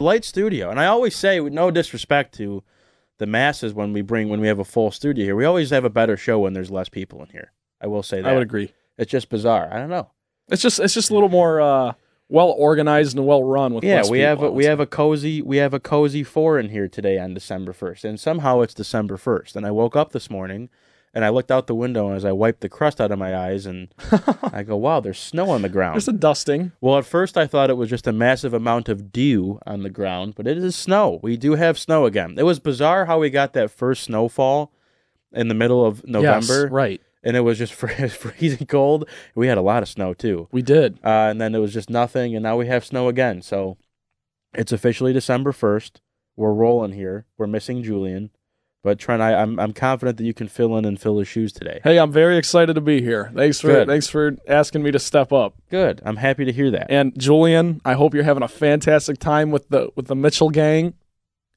light studio. And I always say, with no disrespect to the masses, when we bring when we have a full studio here, we always have a better show when there's less people in here. I will say that. I would agree. It's just bizarre. I don't know. It's just it's just a little more uh, well organized and well run with Yeah, less we people, have a, we have a cozy we have a cozy four in here today on December first, and somehow it's December first. And I woke up this morning, and I looked out the window, and as I wiped the crust out of my eyes, and I go, "Wow, there's snow on the ground." just a dusting. Well, at first I thought it was just a massive amount of dew on the ground, but it is snow. We do have snow again. It was bizarre how we got that first snowfall in the middle of November, Yes, right. and it was just freezing cold. We had a lot of snow too, We did. uh, and then it was just nothing, and now we have snow again. So it's officially December first. We're rolling here. We're missing Julian, but Trent, I, I'm I'm confident that you can fill in and fill his shoes today. Hey, I'm very excited to be here. Thanks for Good. thanks for asking me to step up. Good. I'm happy to hear that. And Julian, I hope you're having a fantastic time with the with the Mitchell gang.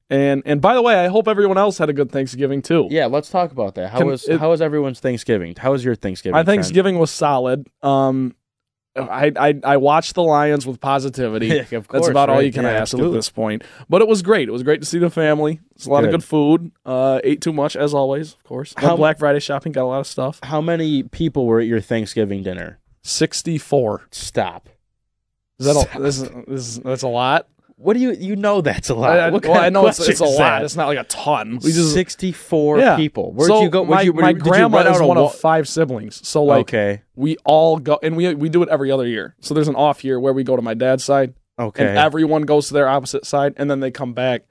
And and by the way, I hope everyone else had a good Thanksgiving too. Yeah, let's talk about that. How Can- was it- how was everyone's Thanksgiving? How was your Thanksgiving? My? Thanksgiving was solid. Um, I, I I watched the Lions with positivity. Of That's course, about all you can Yeah, ask absolutely. at this point. But it was great. It was great to see the family. It's a lot of Good. good food. Uh, ate too much as always, of course. How- Black Friday shopping, got a lot of stuff. How many people were at your Thanksgiving dinner? Sixty four. Stop. Is that a, this, is, this is, that's a lot? What do you you know that's a lot? I, I- well, I know it's, it's a lot. It's not like a ton. We just sixty-four Yeah. people. Where'd so you go? My, you, my you- did you grandma run is one of five siblings. So like okay, we all go and we we do it every other year. So there's an off year where we go to my dad's side okay. and everyone goes to their opposite side and then they come back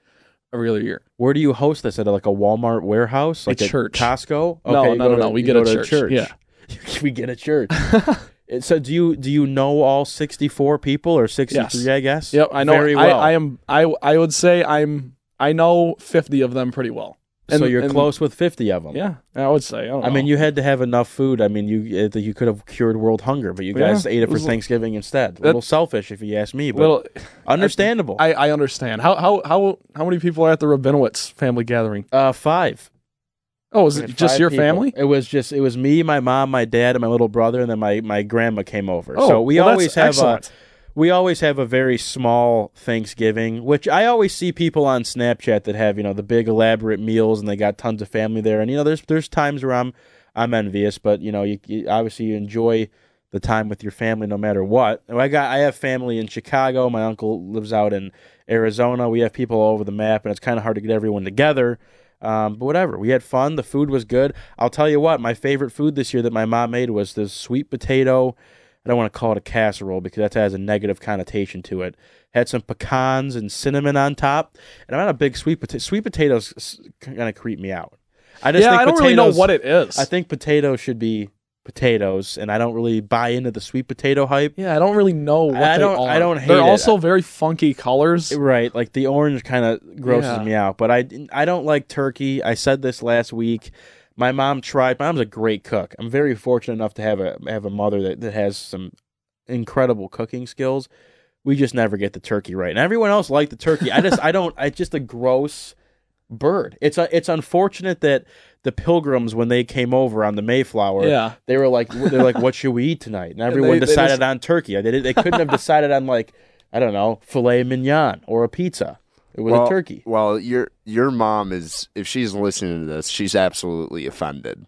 every other year. Where do you host this at? Like a Walmart warehouse, like A church. Costco? No, Okay, no, no, to- no, we get a to church. Yeah. we get a church. So do you do you know all sixty-four people or sixty-three? Yes. I guess. Yep, I know. very well. I, I am. I I would say I'm. I know fifty of them pretty well. so you're and- close with fifty of them. Yeah, I would say. I, don't I mean, you had to have enough food. I mean, you uh, you could have cured world hunger, but you Yeah, guys ate it it for was- Thanksgiving instead. A little selfish, if you ask me, but little. understandable. I, I understand. How how how how many people are at the Rabinowitz family gathering? uh, five. Oh, is We it just your people. family? It was just it was me, my mom, my dad, and my little brother, and then my my grandma came over. Oh, so we well, always have a we always have a very small Thanksgiving, which I always see people on Snapchat that have you know the big elaborate meals and they got tons of family there. And you know, there's there's times where I'm I'm envious, but you know, you, you obviously you enjoy the time with your family no matter what. I got I have family in Chicago. My uncle lives out in Arizona. We have people all over the map, and it's kind of hard to get everyone together. Um, but whatever, we had fun. The food was good. I'll tell you what, my favorite food this year that my mom made was this sweet potato. I don't want to call it a casserole because that has a negative connotation to it. Had some pecans and cinnamon on top, and I'm not a big sweet potato. Sweet potatoes kind of creep me out. I just Yeah, think I don't really know what it is. I think potatoes should be potatoes, and I don't really buy into the sweet potato hype. yeah, I don't really know what I they don't- are. I don't hate They're it. also very funky colors. Right, like the orange kind of grosses Yeah. me out, but I I don't like turkey. I said this last week. My mom tried. My mom's a great cook. I'm very fortunate enough to have a have a mother that, that has some incredible cooking skills. We just never get the turkey right, and everyone else liked the turkey. I just I don't. It's just a gross bird. It's a, it's unfortunate that the pilgrims when they came over on the Mayflower, Yeah. they were like they're like, what should we eat tonight? And everyone they- they decided just- on turkey. They they couldn't have decided on like I don't know filet mignon or a pizza. It was well, a turkey. Well, your your mom is if she's listening to this, she's absolutely offended.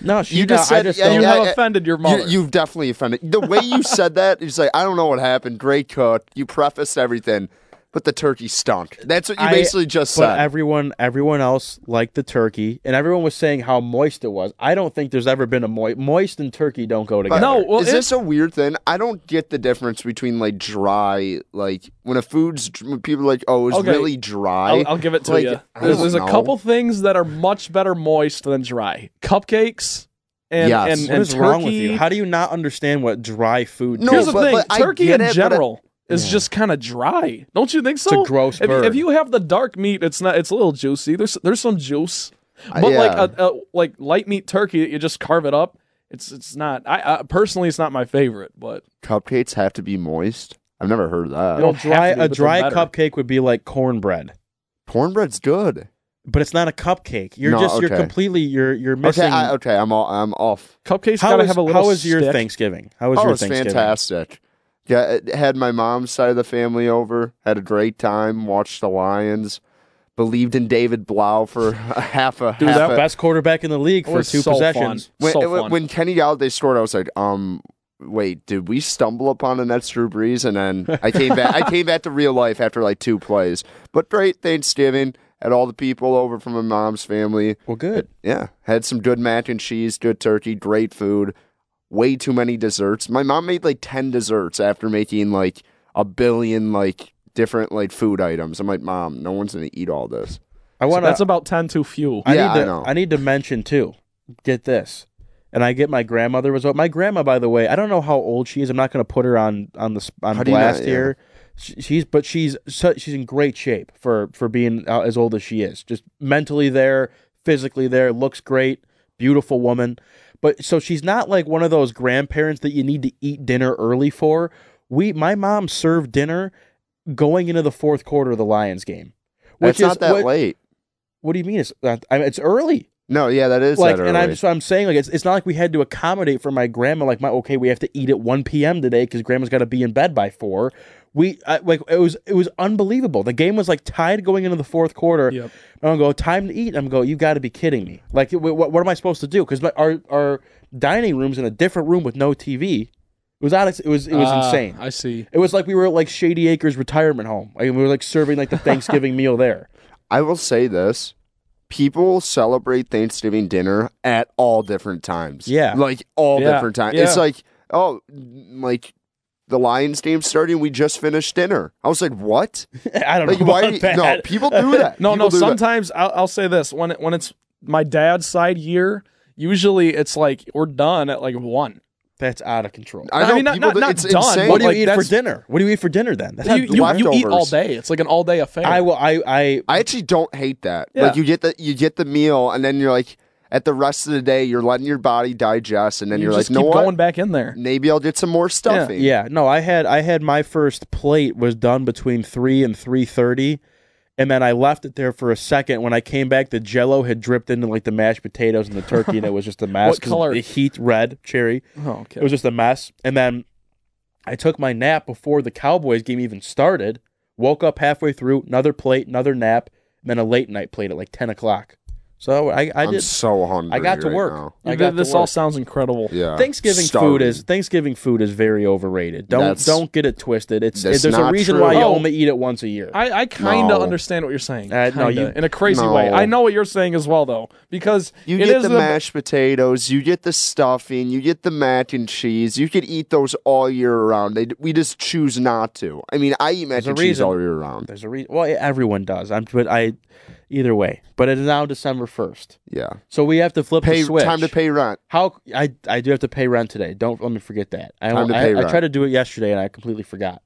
No, she You just no, I said- just yeah, You have yeah. offended your You, mother. you've definitely offended. The way you said that is like I don't know what happened. Great cook. You prefaced everything, but the turkey stunk. That's what you I- basically just But said. everyone, everyone else liked the turkey, and everyone was saying how moist it was. I don't think there's ever been a moist. Moist and turkey don't go together. No, well, is this a weird thing? I don't get the difference between like dry, like when a food's when people are like, oh, it's Okay. really dry. I'll, I'll give it to Like, you. There's, there's a couple things that are much better moist than dry. Cupcakes and Yes. and, and is turkey. wrong with you? How do you not understand what dry food? No, Here's tastes the but- thing: but turkey in it, but general is just kind of dry. Don't you think so? It's a gross if, bird. if you have the dark meat, it's not. It's a little juicy. There's there's some juice, Uh, but like a, a like light meat turkey that you just carve it up. It's it's not. I, I personally, it's not my favorite, but Cupcakes have to be moist. I've never heard of that. They don't dry be, a dry cupcake would be like cornbread, Cornbread's good. but it's not a cupcake. You're No, just you're okay. completely you're you're missing. Okay, I, okay, I'm all, I'm off. cupcakes how gotta was, have a little. how was your. Thanksgiving? How was oh, your it's Thanksgiving? fantastic. Got, had my mom's side of the family over. Had a great time. Watched the Lions. Believed in David Blough for a half a Dude, half that a, Best quarterback in the league for two so possessions. Fun. when, so when, fun. when Kenny Golladay scored, I was like, um, wait, did we stumble upon the next Drew Brees? And then I came back. I came back to real life after like two plays. But great Thanksgiving. Had all the people over from my mom's family. Well, good. Yeah, had some good mac and cheese, good turkey, great food. Way too many desserts. My mom made like ten desserts after making like a billion like different like food items. I'm like, mom, no one's gonna eat all this. I So want that's to. about ten too few. I Yeah, need I to. know. I need to mention too. Get this, and I get my grandmother was. My grandma, by the way, I don't know how old she is. I'm not going to put her on on the on How do you not- blast yeah. here. She's but she's so, she's in great shape for for being uh, as old as she is. Just mentally there, physically there, looks great, beautiful woman. But so she's not like one of those grandparents that you need to eat dinner early for. We my mom served dinner going into the fourth quarter of the Lions game. Which It's not that what, late. what do you mean? It's not, I mean, it's early. No, yeah, that is like, that and I'm so I'm saying like it's it's not like we had to accommodate for my grandma. Like my okay, we have to eat at 1 p.m. today because grandma's got to be in bed by four. We I, like it was it was unbelievable. The game was like tied going into the fourth quarter. Yep. And I'm gonna go time to eat. I'm go. You got to be kidding me. Like what, what am I supposed to do? Because our our dining room's in a different room with no TV. It was out. It was it was Ah, insane. I see. It was like we were at like Shady Acres retirement home. Like, we were like serving like the Thanksgiving meal there. I will say this. People celebrate Thanksgiving dinner at all different times. Yeah. Like all Yeah, different times. yeah. It's like, oh, like the Lions game starting, we just finished dinner. I was like, what? I don't Like, know why? about you- that. no, people do that. No, People no. Sometimes I'll, I'll say this when it, when it's my dad's side year. Usually it's like we're done at like one. That's out of control. I I mean, not- people. not- not it's done, insane. What do you like, eat for dinner? What do you eat for dinner then? That's You, you, you eat all day. It's like an all day affair. I will. I. I. I actually don't hate that. Yeah. Like you get the you get the meal, and then you're like, at the rest of the day, you're letting your body digest, and then you you're just like, no keep what? going back in there. Maybe I'll get some more stuffing. Yeah. No. I had. I had my first plate was done between three and three thirty, and then I left it there for a second. When I came back, the Jello had dripped into like the mashed potatoes and the turkey, and it was just a mess. what color? The heat red cherry. Oh, okay. It was just a mess. And then I took my nap before the Cowboys game even started. Woke up halfway through, another plate, another nap, and then a late night plate at like ten o'clock. So I, I I'm did. so hungry. I got to right work. now. I got did- to this all work. sounds incredible. Yeah. Thanksgiving Starving. food is Thanksgiving food is very overrated. Don't That's- don't get it twisted. It's That's there's a not reason true. why you Oh. only eat it once a year. I, I kind of No. understand what you're saying. Uh, no, kinda, you- in a crazy No. way. I know what you're saying as well, though, because You it get is the the- mashed potatoes, you get the stuffing, you get the mac and cheese. You could eat those all year round. They, we just choose not to. I mean, I eat mac There's a and cheese reason. all year round. there's a reason. Well, everyone does. I'm, but I, either way. But it is now December first, Yeah. so we have to flip Pay the switch. time to pay rent. How I I do have to pay rent today. Don't let me forget that. I Time to I, pay I rent. tried to do it yesterday and I completely forgot.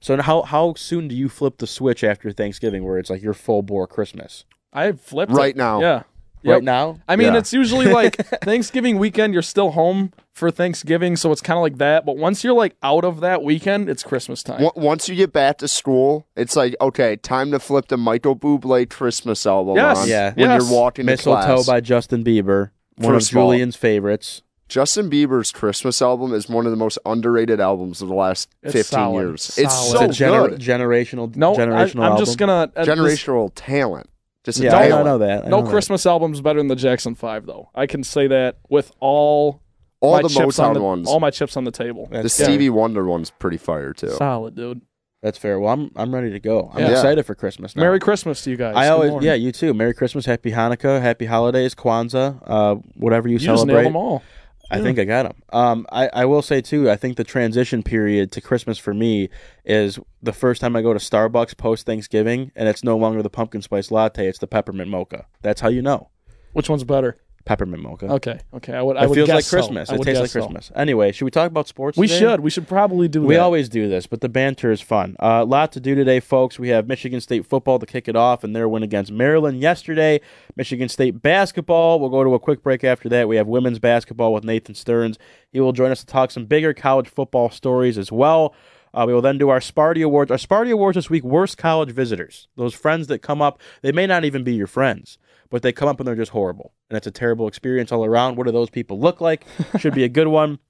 So how how soon do you flip the switch after Thanksgiving where it's like your full bore Christmas? I flipped Right it. now. Yeah. Right now? I mean, Yeah. it's usually like Thanksgiving weekend. You're still home for Thanksgiving, so it's kind of like that. But once you're like out of that weekend, it's Christmas time. Wa- Once you get back to school, it's like okay, time to flip the Michael Bublé Christmas album Yes. on Yeah. when Yes. you're walking to Mistletoe class. by Justin Bieber, one First of of all- Julian's favorites. Justin Bieber's Christmas album is one of the most underrated albums of the last It's 15 solid. years. It's so it's a gener- good. generational no, I, generational I'm album. just gonna uh, this- Generational talent. Just a yeah, I know that. I no know that. Christmas album's better than the Jackson Five, though. I can say that with all All my the chips on Motown the, ones. all my chips on the table. the That's, Stevie Wonder one's pretty fire too. Solid, dude. that's fair. Well, I'm I'm ready to go. I'm Yeah. excited for Christmas now. Merry Christmas to you guys. I Good always morning. yeah, you too. Merry Christmas, Happy Hanukkah, Happy Holidays, Kwanzaa, uh, whatever you, you just celebrate. them all. I Yeah. think I got them. Um, I, I will say too. I think the transition period to Christmas for me is the first time I go to Starbucks post Thanksgiving, and it's no longer the pumpkin spice latte; it's the peppermint mocha. That's how you know Which one's better? Peppermint mocha. Okay, okay. I would. I it would feels guess like so. Christmas. I It would tastes like guess so. Christmas. Anyway, should we talk about sports? We today? should. We should probably do We that. always do this, but the banter is fun. A uh, lot to do today, folks. We have Michigan State football to kick it off, and their win against Maryland yesterday. Michigan State basketball. We'll go to a quick break after that. We have women's basketball with Nathan Stearns. He will join us to talk some bigger college football stories as well. Uh, we will then do our Sparty Awards. Our Sparty Awards this week, worst college visitors. Those friends that come up, they may not even be your friends, but they come up and they're just horrible. And it's a terrible experience all around. What do those people look like? Should be a good one.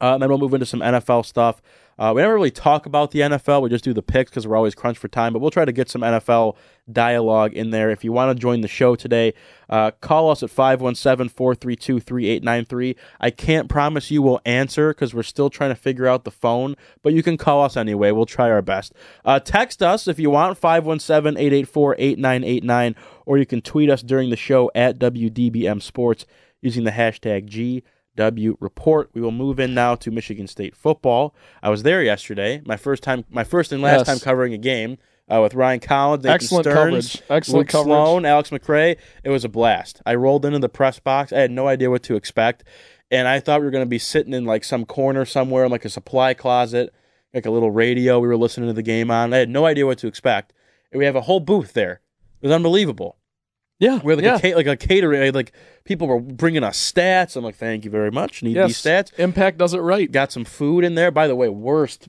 Uh, and then we'll move into some NFL stuff. Uh, we never really talk about the NFL. We just do the picks because we're always crunched for time. But we'll try to get some NFL dialogue in there. If you want to join the show today, uh, call us at 517 432 3893. I can't promise you we'll answer because we're still trying to figure out the phone, but you can call us anyway. We'll try our best. Uh, text us if you want, 517 884 8989, or you can tweet us during the show at WDBM Sports using the hashtag GW Report. We will move in now to Michigan State football. I was there yesterday, my first time, my first and last Yes. time covering a game uh, with Ryan Collins, Nathan Excellent Stearns, coverage. Excellent Luke coverage. Sloan, Alex McRae. It was a blast. I rolled into the press box. I had no idea what to expect, and I thought we were going to be sitting in like some corner somewhere in like a supply closet, like a little radio. We were listening to the game on. I had no idea what to expect. And we have a whole booth there. It was unbelievable. Yeah, We had like yeah. a ca- like a catering. Like people were bringing us stats. I'm like, thank you very much. Need yes. these stats. Impact does it right. Got some food in there. By the way, worst.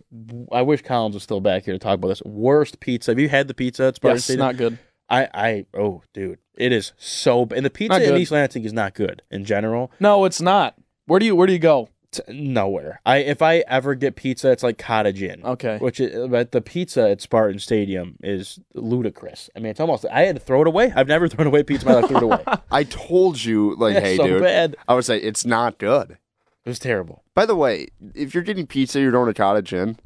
I wish Collins was still back here to talk about this. Worst pizza. Have you had the pizza It's Yes, Stadium? not good. I, I, oh, dude, it is so. And the pizza in. East Lansing is not good in general. No, it's not. Where do you Where do you go? T- nowhere. I if I ever get pizza, it's like Cottage Inn. Okay. Which, is, but the pizza at Spartan Stadium is ludicrous. I mean, it's almost. I had to throw it away. I've never thrown away pizza. in My life, threw it away. I told you, like, It's hey, so dude. bad. I would say it's not good. It was terrible. By the way, if you're getting pizza, you're going to Cottage Inn.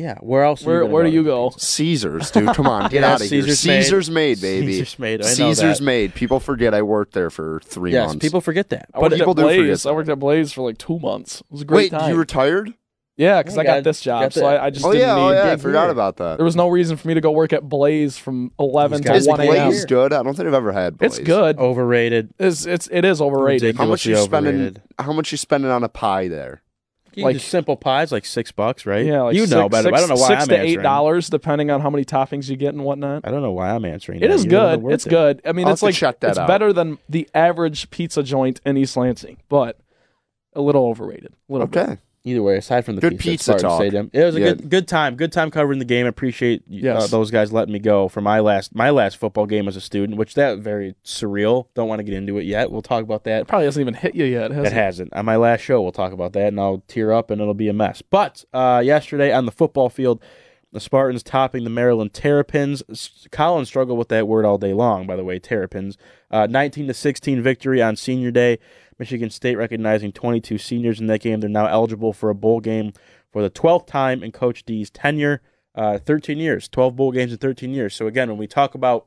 Yeah. Where else? Where Where do you go? Caesars, dude. Come on, get Yeah, out of here. Caesar's made. Caesar's made, baby. Caesar's made. I know Caesar's that. made. People forget I worked there for three Yes, months. people forget that. I worked people at do forget Blaze. I that. worked at Blaze for like two months. It was a great time. Wait, time. you retired? yeah, because Yeah, I got, got- this job, got so the- I, I just Oh didn't yeah, oh need. yeah. I gig forgot about that. There was no reason for me to go work at Blaze from eleven to Is one Blaze a.m. Blaze good? I don't think I've ever had Blaze. It's good. Overrated. It's it's it is overrated. How much you Ridiculously spending? overrated. How much you spending on a pie there? You Like- simple pies, like six bucks, right? Yeah, like you six, know better. but I don't know why six I'm to answering. eight dollars, depending on how many toppings you get and whatnot. I don't know why I'm answering. It that. is You good. It's it. good. I mean, I'll it's like check that it's out. better than the average pizza joint in East Lansing, but a little overrated. A little bit. Either way, aside from the Good pizza, pizza talk. Stadium, it was a Yeah. good good time. Good time covering the game. I appreciate uh, those guys letting me go for my last my last football game as a student, which that very surreal. Don't want to get into it yet. We'll talk about that. It probably hasn't even hit you yet, has It it? hasn't. On my last show, we'll talk about that, and I'll tear up, and it'll be a mess. But uh, yesterday on the football field, the Spartans topping the Maryland Terrapins. Colin struggled with that word all day long. By the way, Terrapins. Uh, 19 to 16 victory on Senior Day. Michigan State recognizing 22 seniors in that game. They're now eligible for a bowl game for the 12th time in Coach D's tenure. Uh, 13 years, 12 bowl games in 13 years. So again, when we talk about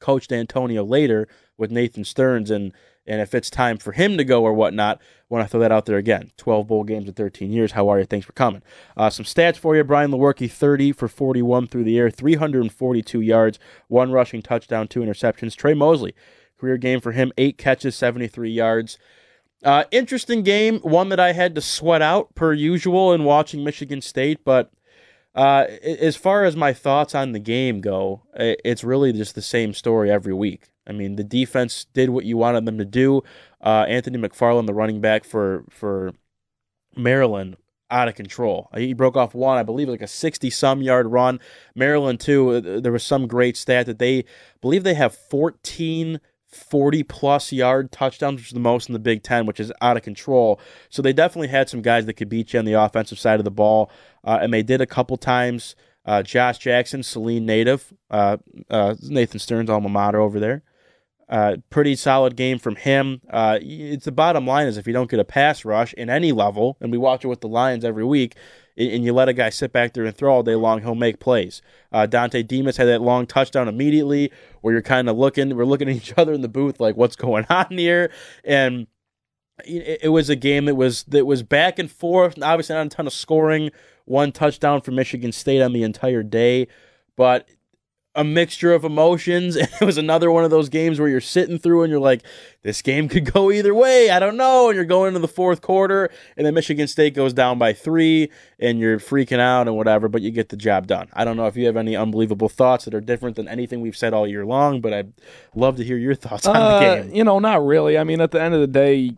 Coach Dantonio later with Nathan Stearns and and if it's time for him to go or whatnot, want to throw that out there again. 12 bowl games in 13 years. How are you? Thanks for coming. Uh, some stats for you. Brian Lewerke, 30 for 41 through the air, 342 yards, one rushing touchdown, two interceptions. Tre Mosley, career game for him, eight catches, 73 yards. Uh, interesting game, one that I had to sweat out per usual in watching Michigan State, but uh, as far as my thoughts on the game go, it's really just the same story every week. I mean, the defense did what you wanted them to do. Uh, Anthony McFarland, the running back for for Maryland, out of control. He broke off one, I believe, like a sixty-some yard run. Maryland too. uh, There was some great stat that they believe they have fourteen 40 plus yard touchdowns, which is the most in the Big Ten, which is out of control. So they definitely had some guys that could beat you on the offensive side of the ball, uh, and they did a couple times. Uh, Josh Jackson, Saline native, uh, uh, Nathan Stearns' alma mater over there. Uh, pretty solid game from him. Uh, it's the bottom line is if you don't get a pass rush in any level, and we watch it with the Lions every week, and and you let a guy sit back there and throw all day long, he'll make plays. Uh, Dontay Demus had that long touchdown immediately, where you're kind of looking, we're looking at each other in the booth like, what's going on here? And it, it was a game that was that was back and forth. Obviously, not a ton of scoring. One touchdown for Michigan State on the entire day, but a mixture of emotions. And it was another one of those games where you're sitting through and you're like, this game could go either way. I don't know. And you're going into the fourth quarter, and then Michigan State goes down by three, and you're freaking out and whatever, but you get the job done. I don't know if you have any unbelievable thoughts that are different than anything we've said all year long, but I'd love to hear your thoughts on the Uh, game. You know, not really. I mean, at the end of the day,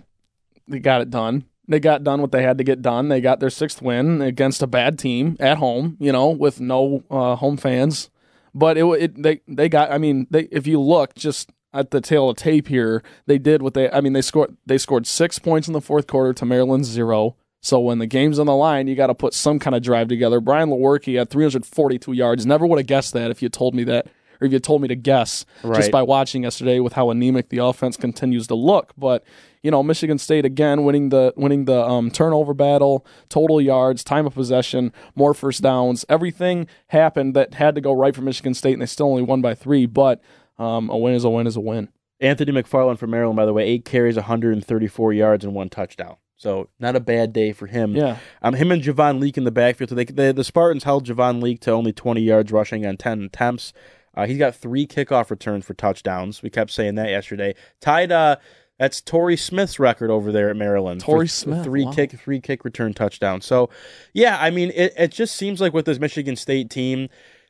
they got it done. They got done what they had to get done. They got their sixth win against a bad team at home. You know, with no uh, home fans. But it, it they they got. I mean, they if you look just at the tail of tape here, they did what they. I mean, they scored they scored six points in the fourth quarter to Maryland's zero. So when the game's on the line, you got to put some kind of drive together. Brian Lewerke had 342 yards. Never would have guessed that if you told me that, or if you told me to guess Right. just by watching yesterday with how anemic the offense continues to look. But you know, Michigan State again winning the winning the um, turnover battle, total yards, time of possession, more first downs. Everything happened that had to go right for Michigan State, and they still only won by three. But um, a win is a win is a win. Anthony McFarland from Maryland, by the way, eight carries, 134 yards, and one touchdown. So not a bad day for him. Yeah. Um, him and Javon Leake in the backfield. So they, they, the Spartans held Javon Leake to only 20 yards rushing on 10 attempts. Uh, he's got three kickoff returns for touchdowns. We kept saying that yesterday. Tied. Uh, that's Torrey Smith's record over there at Maryland. Torrey Smith, three wow. kick, three kick return touchdown. So, yeah, I mean, it, it just seems like with this Michigan State team,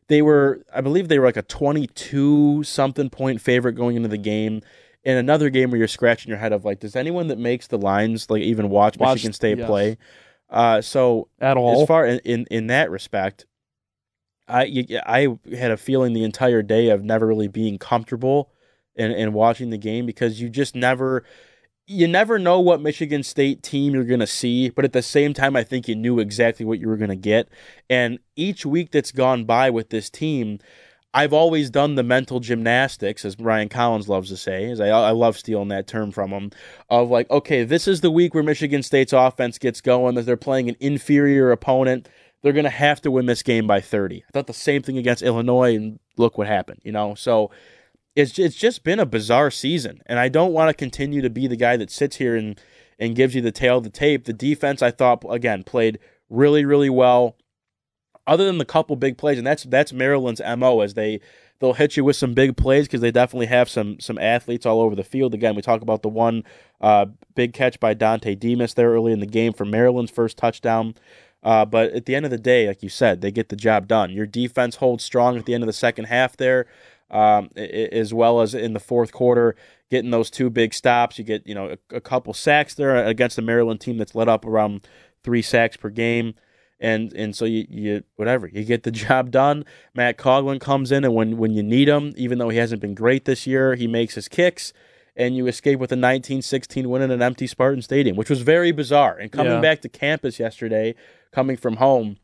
they were, I believe, they were like a twenty-two something point favorite going into the game. In another game where you're scratching your head of like, does anyone that makes the lines like even watch, Watch- Michigan State yes. play? Uh, so At all. as far in, in in that respect, I I had a feeling the entire day of never really being comfortable in, in watching the game because you just never you never know what Michigan State team you're going to see, but at the same time, I think you knew exactly what you were going to get. And each week that's gone by with this team, I've always done the mental gymnastics, as Ryan Collins loves to say, as I, I love stealing that term from him, of like, okay, this is the week where Michigan State's offense gets going, that they're playing an inferior opponent. They're going to have to win this game by 30. I thought the same thing against Illinois, and look what happened, you know? So it's it's just been a bizarre season, and I don't want to continue to be the guy that sits here and and gives you the tail of the tape. The defense, I thought, again, played really really well. Other than the couple big plays, and that's that's Maryland's mo as they they'll hit you with some big plays because they definitely have some some athletes all over the field. Again, we talk about the one uh, big catch by Dontay Demus there early in the game for Maryland's first touchdown. Uh, but at the end of the day, like you said, they get the job done. Your defense holds strong at the end of the second half there um, as well as in the fourth quarter, getting those two big stops. You get you know a, a couple sacks there against the Maryland team that's let up around three sacks per game, and and so you, you whatever you get the job done. Matt Coughlin comes in, and when when you need him, even though he hasn't been great this year, he makes his kicks. And you escape with a 19-16 win in an empty Spartan Stadium, which was very bizarre. And coming Yeah. back to campus yesterday, coming from home,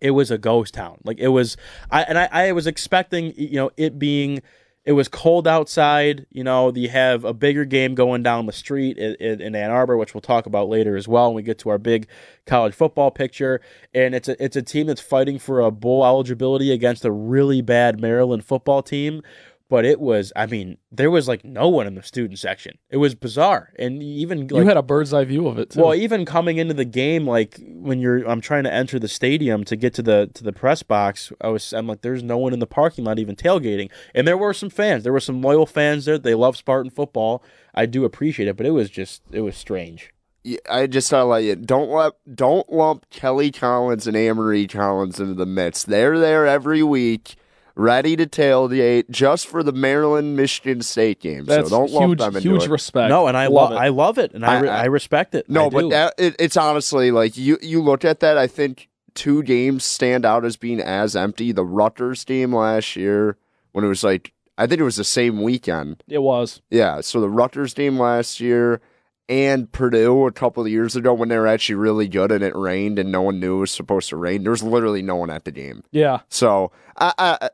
it was a ghost town. Like it was, I and I, I was expecting, you know, it being, it was cold outside. You know, you have a bigger game going down the street in, in, in Ann Arbor, which we'll talk about later as well when we get to our big college football picture. And it's a it's a team that's fighting for a bowl eligibility against a really bad Maryland football team. But it was, I mean, there was like no one in the student section. It was bizarre, and even like, you had a bird's eye view of it too. well, even coming into the game, like when you're, I'm trying to enter the stadium to get to the to the press box. I was, I'm like, there's no one in the parking lot even tailgating, and there were some fans. There were some loyal fans there. They love Spartan football. I do appreciate it, but it was just, it was strange. Yeah, I just gotta let you don't let don't lump Kelly Collins and Amory Collins into the mix. They're there every week, ready to tailgate just for the Maryland Michigan State game. That's so don't lump huge, them into huge it. respect. No, and I love love, it. I love it, and I, I- re- I- I respect it. No, I but do. that, it, it's honestly like you you look at that. I think two games stand out as being as empty. The Rutgers game last year when it was like I think it was the same weekend. it was. Yeah, so the Rutgers game last year and Purdue a couple of years ago when they were actually really good and it rained and no one knew it was supposed to rain. There was literally no one at the game. Yeah, So, I, I,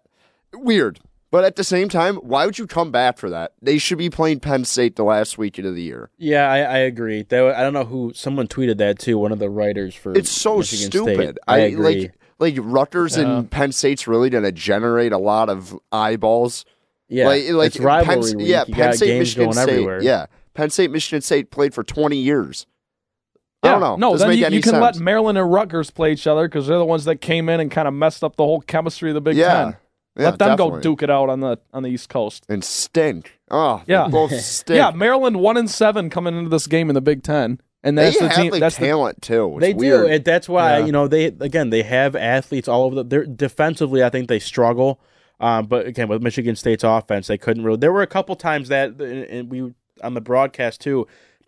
weird. But at the same time, why would you come back for that? They should be playing Penn State the last weekend of the year. yeah, I, I agree. That, I don't know who someone tweeted that too. One of the writers for It's so Michigan stupid. State. I, agree. like like Rutgers Yeah. and Penn State's really going to generate a lot of eyeballs. yeah, like, like it's rivalry Penn. Yeah, you Penn State, Michigan State. everywhere. Yeah, Penn State, Michigan State played for twenty years. I don't know. No, Doesn't then make you, you can sense. let Maryland and Rutgers play each other because they're the ones that came in and kind of messed up the whole chemistry of the Big yeah. Ten. Yeah, Let them definitely. go duke it out on the on the East Coast. and stink. Oh, Yeah. yeah, both stink. Yeah, Maryland one and seven coming into this game in the Big Ten, and they that's the have team. like That's the, talent too. It's They weird. do. And that's why Yeah. you know they again they have athletes all over. The, they're defensively. I think they struggle. Um, but again, with Michigan State's offense, they couldn't really. There were a couple times that and we on the broadcast too.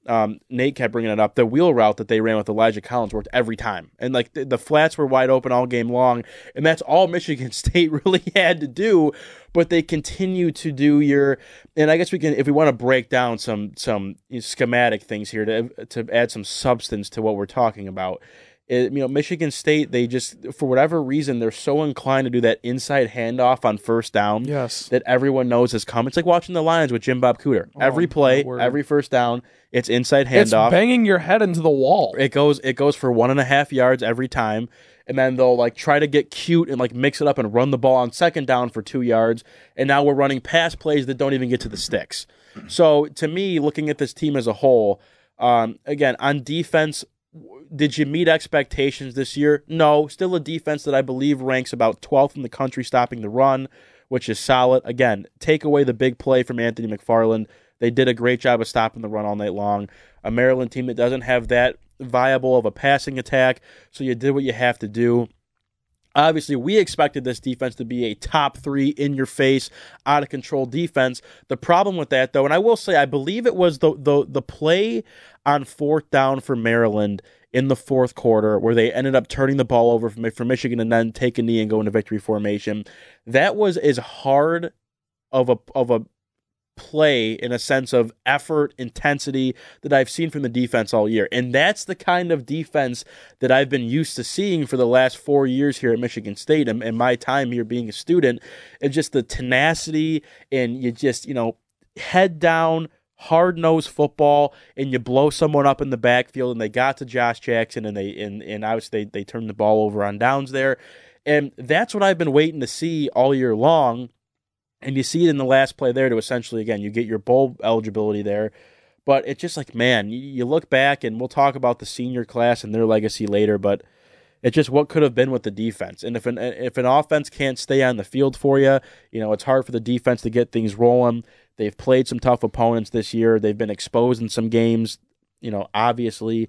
Um, Nate kept bringing it up. The wheel route that they ran with Elijah Collins worked every time, and like the, the flats were wide open all game long, and that's all Michigan State really had to do. But they continue to do your, and I guess we can, if we want to break down some some schematic things here to to add some substance to what we're talking about it, you know, Michigan State, they just, for whatever reason, they're so inclined to do that inside handoff on first down Yes. that everyone knows has come. It's like watching the Lions with Jim Bob Cooter. every play, every first down, it's inside handoff. It's banging your head into the wall. it goes it goes for one and a half yards every time. And then they'll like try to get cute and like mix it up and run the ball on second down for two yards. And now we're running pass plays that don't even get to the sticks. So to me, looking at this team as a whole, um, again on defense, did you meet expectations this year? No, still a defense that I believe ranks about 12th in the country stopping the run, which is solid. Again, take away the big play from Anthony McFarland. They did a great job of stopping the run all night long. A Maryland team that doesn't have that viable of a passing attack, so you did what you have to do. Obviously, we expected this defense to be a top three, in your face, out of control defense. The problem with that, though, and I will say, I believe it was the the the play on fourth down for Maryland in the fourth quarter where they ended up turning the ball over for, Michigan and then take a knee and go into victory formation. That was as hard of a of a play in a sense of effort, intensity that I've seen from the defense all year. And that's the kind of defense that I've been used to seeing for the last four years here at Michigan State and, my time here being a student. And just the tenacity and you just, you know, head down, hard nosed football, and you blow someone up in the backfield. And they got to Josh Jackson and they and, and obviously they, they turned the ball over on downs there. And that's what I've been waiting to see all year long and you see it in the last play there to essentially again you get your bowl eligibility there. But it's just like man you, look back and we'll talk about the senior class and their legacy later but it's just what could have been with the defense. And if an if an offense can't stay on the field for you you know it's hard for the defense to get things rolling. They've played some tough opponents this year. They've been exposed in some games you know obviously.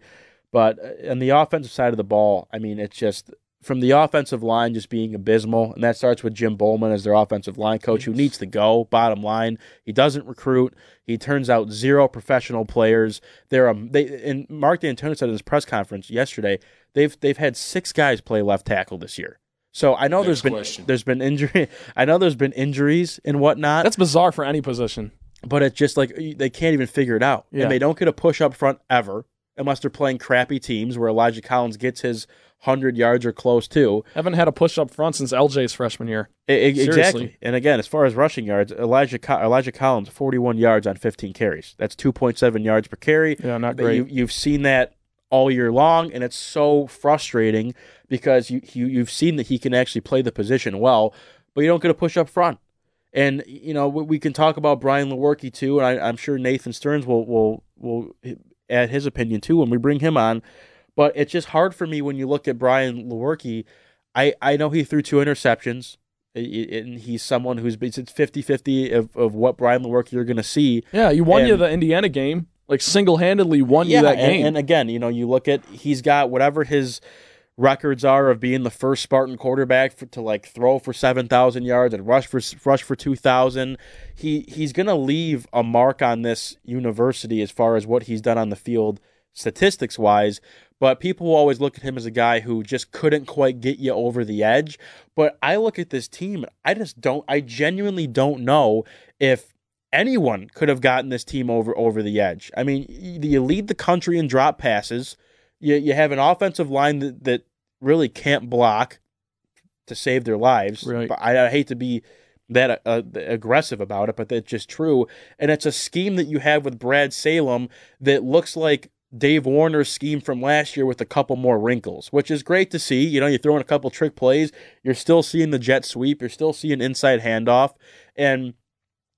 But uh, on the offensive side of the ball i mean it's just from the offensive line just being abysmal, and that starts with Jim Bollman as their offensive line coach, who needs to go. Bottom line, he doesn't recruit. He turns out zero professional players. They're um, they and Mark Dantonio said in his press conference yesterday they've they've had six guys play left tackle this year. So I know there's been there's been injury. I know there's been injuries and whatnot, That's bizarre for any position. but it's just like they can't even figure it out, Yeah. and they don't get a push up front ever unless they're playing crappy teams where Elijah Collins gets his hundred yards or close to. Haven't had a push up front since LJ's freshman year. I- I- Seriously. exactly. And again, as far as rushing yards, Elijah Elijah Collins, 41 yards on 15 carries. That's 2.7 yards per carry. Yeah, not great. You, you've seen that all year long, and it's so frustrating because you, you you've seen that he can actually play the position well, but you don't get a push up front. And you know we we can talk about Brian Lewerke too, and I, I'm sure Nathan Stearns will will will add his opinion too when we bring him on. But it's just hard for me when you look at Brian Lewerke. I, I know he threw two interceptions, and he's someone who's it's 50 50 of, of what Brian Lewerke you're going to see. Yeah, you won you the Indiana game. Like single handedly won you that and, game. and again, you know, you look at he's got whatever his records are of being the first Spartan quarterback for, to like throw for seven thousand yards and rush for rush for two thousand. He he's gonna leave a mark on this university as far as what he's done on the field statistics wise. But people always look at him as a guy who just couldn't quite get you over the edge. But I look at this team, I just don't. I genuinely don't know if anyone could have gotten this team over over the edge. I mean, you lead the country in drop passes. You you have an offensive line that, that really can't block to save their lives. Right. But I, I hate to be that uh, aggressive about it, but that's just true. And it's a scheme that you have with Brad Salem that looks like Dave Warner's scheme from last year with a couple more wrinkles, which is great to see. You know, you throw in a couple trick plays, you're still seeing the jet sweep, you're still seeing inside handoff, and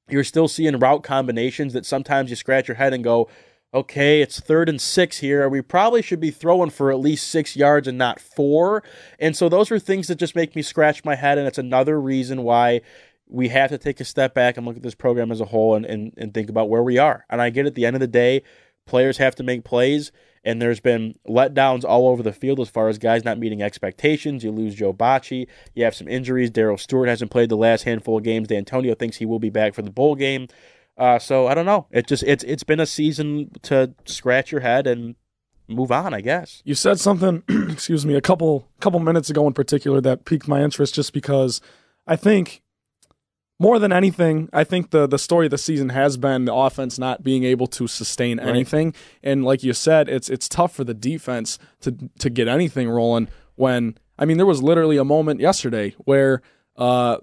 you're still seeing route combinations that sometimes you scratch your head and go, okay, it's third and six here. We probably should be throwing for at least six yards and not four. And so those are things that just make me scratch my head. And it's another reason why we have to take a step back and look at this program as a whole and, and, and think about where we are. And I get at the end of the day, players have to make plays. And there's been letdowns all over the field as far as guys not meeting expectations. You lose Joe Bachie. You have some injuries. Darrell Stewart hasn't played the last handful of games. Dantonio thinks he will be back for the bowl game. Uh, so I don't know. It just it's it's been a season to scratch your head and move on, I guess. You said something, excuse me, a couple couple minutes ago in particular that piqued my interest just because I think more than anything, I think the the story of the season has been the offense not being able to sustain anything. And like you said, it's it's tough for the defense to to get anything rolling when I mean there was literally a moment yesterday where uh,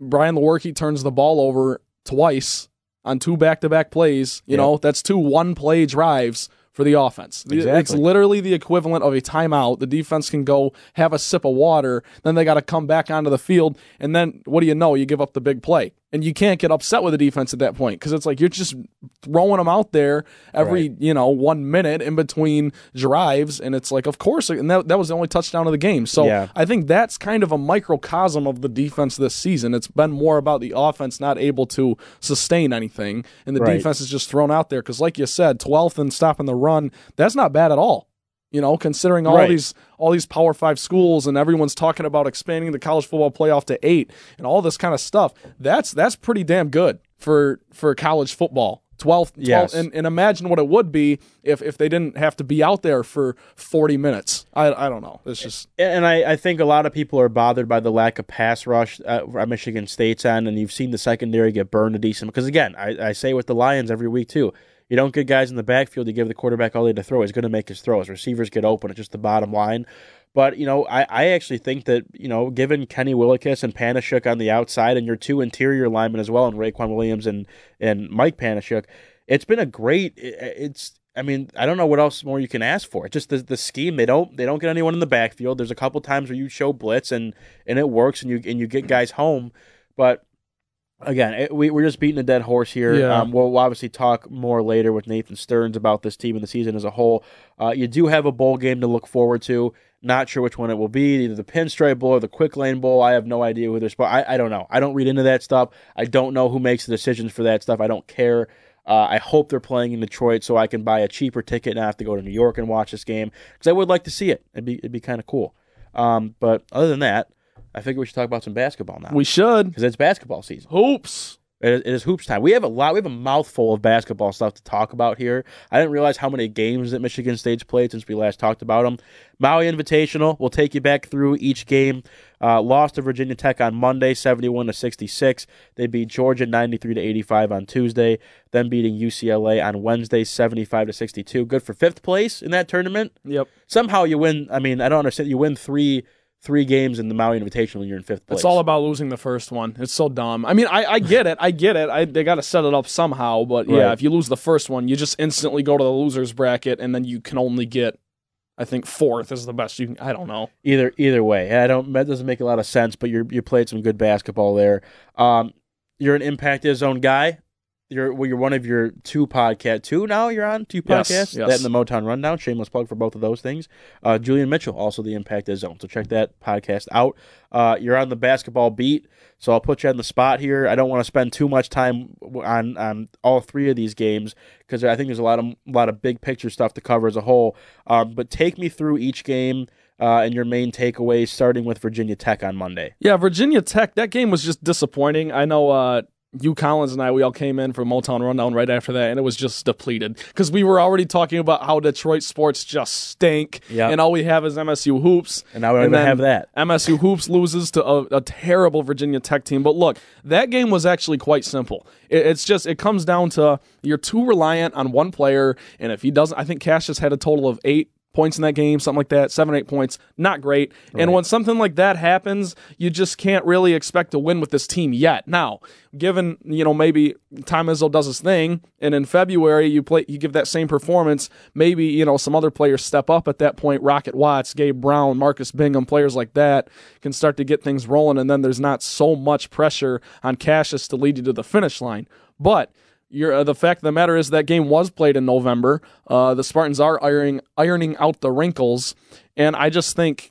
Brian Lewerke turns the ball over twice on two back to back plays. You Yep. know, that's two one play drives for the offense. The- It's literally the equivalent of a timeout. The defense can go have a sip of water, then they got to come back onto the field, and then what do you know? You give up the big play. And you can't get upset with the defense at that point because it's like you're just throwing them out there every, you know, one minute in between drives. And it's like, of course. And that, that was the only touchdown of the game. So Yeah. I think that's kind of a microcosm of the defense this season. It's been more about the offense not able to sustain anything, and the Right. defense is just thrown out there. Because, like you said, 12th and stopping the run, that's not bad at all. You know, considering all Right. these all these Power Five schools and everyone's talking about expanding the college football playoff to eight and all this kind of stuff, that's that's pretty damn good for for college football. 12th, 12th Yes. and, and imagine what it would be if if they didn't have to be out there for 40 minutes. I I don't know. It's just And I, I think a lot of people are bothered by the lack of pass rush uh, at Michigan State's end, and you've seen the secondary get burned a decent. Because again, I, I say with the Lions every week too, you don't get guys in the backfield. You give the quarterback all day to throw. He's going to make his throws. Receivers get open. It's just the bottom line. But you know, I, I actually think that you know, given Kenny Willekes and Panasiuk on the outside, and your two interior linemen as well, and Raequan Williams and and Mike Panasiuk, it's been a great. It's I mean, I don't know what else more you can ask for. It's just the the scheme. They don't they don't get anyone in the backfield. There's a couple times where you show blitz and and it works and you and you get guys home, but again, it, we we're just beating a dead horse here. Yeah. Um, we'll, obviously talk more later with Nathan Stearns about this team and the season as a whole. Uh, you do have a bowl game to look forward to. Not sure which one it will be, either the Pinstripe Bowl or the Quick Lane Bowl. I have no idea who they're. Sp- I I don't know. I don't read into that stuff. I don't know who makes the decisions for that stuff. I don't care. Uh, I hope they're playing in Detroit so I can buy a cheaper ticket and not have to go to New York and watch this game because I would like to see it. It'd be it'd be kind of cool. Um, but other than that, I figure we should talk about some basketball now we should. because it's basketball season. Hoops. It is, it is hoops time. We have a lot. We have a mouthful of basketball stuff to talk about here. I didn't realize how many games that Michigan State's played since we last talked about them. Maui Invitational. We'll take you back through each game. Uh, lost to Virginia Tech on Monday, seventy-one to sixty-six. They beat Georgia ninety-three to eighty-five on Tuesday. Then beating UCLA on Wednesday, seventy-five to sixty-two. Good for fifth place in that tournament. Yep. Somehow you win. I mean, I don't understand. You win three three games in the Maui Invitational when you're in fifth place. It's all about losing the first one. It's so dumb. I mean, I, I get it. I get it. I, they got to set it up somehow. But yeah, if you lose the first one, you just instantly go to the losers bracket, and then you can only get, I think, fourth is the best you can. I don't know. either either way. I don't that doesn't make a lot of sense, but you you played some good basketball there. Um, you're an impact zone guy. You're well, you're one of your two podcast two now. You're on two Yes, podcasts. yes. That and the Motown Rundown. Shameless plug for both of those things. Uh, Julian Mitchell also the impact zone. So check that podcast out. Uh, you're on the basketball beat. So I'll put you on the spot here. I don't want to spend too much time on on all three of these games because I think there's a lot of a lot of big picture stuff to cover as a whole. Um, but take me through each game uh, and your main takeaways, starting with Virginia Tech on Monday. Yeah, Virginia Tech. That game was just disappointing. I know. uh you Collins and I, we all came in for Motown Rundown right after that, and it was just depleted because we were already talking about how Detroit sports just stink, Yep. and all we have is MSU hoops. And now we don't And even then have that. MSU hoops loses to a, a terrible Virginia Tech team. But look, that game was actually quite simple. It, it's just it comes down to you're too reliant on one player, and if he doesn't, I think Cassius had a total of eight points in that game, something like that, seven, eight points, not great. And when something like that happens, you just can't really expect to win with this team yet. Now, given you know maybe Tom Izzo does his thing, and in February you play, you give that same performance, maybe you know some other players step up at that point. Rocket Watts, Gabe Brown, Marcus Bingham, players like that can start to get things rolling, and then there's not so much pressure on Cassius to lead you to the finish line. But you're, uh, the fact of the matter is that game was played in November. Uh, the Spartans are ironing ironing out the wrinkles, and I just think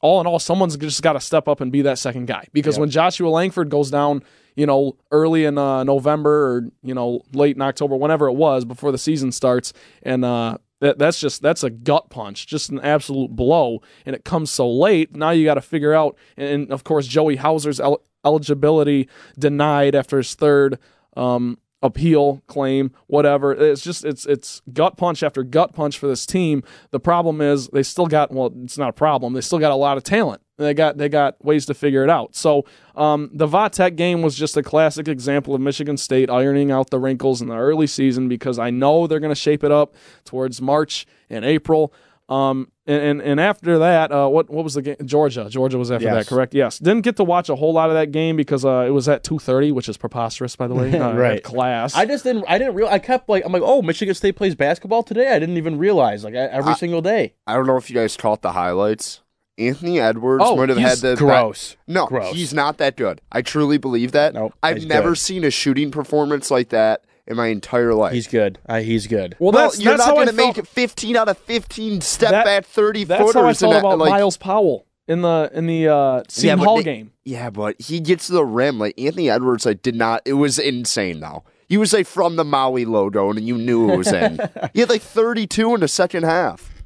all in all, someone's just got to step up and be that second guy because when Joshua Langford goes down, you know, early in uh, November or you know late in October, whenever it was before the season starts, and uh, that, that's just that's a gut punch, just an absolute blow, and it comes so late. Now you got to figure out, and of course Joey Hauser's el- eligibility denied after his third. Um, appeal claim whatever. It's just it's it's gut punch after gut punch for this team. The problem is they still got well it's not a problem. They still got a lot of talent. They got they got ways to figure it out. So um, the Vatek game was just a classic example of Michigan State ironing out the wrinkles in the early season because I know they're going to shape it up towards March and April um, and, and, and after that, uh, what what was the game? Georgia. Georgia was after Yes. that, correct? Yes. Didn't get to watch a whole lot of that game because uh, it was at two thirty, which is preposterous, by the way. Uh, Right. Class. I just didn't. I didn't real. I kept like I'm like, oh, Michigan State plays basketball today. I didn't even realize like I, every single day. I don't know if you guys caught the highlights. Anthony Edwards Oh, might have had the Gross. No, Gross. he's not that good. I truly believe that. Nope, I've never good. seen a shooting performance like that in my entire life. He's good. Uh, he's good. well, well, that's you're that's not going to felt- make 15 out of 15 step That- back 30 That's footers. how I felt about like, Myles Powell in the in the uh, Seton but Hall they- game. Yeah, but he gets to the rim. Like Anthony Edwards, like did not. It was insane though. He was like from the Maui logo, and you knew it was in. he had like 32 in the second half.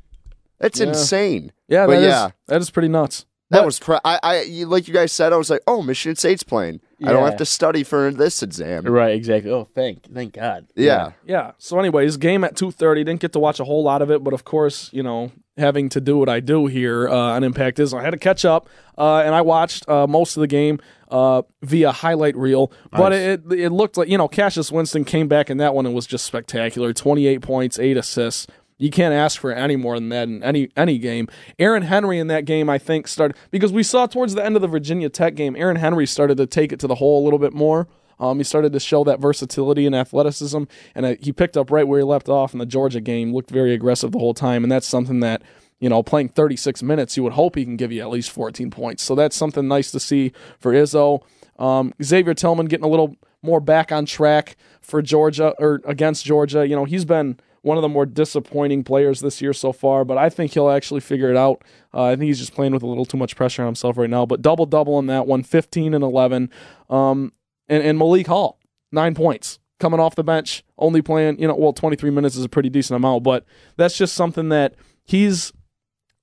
That's Yeah. insane. Yeah, But that is yeah. that is pretty nuts. That was pre- I, I you- like you guys said. I was like, oh, Michigan State's playing. I don't Yeah. have to study for this exam. Right. Exactly. Oh, thank thank God. Yeah. Yeah. So, anyways, game at two thirty. Didn't get to watch a whole lot of it, but of course, you know, having to do what I do here uh, on Impact is I had to catch up, uh, and I watched uh, most of the game uh, via highlight reel. But it it looked like you know Cassius Winston came back in that one and was just spectacular. Twenty eight points, eight assists. You can't ask for any more than that in any any game. Aaron Henry in that game, I think, started because we saw towards the end of the Virginia Tech game, Aaron Henry started to take it to the hole a little bit more. Um, he started to show that versatility and athleticism, and uh, he picked up right where he left off in the Georgia game. Looked very aggressive the whole time, and that's something that you know, playing 36 minutes, you would hope he can give you at least 14 points. So that's something nice to see for Izzo. Um, Xavier Tillman getting a little more back on track for Georgia or against Georgia. You know, he's been one of the more disappointing players this year so far, but I think he'll actually figure it out. Uh, I think he's just playing with a little too much pressure on himself right now. But double double in that one, 15 and 11. Um, and, and Malik Hall, nine points coming off the bench, only playing, you know, well, 23 minutes is a pretty decent amount, but that's just something that he's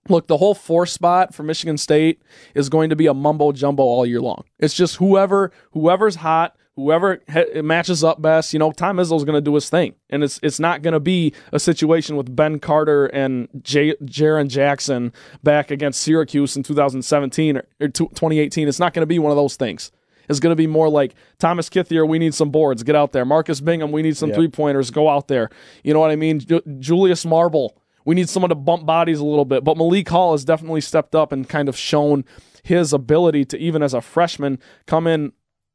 Look, the whole four spot for Michigan State is going to be a mumbo jumbo all year long. It's just whoever whoever's hot, whoever ha- matches up best. You know, Tom Izzo's going to do his thing, and it's it's not going to be a situation with Ben Carter and J- Jaren Jackson back against Syracuse in 2017 or, or t- 2018. It's not going to be one of those things. It's going to be more like Thomas Kithier, we need some boards, get out there. Marcus Bingham, we need some Yep. three pointers, go out there. You know what I mean? Ju- Julius Marble, we need someone to bump bodies a little bit. But Malik Hall has definitely stepped up and kind of shown his ability to, even as a freshman, come in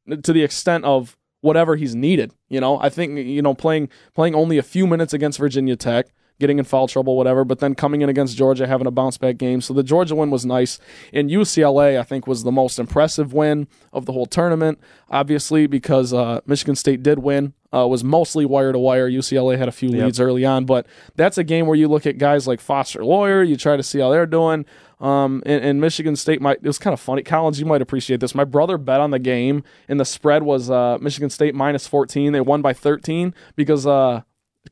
to the extent of whatever he's needed. You know, I think you know playing playing only a few minutes against Virginia Tech, getting in foul trouble, whatever, but then coming in against Georgia, having a bounce back game. So the Georgia win was nice. And UCLA, I think, was the most impressive win of the whole tournament. Obviously, because uh, Michigan State did win. Uh, was mostly wire to wire. UCLA had a few leads early on, but that's a game where you look at guys like Foster Loyer. You try to see how they're doing. Um, and, and Michigan State might. It was kind of funny. Collins, you might appreciate this. My brother bet on the game, and the spread was uh, Michigan State minus 14. They won by 13 because uh,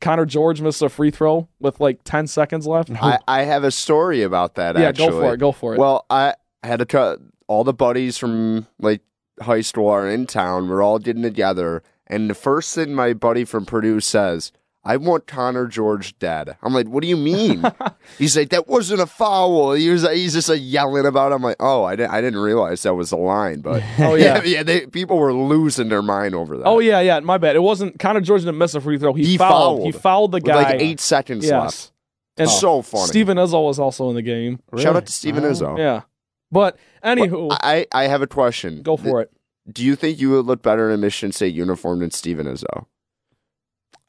Conner George missed a free throw with like 10 seconds left. I, I have a story about that. yeah, actually. go for it. Go for it. Well, I had to tr- all the buddies from like high school are in town. We're all getting together, and the first thing my buddy from Purdue says, "I want Conner George dead." I'm like, "What do you mean?" he's like, "That wasn't a foul." He was he's just like yelling about. It. I'm like, "Oh, I didn't I didn't realize that was the line." But Oh, yeah. yeah, they, people were losing their mind over that. oh yeah, yeah. My bad. It wasn't Conner George didn't miss a free throw. He, He fouled. fouled. He fouled the with guy. like eight seconds left. yes. And so funny. Steven Izzo was also in the game. Shout out to Steven oh, Izzo. Yeah. But anywho, I, I have a question. go for it. Do you think you would look better in a Michigan State uniform than Steven Izzo?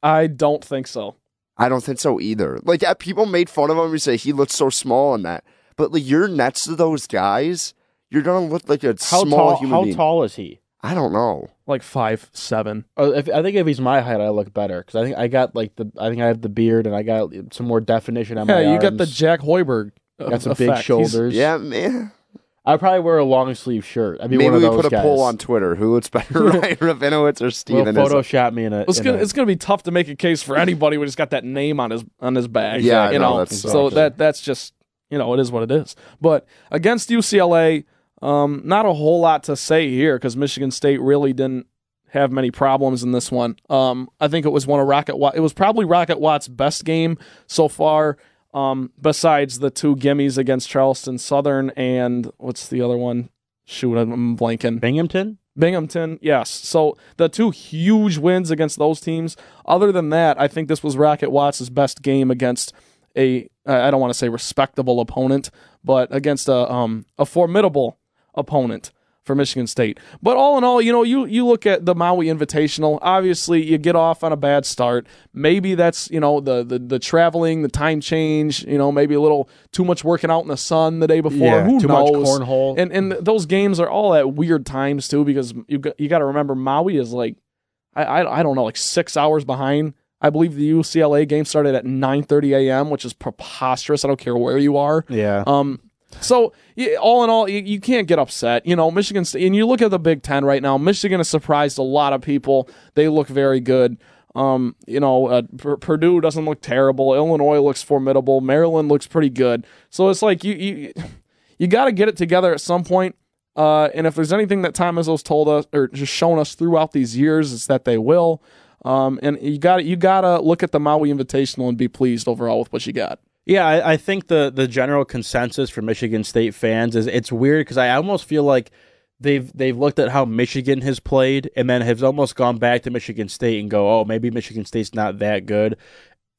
I don't think so. I don't think so either. Like yeah, people made fun of him and say he looks so small in that, but like you're next to those guys, you're gonna look like a How small tall? human How being. tall is he? I don't know. Like five seven. Uh, if, I think if he's my height, I look better because I think I got like the I think I have the beard and I got some more definition on Yeah, my you got the. Jack Hoiberg. uh, got some effect. big He's- shoulders. Yeah, man. I probably wear a long sleeve shirt. I'd be Maybe one of we those put a guys. poll on Twitter. Who looks better, Ryan Rabinowitz or We'll Steven Izzo? Photoshop me in a. It's in gonna a- it's gonna be tough to make a case for anybody when he's got that name on his on his bag. Yeah, you know, know. that so sucks. that that's just you know it is what it is. But against UCLA, um, not a whole lot to say here because Michigan State really didn't have many problems in this one. Um, I think it was one of Rocket. Watt. It was probably Rocket Watt's best game so far. Um, besides the two gimmies against Charleston Southern and what's the other one? Shoot, I'm blanking. Binghamton. Binghamton, yes. So the two huge wins against those teams. Other than that, I think this was Rocket Watts' best game against a I don't want to say respectable opponent, but against a um a formidable opponent for Michigan State. But all in all, you know, you you look at the Maui Invitational. Obviously, you get off on a bad start. Maybe that's you know the the, the traveling, the time change. You know, maybe a little too much working out in the sun the day before. Yeah, Who too much knows? cornhole. And and those games are all at weird times too because you got, you got to remember Maui is like I, I I don't know like six hours behind. I believe the UCLA game started at 9:30 a.m., which is preposterous. I don't care where you are. Yeah. Um, so all in all, you, can't get upset. You know, Michigan State, and you look at the Big Ten right now. Michigan has surprised a lot of people. They look very good. Um, you know, uh, P- Purdue doesn't look terrible. Illinois looks formidable. Maryland looks pretty good. So it's like you you you got to get it together at some point. Uh, and if there's anything that Tom Izzo's told us or just shown us throughout these years, it's that they will. Um, and you got you got to look at the Maui Invitational and be pleased overall with what you got. Yeah, I, I think the the general consensus for Michigan State fans is it's weird because I almost feel like they've they've looked at how Michigan has played and then have almost gone back to Michigan State and go, oh, maybe Michigan State's not that good.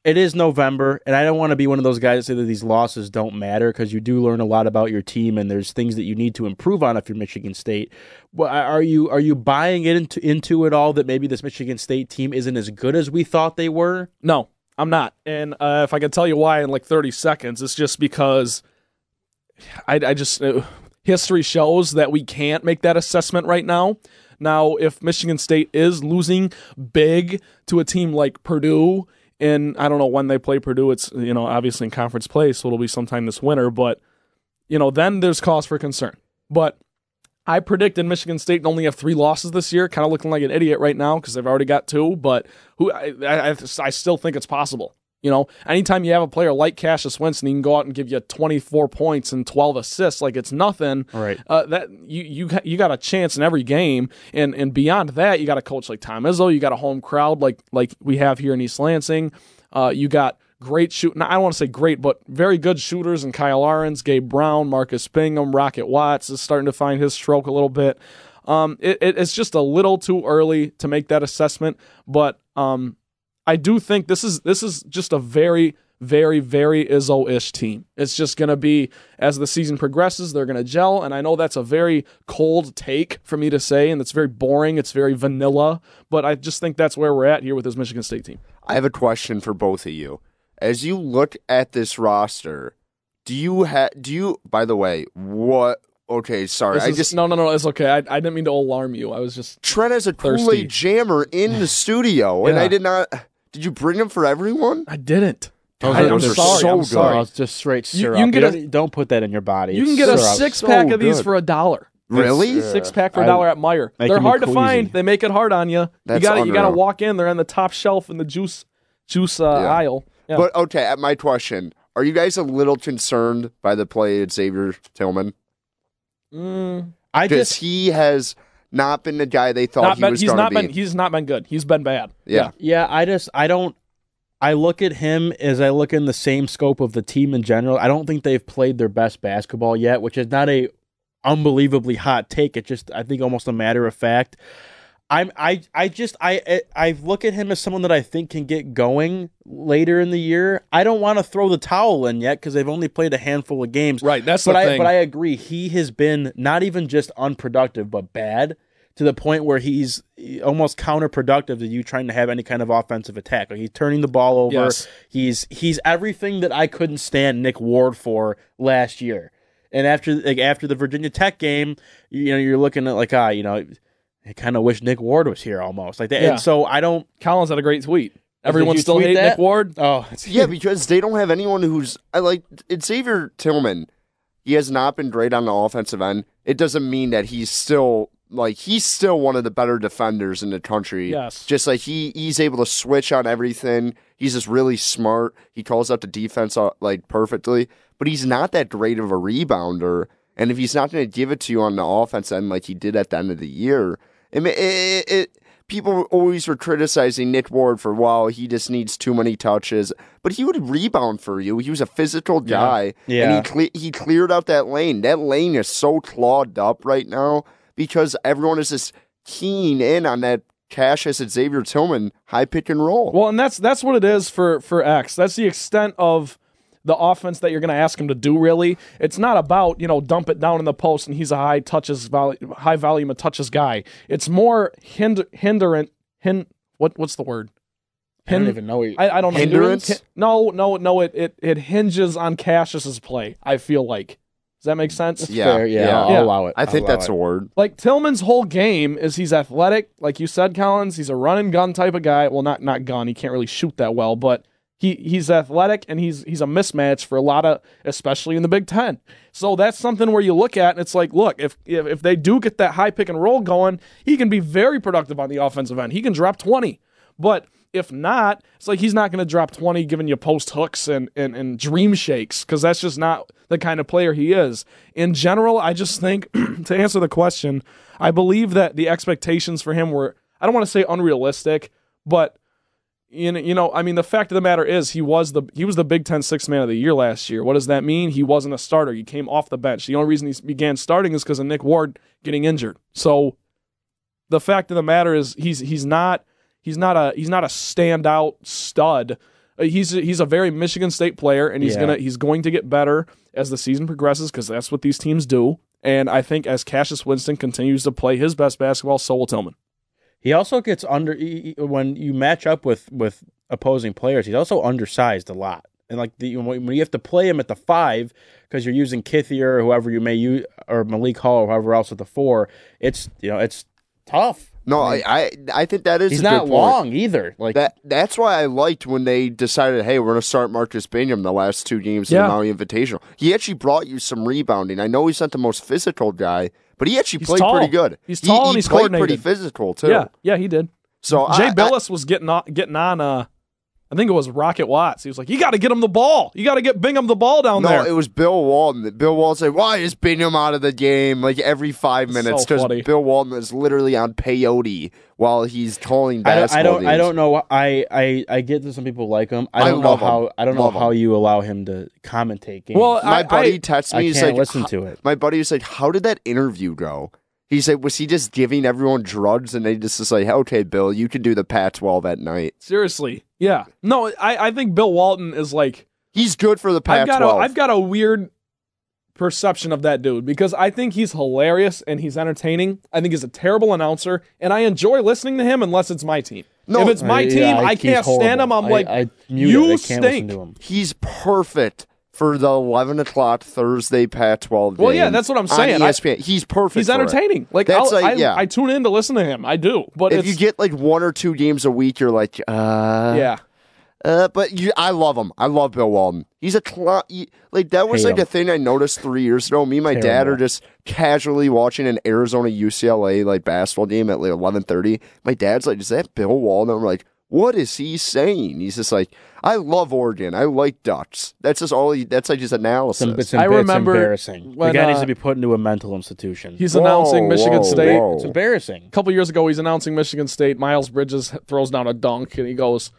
It is November, and I don't want to be one of those guys that say that these losses don't matter because you do learn a lot about your team, and there's things that you need to improve on if you're Michigan State. Well, are you are you buying into into it all that maybe this Michigan State team isn't as good as we thought they were? No, I'm not. And uh, if I can tell you why in like 30 seconds, it's just because I, I just uh, history shows that we can't make that assessment right now. Now, if Michigan State is losing big to a team like Purdue, and I don't know when they play Purdue, it's you know obviously in conference play, so it'll be sometime this winter. But you know, then there's cause for concern. But I predicted Michigan State to only have three losses this year, kind of looking like an idiot right now because they've already got two. But who I, I, I still think it's possible. You know, anytime you have a player like Cassius Winston, he can go out and give you 24 points and 12 assists like it's nothing. Right. Uh, that you you got- you got a chance in every game, and and beyond that, you got a coach like Tom Izzo. You got a home crowd like like we have here in East Lansing. Uh, you got great shooting. I don't want to say great, but very good shooters in Kyle Ahrens, Gabe Brown, Marcus Bingham, Rocket Watts is starting to find his stroke a little bit. Um, it, it, it's just a little too early to make that assessment, but um, I do think this is this is just a very very very Izzo-ish team. It's just going to be as the season progresses, they're going to gel, and I know that's a very cold take for me to say, and it's very boring. It's very vanilla, but I just think that's where we're at here with this Michigan State team. I have a question for both of you. As you look at this roster, do you have? Do you? By the way, what? Okay, sorry. This I is- just no no no. It's okay. I, I didn't mean to alarm you. I was just Trent has a Thirsty. Kool Aid jammer in the studio, and I did not. Did you bring him for everyone? I didn't. Those I, are- I'm those are sorry. so I'm good. sorry. Oh, it's just straight You- you can get don't, a- don't put that in your body. You It's can get a syrup. six So pack of these good. for a dollar. Really? Six pack for a dollar at Meijer. They're hard to find. They make it hard on you. You got to you got to walk in. They're on the top shelf in the juice juice uh, Yeah. aisle. Yeah. But okay, at my question, are you guys a little concerned by the play of Xavier Tillman? Mm, I Because just he has not been the guy they thought not he been, was he's not be. been he's not been good. He's been bad. yeah. yeah, I just I don't I look at him as I look in the same scope of the team in general. I don't think they've played their best basketball yet, which is not a unbelievably hot take. It's just I think almost a matter of fact. I'm I I just I I look at him as someone that I think can get going later in the year. I don't want to throw the towel in yet because they've only played a handful of games. Right. That's but the I thing. but I agree. He has been not even just unproductive, but bad to the point where he's almost counterproductive to you trying to have any kind of offensive attack. Like he's turning the ball over. Yes. He's he's everything that I couldn't stand Nick Ward for last year. And after like after the Virginia Tech game, you know, you're looking at like ah, you know, I kind of wish Nick Ward was here almost like that. Yeah. And so I don't. Collins had a great tweet. Everyone still tweet hate that? Nick Ward. Oh, Yeah, because they don't have anyone who's I like it's Xavier Tillman. He has not been great on the offensive end. It doesn't mean that he's still like he's still one of the better defenders in the country. Yes. Just like he he's able to switch on everything. He's just really smart. He calls out the defense uh, like perfectly, but he's not that great of a rebounder. And if he's not going to give it to you on the offense end like he did at the end of the year, it, it, it people always were criticizing Nick Ward for wow, he just needs too many touches, but he would rebound for you. He was a physical guy, Yeah. and he cle- he cleared out that lane. That lane is so clogged up right now because everyone is just keen in on that Cassius and Xavier Tillman high pick and roll. Well, and that's that's what it is for for X. That's the extent of the offense that you're going to ask him to do. Really, it's not about you know dump it down in the post and he's a high touches vol- high volume of touches guy. It's more hinder hinderant hin what what's the word? I don't even know. What I, I don't know. Hindrance? Hin- No, no, no. It, it it hinges on Cassius's play. I feel like. Does that make sense? yeah, fair. Yeah, I'll Yeah. allow it. I think that's it. a word. Like Tillman's whole game is he's athletic, like you said, Collins. He's a run and gun type of guy. Well, not not gun. He can't really shoot that well, but he he's athletic and he's he's a mismatch for a lot of, especially in the Big Ten. So that's something where you look at and it's like, look, if if, if they do get that high pick and roll going, he can be very productive on the offensive end. He can drop twenty, but if not, it's like he's not going to drop 20 giving you post hooks and, and, and dream shakes because that's just not the kind of player he is. In general, I just think, to answer the question, I believe that the expectations for him were, I don't want to say unrealistic, but. You know, you know, I mean, the fact of the matter is, he was the he was the Big Ten Sixth Man of the Year last year. What does that mean? He wasn't a starter. He came off the bench. The only reason he began starting is because of Nick Ward getting injured. So, the fact of the matter is, he's he's not he's not a he's not a standout stud. Uh, He's he's a very Michigan State player, and he's Yeah. gonna he's going to get better as the season progresses because that's what these teams do. And I think as Cassius Winston continues to play his best basketball, so will Tillman. He also gets under he- he- when you match up with with opposing players. He's also undersized a lot, and like the when you have to play him at the five because you're using Kithier or whoever you may use or Malik Hall or whoever else at the four. It's you know it's tough. No, I, I I think that is He's a good not point. long either. Like That that's why I liked when they decided, hey, we're gonna start Marcus Bingham the last two games Yeah. of the Maui Invitational. He actually brought you some rebounding. I know he's not the most physical guy, but he actually He's played tall. pretty good. He's tall he, and he's played pretty physical too. Yeah, yeah, he did. So Jay I, I- was getting on, getting on. Uh, I think it was Rocket Watts. He was like, "You got to get him the ball. You got to get Bingham the ball down no, there." No, it was Bill Walton. Bill Walton said, "Why is Bingham out of the game like every five minutes?" Because funny. Bill Walton is literally on peyote while he's calling I don't, I don't, I don't know. I, I, I get that some people like him. I I don't know love him. how. I don't know Love how him. you allow him to commentate games. well, My I, buddy I, texted me. He's can't like, listen to it. My buddy was like, "How did that interview go?" He said, "Was he just giving everyone drugs and they just say, like, okay, Bill, you can do the Pac-12 at night." seriously, yeah. No, I, I think Bill Walton is like He's good for the I've Pac-12. got a I've got a weird perception of that dude because I think he's hilarious and he's entertaining. I think he's a terrible announcer, and I enjoy listening to him unless it's my team. No, if it's my Yeah, team, I he's can't stand him. I'm like, I, I you. I can't stink. listen to him. He's perfect for the 11 o'clock Thursday Pac-12 Well, yeah, that's what I'm on saying. I- ESPN. he's perfect. he's for it. entertaining. Like, That's like- I, yeah. I tune in to listen to him. I do, but If you get like one or two games a week, you're like, uh, yeah. Uh, but you, I love him. I love Bill Walton. He's a cl- he- like that was Hate like him. a thing I noticed three years ago. Me and my dad Terrible. are just casually watching an Arizona UCLA like basketball game at like eleven thirty. My dad's like, "Is that Bill Walton?" I'm like, "What is he saying?" He's just like, "I love Oregon. I like Ducks." That's just all. He, that's like his analysis. It's, it's, I embar- remember it's embarrassing. when, the guy needs uh, to be put into a mental institution. He's Whoa, announcing Michigan whoa, State. whoa. it's embarrassing. A couple years ago, he's announcing Michigan State. Miles Bridges throws down a dunk, and he goes,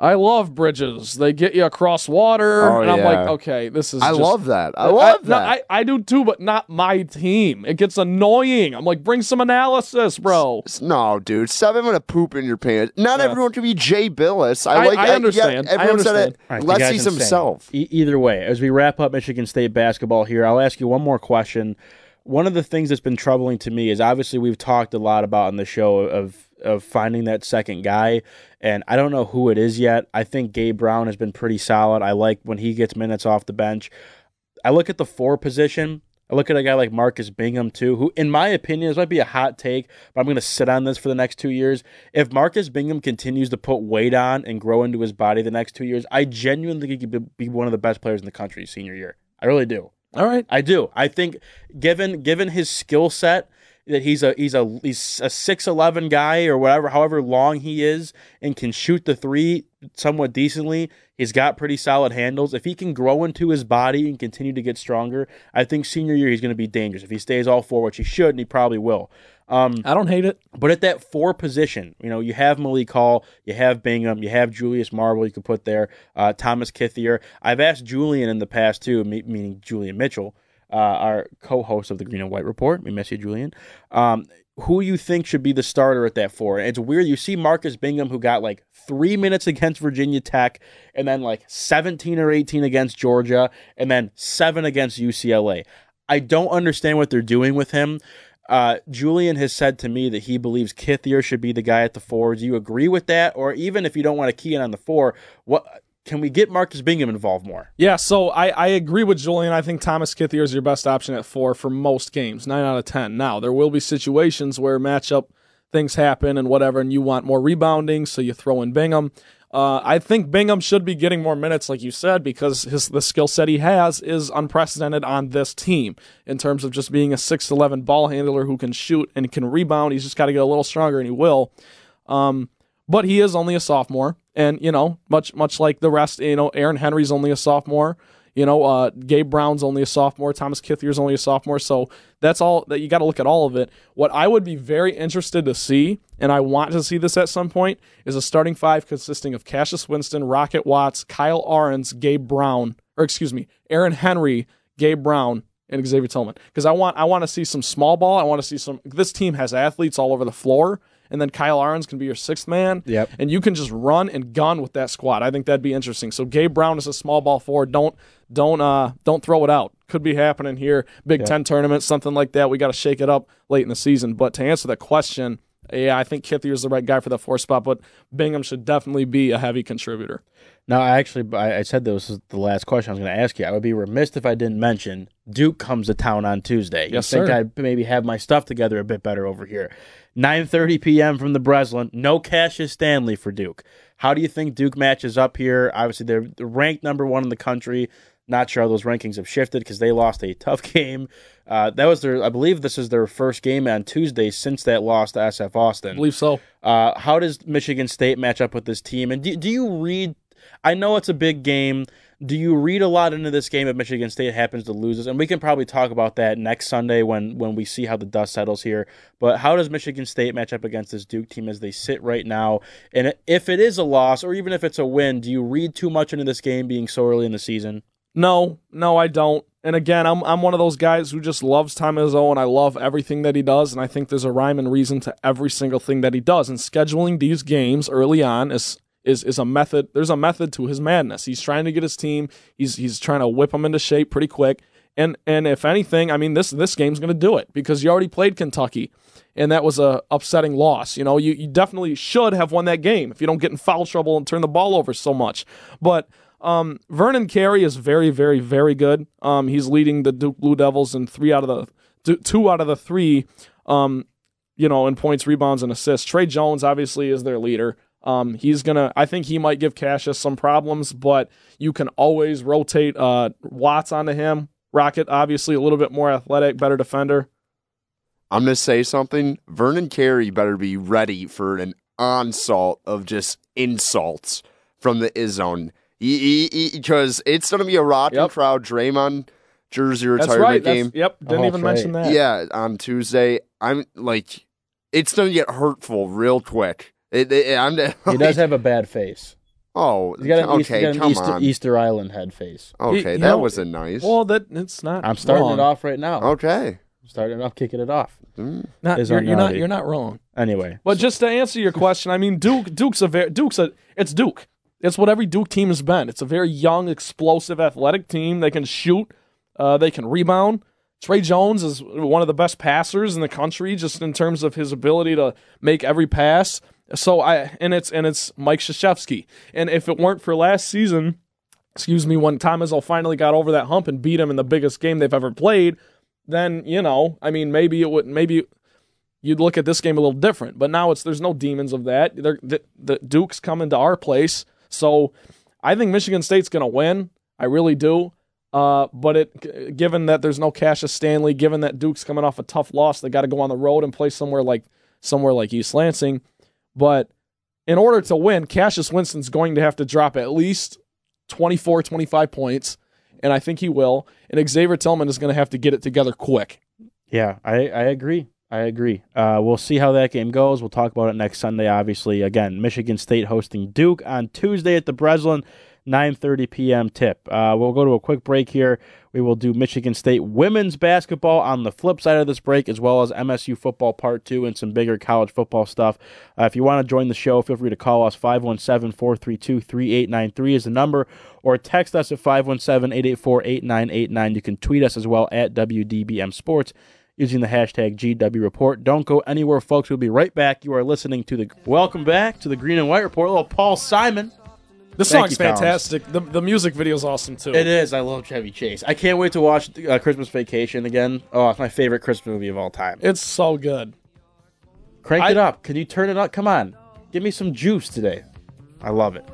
"I love bridges. They get you across water." Oh, and I'm like, "Okay, this is." I just- love that. I love no, that. I, I do too, but not my team. It gets annoying. I'm like, bring some analysis, bro. no, dude, stop having a poop in your pants. Not Yeah. everyone can be Jay Bilas. I, I- like. I yeah, understand. I everyone said it. understand. All right, the Unless guy's he's himself. E- either way, as we wrap up Michigan State basketball here, I'll ask you one more question. One of the things that's been troubling to me is obviously we've talked a lot about on the show of of finding that second guy, and I don't know who it is yet. I think Gabe Brown has been pretty solid. I like when he gets minutes off the bench. I look at the four position. I look at a guy like Marcus Bingham too, who, in my opinion, this might be a hot take, but I'm going to sit on this for the next two years. If Marcus Bingham continues to put weight on and grow into his body the next two years, I genuinely think he could be one of the best players in the country senior year. I really do. All right. I do. I think given given his skill set, that he's a he's a he's a six eleven guy or whatever, however long he is, and can shoot the three somewhat decently. He's got pretty solid handles. If he can grow into his body and continue to get stronger, I think senior year he's going to be dangerous. If he stays all four, which he should, and he probably will. Um, I don't hate it. but at that four position, you know, you have Malik Hall, you have Bingham, you have Julius Marble, you could put there, uh, Thomas Kithier. I've asked Julian in the past too, meaning Julian Mitchell, uh, our co-host of the Green and White Report. We miss you, Julian. Um, who you think should be the starter at that four? And it's weird. You see Marcus Bingham, who got like three minutes against Virginia Tech, and then like 17 or 18 against Georgia, and then seven against UCLA. I don't understand what they're doing with him. Uh, Julian has said to me that he believes Kithier should be the guy at the four. Do you agree with that? Or even if you don't want to key in on the four, what can we get Marcus Bingham involved more? Yeah, so I, I agree with Julian. I think Thomas Kithier is your best option at four for most games, nine out of ten. Now there will be situations where matchup things happen and whatever, and you want more rebounding, so you throw in Bingham. Uh, I think Bingham should be getting more minutes, like you said, because his the skill set he has is unprecedented on this team in terms of just being a six eleven ball handler who can shoot and can rebound. He's just got to get a little stronger, and he will. Um, but he is only a sophomore, and you know, much much like the rest, you know, Aaron Henry's only a sophomore. You know, uh, Gabe Brown's only a sophomore. Thomas Kithier's only a sophomore. So that's all that you got to look at all of it. What I would be very interested to see, and I want to see this at some point, is a starting five consisting of Cassius Winston, Rocket Watts, Kyle Ahrens, Gabe Brown, or excuse me, Aaron Henry, Gabe Brown, and Xavier Tillman. Because I want I want to see some small ball. I want to see some. This team has athletes all over the floor. And then Kyle Ahrens can be your sixth man. Yep. And you can just run and gun with that squad. I think that'd be interesting. So Gabe Brown is a small ball forward. Don't don't uh don't throw it out. Could be happening here. Big Ten tournament, something like that. We got to shake it up late in the season. But to answer that question, yeah, I think Kithier is the right guy for the fourth spot. But Bingham should definitely be a heavy contributor. Now, I actually, I, I said this was the last question I was going to ask you. I would be remiss if I didn't mention Duke comes to town on Tuesday. Yes, you think sir. I'd maybe have my stuff together a bit better over here. 9:30 p.m. from the Breslin. No Cassius Stanley for Duke. How do you think Duke matches up here? Obviously, they're they're ranked number one in the country. Not sure how those rankings have shifted because they lost a tough game. Uh, that was their, I believe, this is their first game on Tuesday since that loss to SF Austin. I believe so. Uh, how does Michigan State match up with this team? And do, do you read? I know it's a big game. Do you read a lot into this game if Michigan State happens to lose this? And we can probably talk about that next Sunday when when we see how the dust settles here. But how does Michigan State match up against this Duke team as they sit right now? And if it is a loss, or even if it's a win, do you read too much into this game being so early in the season? No, no, I don't. And again, I'm I'm one of those guys who just loves Tom Izzo, and I love everything that he does, and I think there's a rhyme and reason to every single thing that he does. And scheduling these games early on is is is a method. There's a method to his madness. He's trying to get his team. He's he's trying to whip them into shape pretty quick. And and if anything, I mean this this game's going to do it because you already played Kentucky, and that was a upsetting loss. You know, you you definitely should have won that game if you don't get in foul trouble and turn the ball over so much. But um, Vernon Carey is very, very, very good. Um, he's leading the Duke Blue Devils in three out of the two- out of the three. Um, you know, in points, rebounds, and assists. Tre Jones obviously is their leader. Um, he's gonna. I think he might give Cassius some problems, but you can always rotate uh, Watts onto him. Rocket obviously a little bit more athletic, better defender. I'm gonna say something. Vernon Carey better be ready for an onslaught of just insults from the Izzone. Because it's gonna be a rocking Yep. crowd. Draymond jersey That's retirement right. game. That's, yep. Didn't Oh, even right. mention that. Yeah, on Tuesday. I'm like, it's gonna get hurtful real quick. It, it, I'm He does have a bad face. Oh, He's got an, East- okay, he's got an come Easter, on. Easter Island head face. Okay, You- you that know- wasn't nice. Well, that it's not. I'm starting wrong. it off right now. okay. I'm starting it off, kicking it off. Mm. Not, you're, you're not. You're not wrong. Anyway, But just to answer your question, I mean, Duke, Duke's a very, Duke's a, it's Duke. It's what every Duke team has been. It's a very young, explosive, athletic team. They can shoot, uh, they can rebound. Tre Jones is one of the best passers in the country, just in terms of his ability to make every pass. So I, and it's and it's Mike Krzyzewski. And if it weren't for last season, excuse me, when Tom Izzo finally got over that hump and beat him in the biggest game they've ever played, then you know, I mean, maybe it would, maybe you'd look at this game a little different. But now it's there's no demons of that. The, the Duke's coming to our place, so I think Michigan State's going to win. I really do. Uh, but it, given that there's no Cassius Stanley, given that Duke's coming off a tough loss, they got to go on the road and play somewhere like somewhere like East Lansing. But in order to win, Cassius Winston's going to have to drop at least 24, 25 points, and I think he will. And Xavier Tillman is going to have to get it together quick. Yeah, I, I agree. I agree. Uh, we'll see how that game goes. We'll talk about it next Sunday. Obviously, again, Michigan State hosting Duke on Tuesday at the Breslin. 9:30 p.m. tip. Uh, we'll go to a quick break here. We will do Michigan State women's basketball on the flip side of this break, as well as MSU football part two and some bigger college football stuff. Uh, if you want to join the show, feel free to call us 517-432-3893 is the number, or text us at 517-884-8989. You can tweet us as well at WDBM Sports using the hashtag GW Report. Don't go anywhere, folks. We'll be right back. You are listening to the Welcome back to the Green and White Report. Little Paul Simon. This song's Collins. fantastic. The, the music video is awesome too. It is. I love Chevy Chase. I can't wait to watch uh, Christmas Vacation again. Oh, it's my favorite Christmas movie of all time. It's so good. Crank I- it up. Can you turn it up? Come on. Give me some juice today. I love it.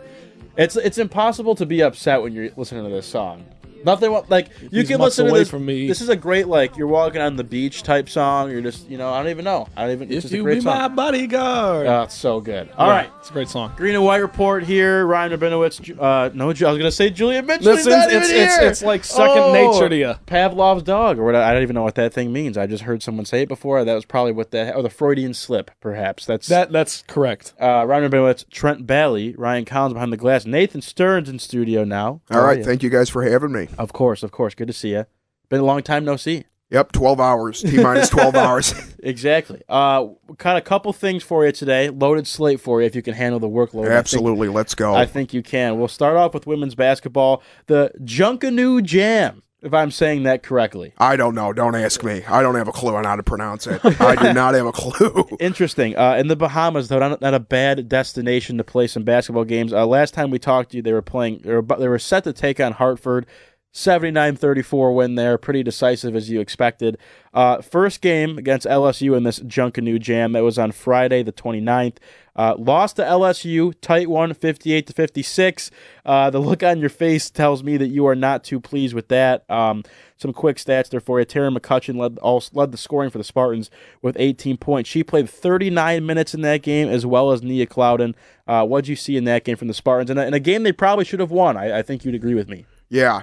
It's it's impossible to be upset when you're listening to this song. Nothing like you These can months listen to away this. from me. This is a great like you're walking on the beach type song. You're just you know I don't even know. I don't even. It's If just a you great be my song. bodyguard. Oh, it's so good. All right. it's a great song. Green and White report here. Ryan Rabinowitz. Uh, no, I was gonna say Julia Mitchell. Listen, not even it's, it's, here. it's like second Oh, nature to you. Pavlov's dog, or what? I don't even know what that thing means. I just heard someone say it before. That was probably what that, or the Freudian slip, perhaps. That's That that's correct. uh, Ryan Rabinowitz, Trent Bailey, Ryan Collins behind the glass, Nathan Stearns in studio now. All How right, you? thank you guys for having me. Of course, of course. Good to see you. Been a long time no see. Yep, 12 hours, T minus 12 hours. Exactly. Uh, of a couple things for you today. Loaded slate for you if you can handle the workload. I think- Absolutely, let's go. I think you can. We'll start off with women's basketball. The Junkanoo Jam, if I'm saying that correctly. I don't know. Don't ask me. I don't have a clue on how to pronounce it. I do not have a clue. Interesting. Uh, in the Bahamas, though, not, not a bad destination to play some basketball games. Uh, last time we talked to you, they were playing. They were, they were set to take on Hartford. 79-34 win there, pretty decisive as you expected. Uh, first game against LSU in this Junkanoo Jam that was on Friday the 29th. Uh, lost to LSU, tight one, 58 to 56. Uh, the look on your face tells me that you are not too pleased with that. Um, some quick stats there for you. Taryn McCutcheon led all, led the scoring for the Spartans with 18 points. She played 39 minutes in that game, as well as Nia Clouden. Uh, what'd you see in that game from the Spartans? In a, in a game they probably should have won. I, I think you'd agree with me. Yeah,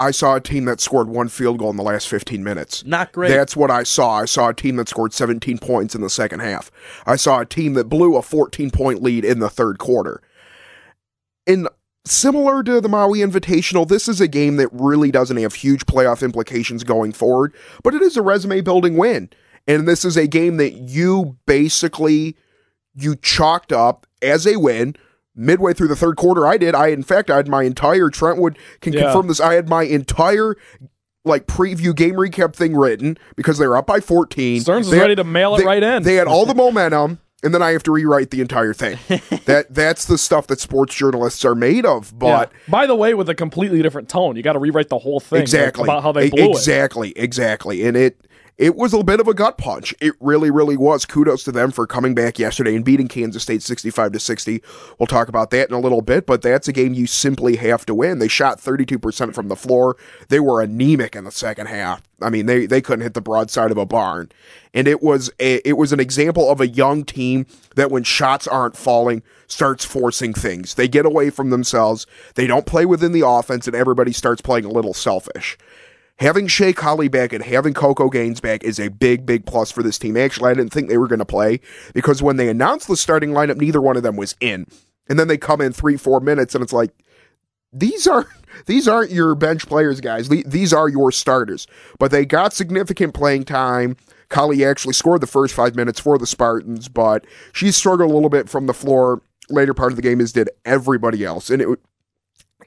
I saw a team that scored one field goal in the last 15 minutes. Not great. That's what I saw. I saw a team that scored 17 points in the second half. I saw a team that blew a 14 point lead in the third quarter. In similar to the Maui Invitational, this is a game that really doesn't have huge playoff implications going forward, but it is a resume building win. And this is a game that you basically you chalked up as a win midway through the third quarter. I did. I in fact I had my entire Trentwood can Yeah. confirm this. I had my entire like preview game recap thing written because they were up by 14. Stearns was They had- ready to mail it they- right in. They had all the momentum. And then I have to rewrite the entire thing. that that's the stuff that sports journalists are made of. But Yeah. by the way, with a completely different tone, you got to rewrite the whole thing like, exactly about how they blew it. exactly exactly and it it was a bit of a gut punch. It really really was. Kudos to them for coming back yesterday and beating kansas state 65 to 60 we'll talk about that in a little bit but that's a game you simply have to win. They shot 32% from the floor. They were anemic in the second half. I mean they they couldn't hit the broadside of a barn. And it was a, it was an example of a young team that when shots aren't falling starts forcing things. They get away from themselves. They don't play within the offense and everybody starts playing a little selfish having Shay Colley back and having Coco Gaines back is a big, big plus for this team. Actually, I didn't think they were going to play because when they announced the starting lineup, neither one of them was in. And then they come in three, four minutes, and it's like, these are these aren't your bench players, guys. These are your starters. But they got significant playing time. Colley actually scored the first five minutes for the Spartans, but she struggled a little bit from the floor later part of the game, as did everybody else. And it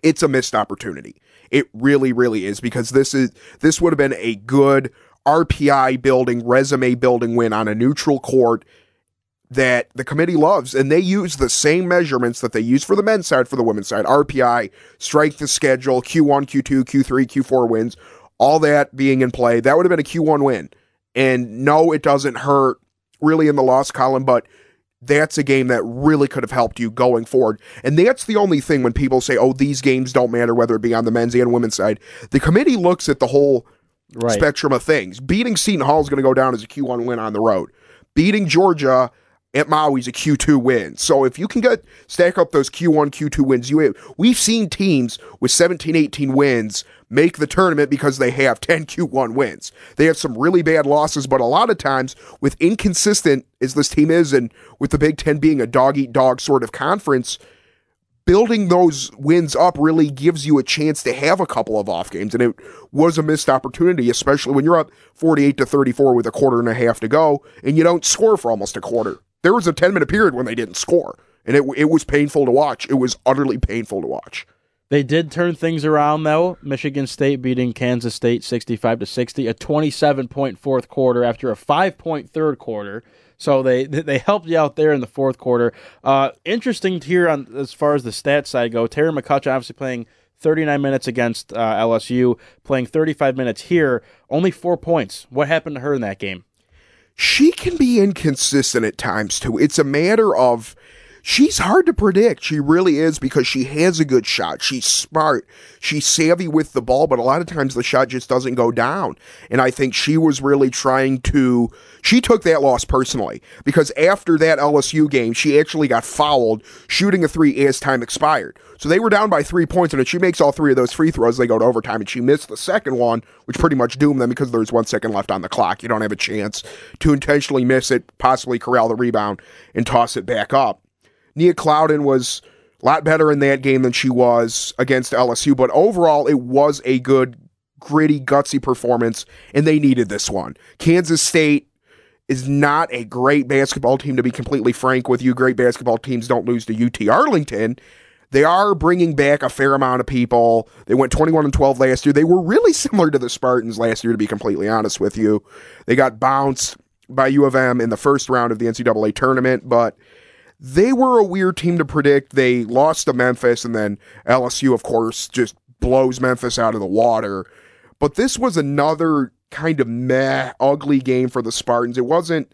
it's a missed opportunity. It really, really is because this is this would have been a good RPI building, resume building win on a neutral court that the committee loves, and they use the same measurements that they use for the men's side for the women's side: RPI, strength of schedule, Q1, Q2, Q3, Q4 wins, all that being in play. That would have been a Q1 win. And no, it doesn't hurt really in the loss column, but that's a game that really could have helped you going forward. And that's the only thing when people say, oh, these games don't matter, whether it be on the men's and women's side. The committee looks at the whole Right. spectrum of things. Beating Seton Hall is going to go down as a Q1 win on the road. Beating Georgia at Maui's a Q2 win. So if you can get stack up those Q1, Q2 wins, you we've seen teams with 17, 18 wins make the tournament because they have 10 Q1 wins. They have some really bad losses, but a lot of times with inconsistent as this team is and with the Big 10 being a dog eat dog sort of conference, building those wins up really gives you a chance to have a couple of off games and it was a missed opportunity especially when you're up 48 to 34 with a quarter and a half to go and you don't score for almost a quarter there was a 10 minute period when they didn't score and it, it was painful to watch it was utterly painful to watch They did turn things around though. Michigan State beating Kansas State 65 to 60, a 27 point fourth quarter after a 5 point third quarter. So they they helped you out there in the fourth quarter. Uh, interesting here on as far as the stats side go. Taryn McCutcheon obviously playing 39 minutes against uh, LSU, playing 35 minutes here, only 4 points. What happened to her in that game? She can be inconsistent at times too. It's a matter of she's hard to predict. She really is because she has a good shot. She's smart. She's savvy with the ball, but a lot of times the shot just doesn't go down. And I think she was really trying to she took that loss personally because after that LSU game, she actually got fouled shooting a 3 as time expired. So they were down by 3 points and if she makes all 3 of those free throws, they go to overtime and she missed the second one, which pretty much doomed them because there's 1 second left on the clock. You don't have a chance to intentionally miss it, possibly corral the rebound and toss it back up. Nia Clouden was a lot better in that game than she was against LSU, but overall, it was a good, gritty, gutsy performance, and they needed this one. Kansas State is not a great basketball team, to be completely frank with you. Great basketball teams don't lose to UT Arlington. They are bringing back a fair amount of people. They went 21 and 12 last year. They were really similar to the Spartans last year, to be completely honest with you. They got bounced by U of M in the first round of the NCAA tournament, but they were a weird team to predict. They lost to Memphis, and then LSU, of course, just blows Memphis out of the water. But this was another kind of meh, ugly game for the Spartans. It wasn't.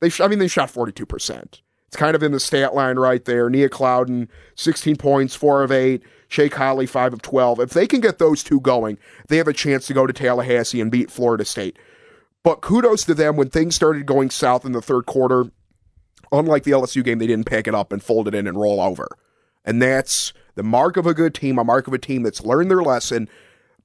They, sh- I mean, they shot forty two percent. It's kind of in the stat line right there. Nia Clouden, sixteen points, four of eight. Shay Colley, five of twelve. If they can get those two going, they have a chance to go to Tallahassee and beat Florida State. But kudos to them when things started going south in the third quarter unlike the LSU game, they didn't pick it up and fold it in and roll over. And that's the mark of a good team, a mark of a team that's learned their lesson.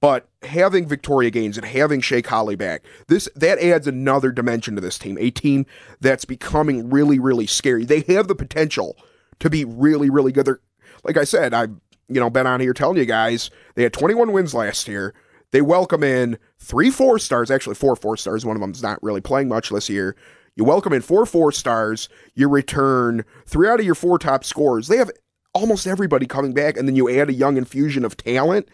But having Victoria Gaines and having Shay Colley back, this that adds another dimension to this team. A team that's becoming really, really scary. They have the potential to be really, really good. They're like I said, I've you know been on here telling you guys they had 21 wins last year. They welcome in three four stars, actually four four stars. One of them's not really playing much this year. You welcome in four four stars. You return three out of your four top scores. They have almost everybody coming back, and then you add a young infusion of talent.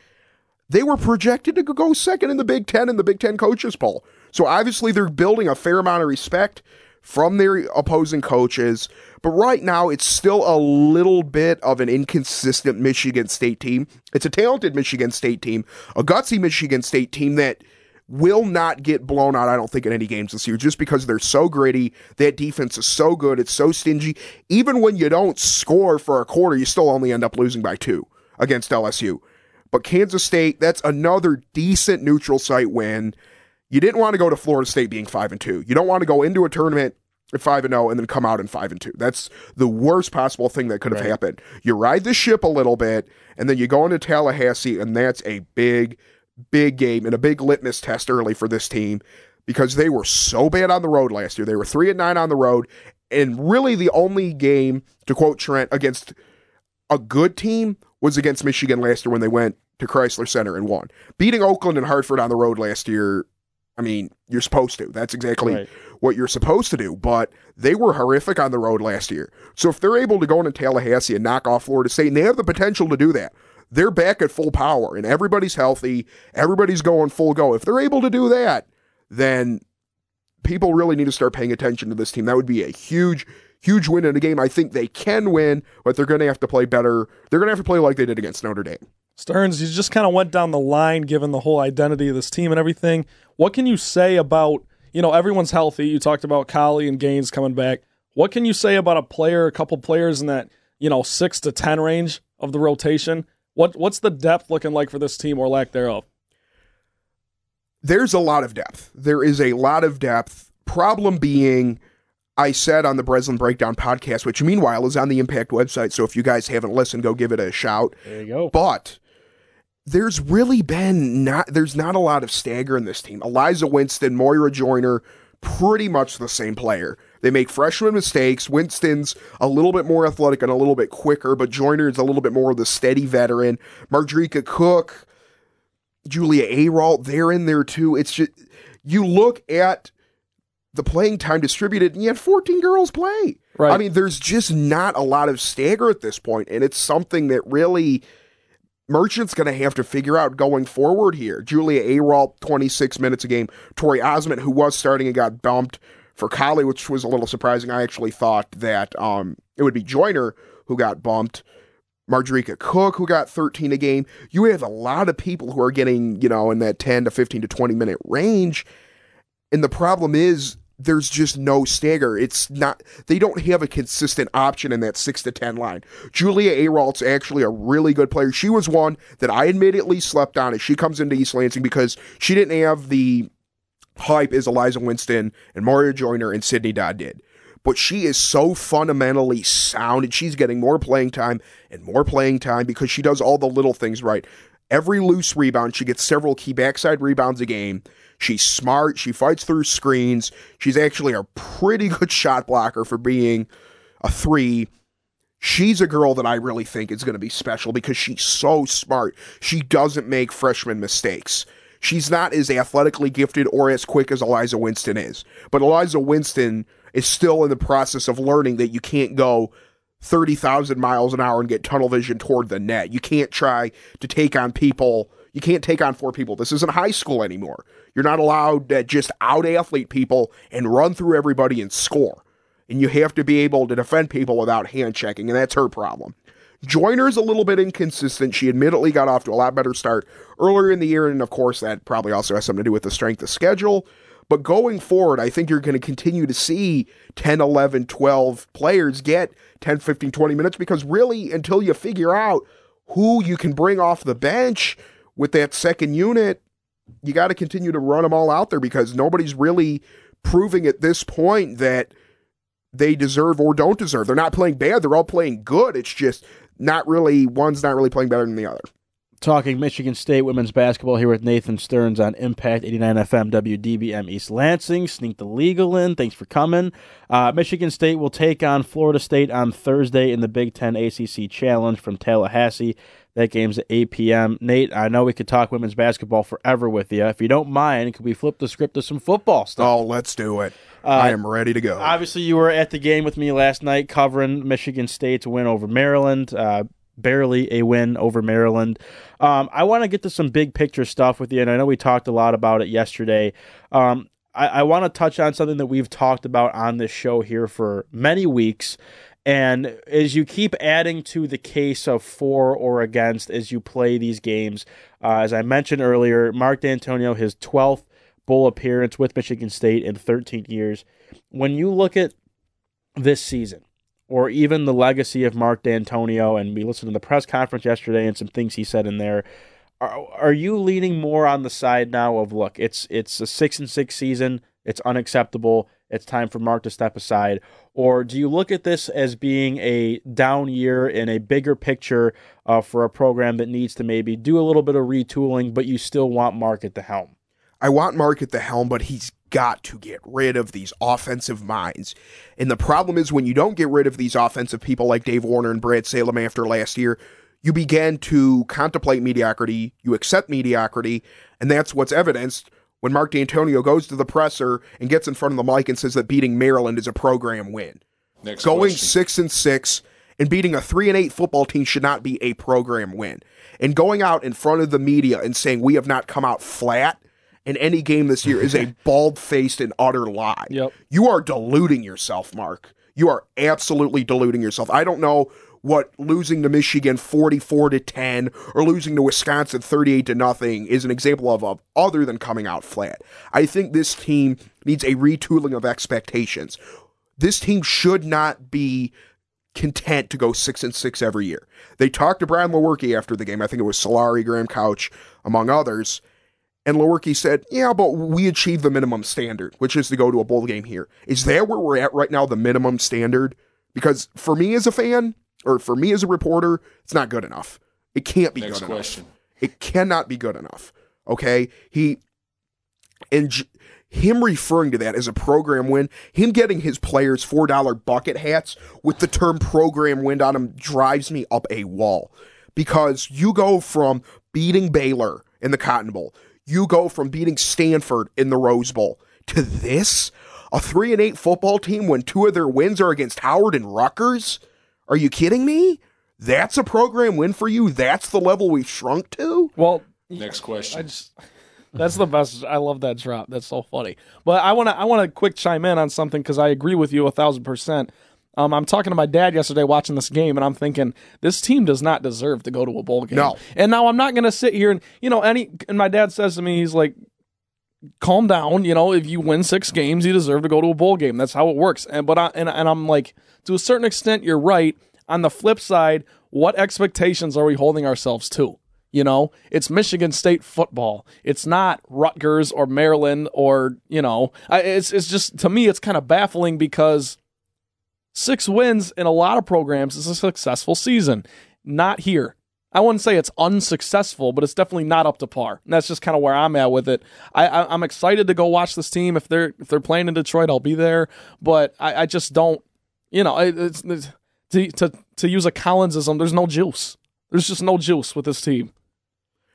They were projected to go second in the Big Ten in the Big Ten coaches poll. So obviously they're building a fair amount of respect from their opposing coaches. But right now, it's still a little bit of an inconsistent Michigan State team. It's a talented Michigan State team, a gutsy Michigan State team that will not get blown out, I don't think, in any games this year, just because they're so gritty. That defense is so good. It's so stingy. Even when you don't score for a quarter, you still only end up losing by two against LSU. But Kansas State, that's another decent neutral site win. You didn't want to go to Florida State being five and two. You don't want to go into a tournament at five and zero and then come out in five and two. That's the worst possible thing that could have Right. happened. You ride the ship a little bit, and then you go into Tallahassee, and that's a big, big game and a big litmus test early for this team because they were so bad on the road last year. They were three and nine on the road, and really the only game, to quote Trent, against a good team was against Michigan last year when they went to Crisler Center and won. Beating Oakland and Hartford on the road last year, I mean, you're supposed to. That's exactly Right. what you're supposed to do. But they were horrific on the road last year. So if they're able to go into Tallahassee and knock off Florida State, and they have the potential to do that, they're back at full power and everybody's healthy, everybody's going full go. If they're able to do that, then people really need to start paying attention to this team. That would be a huge, huge win in a game. I think they can win, but they're going to have to play better. They're going to have to play like they did against Notre Dame. Stearns, you just kind of went down the line given the whole identity of this team and everything. What can you say about, you know, everyone's healthy. You talked about Colley and Gaines coming back. What can you say about a player, a couple players in that you know six to ten range of the rotation? What what's the depth looking like for this team or lack thereof? There's a lot of depth. There is a lot of depth. Problem being, I said on the Breslin Breakdown podcast, which meanwhile is on the Impact website. So if you guys haven't listened, go give it a shout. There you go. But there's really been not there's not a lot of stagger in this team. Alyza Winston, Moira Joyner, pretty much the same player. They make freshman mistakes. Winston's a little bit more athletic and a little bit quicker, but Joyner is a little bit more of the steady veteran. Mardrekia Cook, Julia Ayrault, they're in there too. It's just you look at the playing time distributed, and you had 14 girls play. Right. I mean, there's just not a lot of stagger at this point, and it's something that really Merchant's going to have to figure out going forward here. Julia Ayrault, 26 minutes a game. Tory Ozment, who was starting and got bumped for Kali, which was a little surprising. I actually thought that um, it would be Joyner who got bumped. Mardrekia Cook, who got 13 a game. You have a lot of people who are getting, you know, in that 10 to 15 to 20 minute range. And the problem is, there's just no stagger. It's not, they don't have a consistent option in that 6 to 10 line. Julia Ayrault's actually a really good player. She was one that I admittedly slept on as she comes into East Lansing because she didn't have the hype as Alyza Winston and Mario Joiner and Sydney Dodd did. But she is so fundamentally sound and she's getting more playing time and more playing time because she does all the little things right. Every loose rebound, she gets several key backside rebounds a game. She's smart. She fights through screens. She's actually a pretty good shot blocker for being a three. She's a girl that I really think is going to be special because she's so smart. She doesn't make freshman mistakes. She's not as athletically gifted or as quick as Alyza Winston is. But Alyza Winston is still in the process of learning that you can't go 30,000 miles an hour and get tunnel vision toward the net. You can't try to take on people. You can't take on four people. This isn't high school anymore. You're not allowed to just out athlete people and run through everybody and score. And you have to be able to defend people without hand checking, and that's her problem. Joiner's a little bit inconsistent. She admittedly got off to a lot better start earlier in the year, and of course, that probably also has something to do with the strength of schedule. But going forward, I think you're going to continue to see 10, 11, 12 players get 10, 15, 20 minutes because really, until you figure out who you can bring off the bench with that second unit, you got to continue to run them all out there because nobody's really proving at this point that they deserve or don't deserve. They're not playing bad, they're all playing good. It's just not really, one's not really playing better than the other. Talking Michigan State women's basketball here with Nathan Stearns on Impact 89 FM WDBM East Lansing. Sneak the legal in. Thanks for coming. Uh, Michigan State will take on Florida State on Thursday in the Big Ten ACC Challenge from Tallahassee. That game's at 8 p.m. Nate, I know we could talk women's basketball forever with you. If you don't mind, could we flip the script to some football stuff? Oh, let's do it. I am ready to go. Obviously, you were at the game with me last night covering Michigan State's win over Maryland. Uh, barely a win over Maryland. Um, I want to get to some big picture stuff with you, and I know we talked a lot about it yesterday. Um, I, I want to touch on something that we've talked about on this show here for many weeks. And as you keep adding to the case of for or against as you play these games, uh, as I mentioned earlier, Mark Dantonio, his 12th bowl appearance with Michigan State in 13 years. When you look at this season, or even the legacy of Mark Dantonio, and we listened to the press conference yesterday and some things he said in there. Are, are you leaning more on the side now of look, it's it's a six and six season, it's unacceptable, it's time for Mark to step aside, or do you look at this as being a down year in a bigger picture uh, for a program that needs to maybe do a little bit of retooling, but you still want Mark at the helm? I want Mark at the helm, but he's got to get rid of these offensive minds. And the problem is when you don't get rid of these offensive people like Dave Warner and Brad Salem after last year, you begin to contemplate mediocrity, you accept mediocrity, and that's what's evidenced when Mark Dantonio goes to the presser and gets in front of the mic and says that beating Maryland is a program win. Next Going question. six and six and beating a three and eight football team should not be a program win. And going out in front of the media and saying we have not come out flat in any game this year is a bald faced and utter lie. Yep. You are deluding yourself, Mark. You are absolutely deluding yourself. I don't know what losing to Michigan 44 to 10 or losing to Wisconsin 38 to nothing is an example of, of other than coming out flat. I think this team needs a retooling of expectations. This team should not be content to go six and six every year. They talked to Brian Lewerke after the game. I think it was Solari, Graham Couch, among others. And Lewerke said, Yeah, but we achieved the minimum standard, which is to go to a bowl game here. Is that where we're at right now, the minimum standard? Because for me as a fan, or for me as a reporter, it's not good enough. It can't be Next good question. enough. It cannot be good enough. Okay? He and j- him referring to that as a program win, him getting his players $4 bucket hats with the term program win on them drives me up a wall. Because you go from beating Baylor in the Cotton Bowl, you go from beating Stanford in the Rose Bowl to this? A 3 and 8 football team when two of their wins are against Howard and Rutgers? Are you kidding me? That's a program win for you? That's the level we've shrunk to? Well, Next I question. just that's the best. I love that drop. That's so funny. But I want to I want to quick chime in on something because I agree with you a thousand percent. Um, I'm talking to my dad yesterday watching this game, and I'm thinking this team does not deserve to go to a bowl game. No. And now I'm not going to sit here and you know any. And my dad says to me, he's like, "Calm down. You know, if you win six games, you deserve to go to a bowl game. That's how it works." And but I and, and I'm like, to a certain extent, you're right. On the flip side, what expectations are we holding ourselves to? You know, it's Michigan State football. It's not Rutgers or Maryland or you know, I- it's it's just to me it's kind of baffling because six wins in a lot of programs is a successful season. Not here. I wouldn't say it's unsuccessful, but it's definitely not up to par. And that's just kind of where I'm at with it. I, I'm excited to go watch this team. If they're if they're playing in Detroit, I'll be there. But I, I just don't. You know, it- it's, it's to to to use a Collinsism. There's no juice. There's just no juice with this team.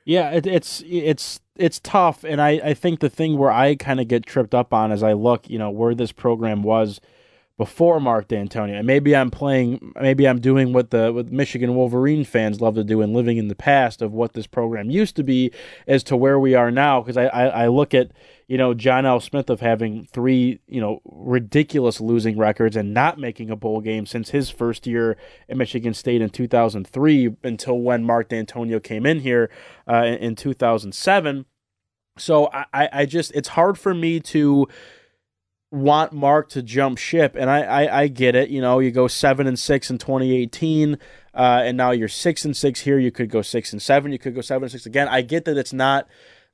Yeah, it, it's it's it's tough, and I I think the thing where I kind of get tripped up on as I look, you know, where this program was before Mark Dantonio, and maybe I'm playing, maybe I'm doing what the what Michigan Wolverine fans love to do and living in the past of what this program used to be, as to where we are now. Because I, I I look at you know John L. Smith of having three you know ridiculous losing records and not making a bowl game since his first year at Michigan State in 2003 until when Mark Dantonio came in here uh, in, in 2007. So I, I I just it's hard for me to want Mark to jump ship, and I, I, I get it. You know, you go seven and six in 2018, uh, and now you're six and six here. You could go six and seven. You could go seven and six again. I get that it's not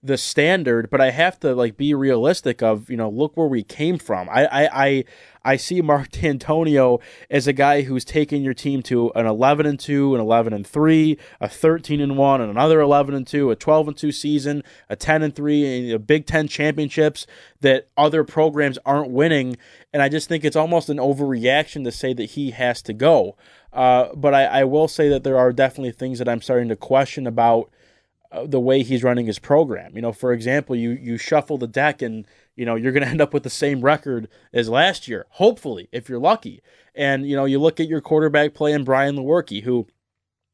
the standard, but I have to like be realistic. Of you know, look where we came from. I I I, I see Mark Dantonio as a guy who's taken your team to an 11 and two, an 11 and three, a 13 and one, and another 11 and two, a 12 and two season, a 10 and three, and a Big Ten championships that other programs aren't winning. And I just think it's almost an overreaction to say that he has to go. Uh, but I, I will say that there are definitely things that I'm starting to question about uh, the way he's running his program. You know, for example, you you shuffle the deck and you know you're going to end up with the same record as last year, hopefully, if you're lucky. And you know, you look at your quarterback play in Brian Lewerke, who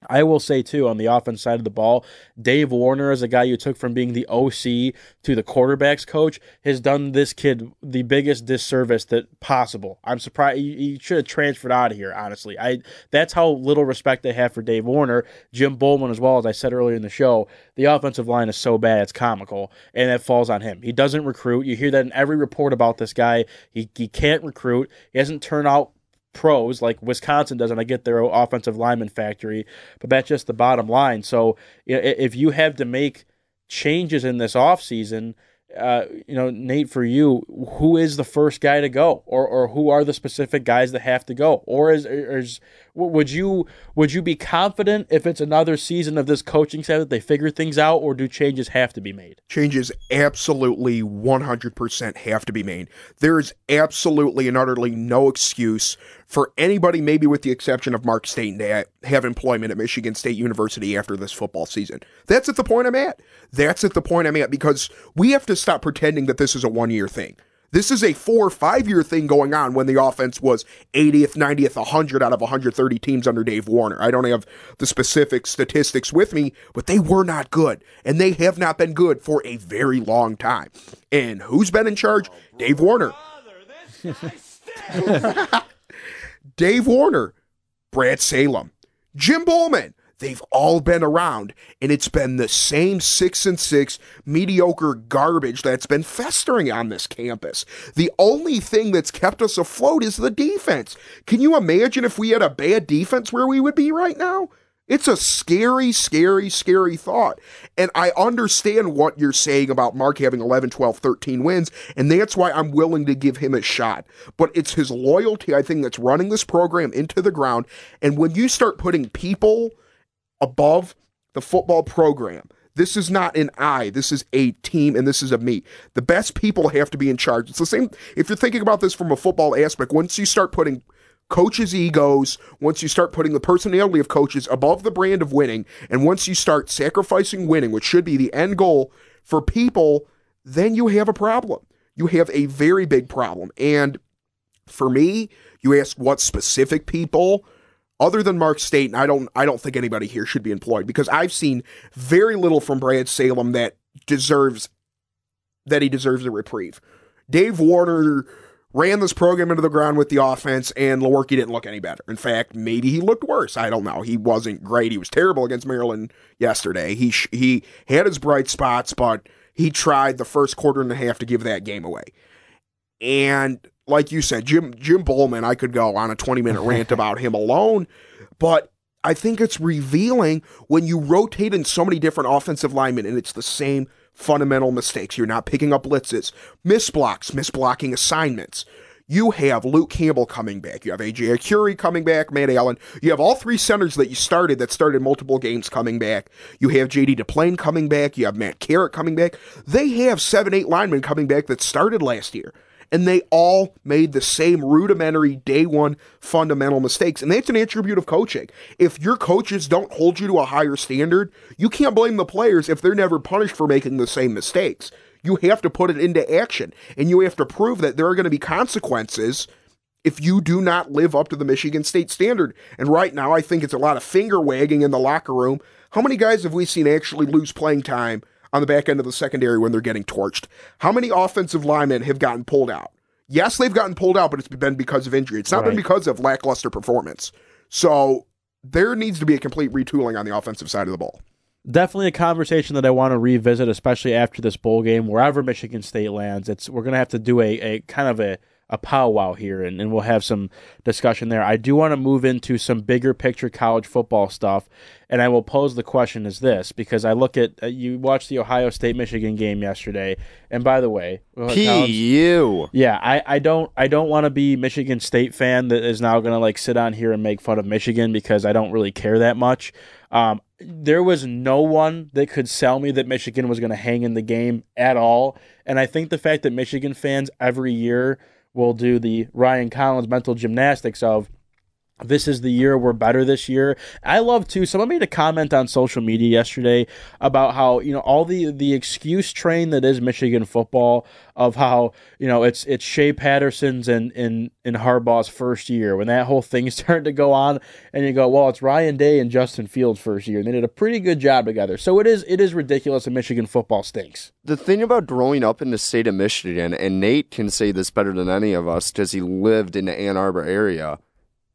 I will say too on the offense side of the ball, Dave Warner is a guy you took from being the OC to the quarterbacks coach has done this kid the biggest disservice that possible. I'm surprised he, should have transferred out of here. Honestly, I that's how little respect I have for Dave Warner, Jim Bollman as well as I said earlier in the show. The offensive line is so bad it's comical, and that falls on him. He doesn't recruit. You hear that in every report about this guy. He he can't recruit. He hasn't turned out pros like Wisconsin does, and I get their offensive lineman factory, but that's just the bottom line. So if you have to make changes in this offseason, uh, you know, Nate, for you, who is the first guy to go, or or who are the specific guys that have to go, or is, or is would you would you be confident if it's another season of this coaching staff that they figure things out, or do changes have to be made? Changes absolutely 100% have to be made. There is absolutely and utterly no excuse for anybody, maybe with the exception of Mark Staten, to have employment at Michigan State University after this football season. That's at the point I'm at. That's at the point I'm at because we have to stop pretending that this is a one year thing. This is a four or five year thing going on when the offense was 80th, 90th, 100 out of 130 teams under Dave Warner. I don't have the specific statistics with me, but they were not good. And they have not been good for a very long time. And who's been in charge? Dave Warner. Dave Warner, Brad Salem, Jim Bollman. They've all been around, and it's been the same six and six mediocre garbage that's been festering on this campus. The only thing that's kept us afloat is the defense. Can you imagine if we had a bad defense where we would be right now? It's a scary, scary, scary thought. And I understand what you're saying about Mark having 11, 12, 13 wins, and that's why I'm willing to give him a shot. But it's his loyalty, I think, that's running this program into the ground. And when you start putting people above the football program, this is not an I, this is a team, and this is a me. The best people have to be in charge. It's the same, if you're thinking about this from a football aspect, once you start putting coaches' egos, once you start putting the personality of coaches above the brand of winning, and once you start sacrificing winning, which should be the end goal for people, then you have a problem. You have a very big problem. And for me, you ask what specific people other than Mark Staten, I don't I don't think anybody here should be employed because I've seen very little from Brad Salem that deserves that he deserves a reprieve. Dave Warner ran this program into the ground with the offense, and Lewerke didn't look any better. In fact, maybe he looked worse. I don't know. He wasn't great. He was terrible against Maryland yesterday. He sh- he had his bright spots, but he tried the first quarter and a half to give that game away. And like you said, Jim Jim Bollman, I could go on a 20 minute rant about him alone, but I think it's revealing when you rotate in so many different offensive linemen and it's the same fundamental mistakes. You're not picking up blitzes, miss misblocks, misblocking assignments. You have Luke Campbell coming back. You have AJ Arcuri coming back, Matt Allen. You have all three centers that you started that started multiple games coming back. You have JD Duplain coming back. You have Matt Carrick coming back. They have seven, eight linemen coming back that started last year and they all made the same rudimentary day one fundamental mistakes. And that's an attribute of coaching. If your coaches don't hold you to a higher standard, you can't blame the players if they're never punished for making the same mistakes. You have to put it into action, and you have to prove that there are going to be consequences if you do not live up to the Michigan State standard. And right now, I think it's a lot of finger wagging in the locker room. How many guys have we seen actually lose playing time on the back end of the secondary when they're getting torched. How many offensive linemen have gotten pulled out? Yes, they've gotten pulled out, but it's been because of injury. It's not right. been because of lackluster performance. So there needs to be a complete retooling on the offensive side of the ball. Definitely a conversation that I want to revisit, especially after this bowl game, wherever Michigan State lands. It's we're gonna have to do a, a kind of a a powwow here, and, and we'll have some discussion there. I do want to move into some bigger picture college football stuff, and I will pose the question as this because I look at uh, you watched the Ohio State Michigan game yesterday, and by the way, PU, yeah, I, I don't I don't want to be Michigan State fan that is now going to like sit on here and make fun of Michigan because I don't really care that much. Um, there was no one that could sell me that Michigan was going to hang in the game at all. And I think the fact that Michigan fans every year will do the Ryan Collins mental gymnastics of this is the year we're better this year. I love too. Someone made a comment on social media yesterday about how you know all the the excuse train that is Michigan football of how you know it's it's Shea Patterson's and in in Harbaugh's first year when that whole thing started to go on, and you go, well, it's Ryan Day and Justin Fields' first year, and they did a pretty good job together. So it is it is ridiculous, and Michigan football stinks. The thing about growing up in the state of Michigan, and Nate can say this better than any of us because he lived in the Ann Arbor area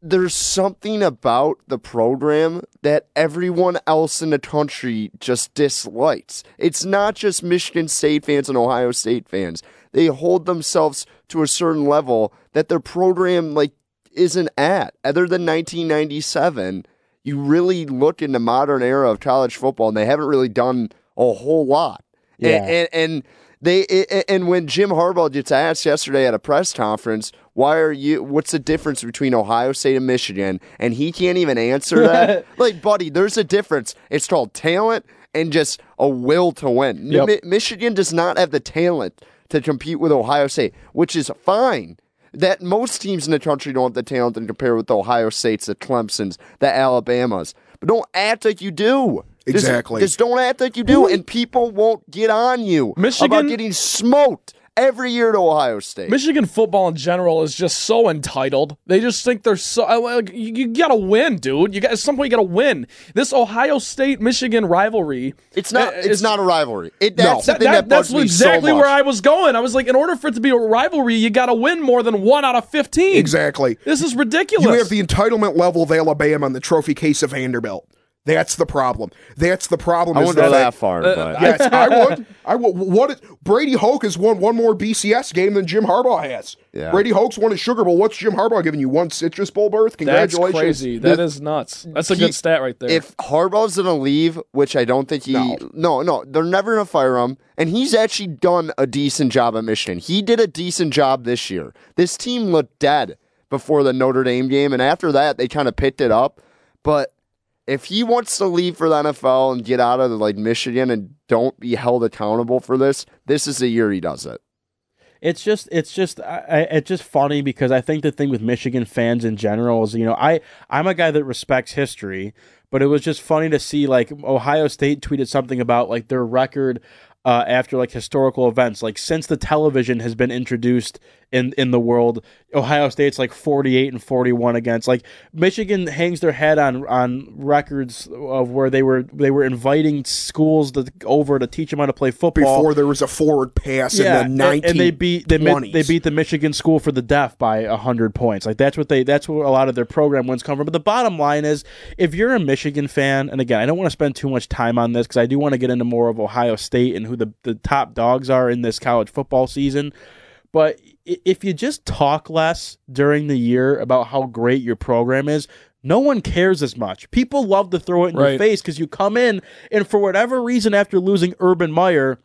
there's something about the program that everyone else in the country just dislikes. It's not just Michigan State fans and Ohio State fans. They hold themselves to a certain level that their program like isn't at. Other than 1997, you really look in the modern era of college football and they haven't really done a whole lot. Yeah. and, and, and they and when Jim Harbaugh gets asked yesterday at a press conference, why are you? What's the difference between Ohio State and Michigan? And he can't even answer that. like, buddy, there's a difference. It's called talent and just a will to win. Yep. Mi- Michigan does not have the talent to compete with Ohio State, which is fine. That most teams in the country don't have the talent to compare with the Ohio States, the Clemsons, the Alabamas. But don't act like you do. Exactly. Just, just don't act like you do, and people won't get on you Michigan, about getting smoked every year to Ohio State. Michigan football in general is just so entitled. They just think they're so. Like, you, you gotta win, dude. You got at some point you gotta win. This Ohio State Michigan rivalry. It's not. Uh, it's not a rivalry. It, that's no, that, that, that's exactly so where I was going. I was like, in order for it to be a rivalry, you gotta win more than one out of fifteen. Exactly. This is ridiculous. You have the entitlement level of Alabama and the trophy case of Vanderbilt. That's the problem. That's the problem. I is wouldn't go that that far, uh, but uh, Yes, I would. I would. What? is- Brady Hoke has won one more BCS game than Jim Harbaugh has. Yeah. Brady Hoke's won a Sugar Bowl. What's Jim Harbaugh giving you? One Citrus Bowl berth? Congratulations. That's Congratulations. crazy. That is nuts. That's a He- good stat right there. if Harbaugh's gonna leave, which I don't think he, No. no, no, they're never gonna fire him. And he's actually done a decent job at Michigan. He did a decent job this year. This team looked dead before the Notre Dame game, and after that, they kind of picked it up. But if he wants to leave for the NFL and get out of like Michigan and don't be held accountable for this, this is the year he does it. it's just it's just I, it's just funny because I think the thing with Michigan fans in general is you know I I'm a guy that respects history, but it was just funny to see like Ohio State tweeted something about like their record uh, after like historical events like since the television has been introduced in in the world Ohio State's like 48 and 41 against like Michigan hangs their head on on records of where they were they were inviting schools to, over to teach them how to play football Before there was a forward pass yeah, in the and, and they beat they, mi- 1920s. they beat the Michigan School for the Deaf by hundred points. Like that's what they that's where a lot of their program wins come from. But the bottom line is, if you're a Michigan fan, and again, I don't want to spend too much time on this because I do want to get into more of Ohio State and who the the top dogs are in this college football season. But if you just talk less during the year about how great your program is, no one cares as much. People love to throw it in your face because you come in and for whatever reason, after losing Urban Meyer,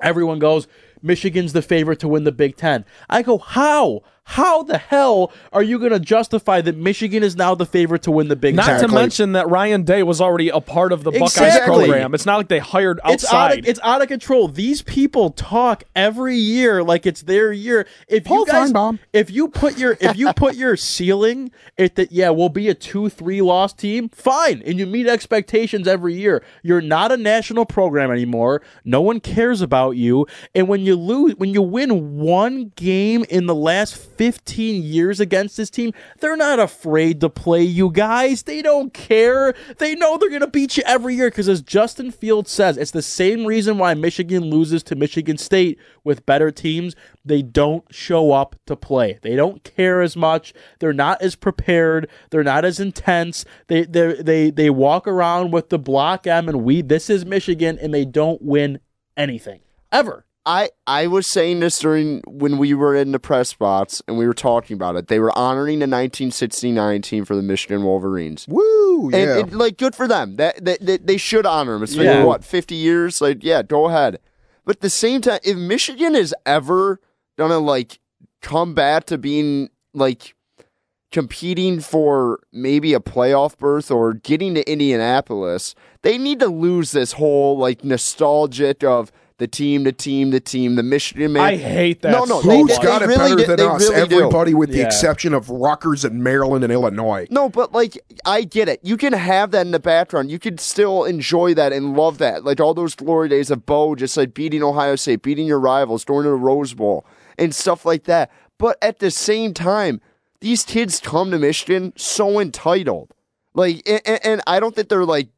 everyone goes, Michigan's the favorite to win the Big Ten. I go, how? How the hell are you going to justify that Michigan is now the favorite to win the Big Not Ten? to mention that Ryan Day was already a part of the Buckeyes Exactly. program. It's not like they hired It's out, outside. of, it's out of control. These people talk every year like it's their year. If you guys, Finebaum. if you put your if you put your ceiling at that, yeah, we'll be a two three loss team. Fine, and you meet expectations every year. You're not a national program anymore. No one cares about you. And when you lose, when you win one game in the last fifteen years against this team, they're not afraid to play you guys. They don't care. They know they're gonna beat you every year because, as Justin Fields says, it's the same reason why Michigan loses to Michigan State with better teams. They don't show up to play. They don't care as much. They're not as prepared. They're not as intense. They they they they walk around with the block M and we. This is Michigan, and they don't win anything ever. I, I was saying this during when we were in the press spots and we were talking about it. They were honoring the 1969 team for the Michigan Wolverines. Woo! And, Yeah. and, like, good for them. That, that, that they should honor them. It's been Yeah. what fifty years. Like, yeah, go ahead. But at the same time, if Michigan is ever gonna like come back to being like competing for maybe a playoff berth or getting to Indianapolis, they need to lose this whole like nostalgic of the team, the team, the team, the Michigan man. I hate that. No, no, so they- Who's much. got it really better do- than us? really do. Everybody, with the Yeah. exception of Rutgers and Maryland and Illinois. No, but like I get it. You can have that in the background. You can still enjoy that and love that. Like all those glory days of Bo just like beating Ohio State, beating your rivals, going to the Rose Bowl and stuff like that. But at the same time, these kids come to Michigan so entitled. Like and, and I don't think they're like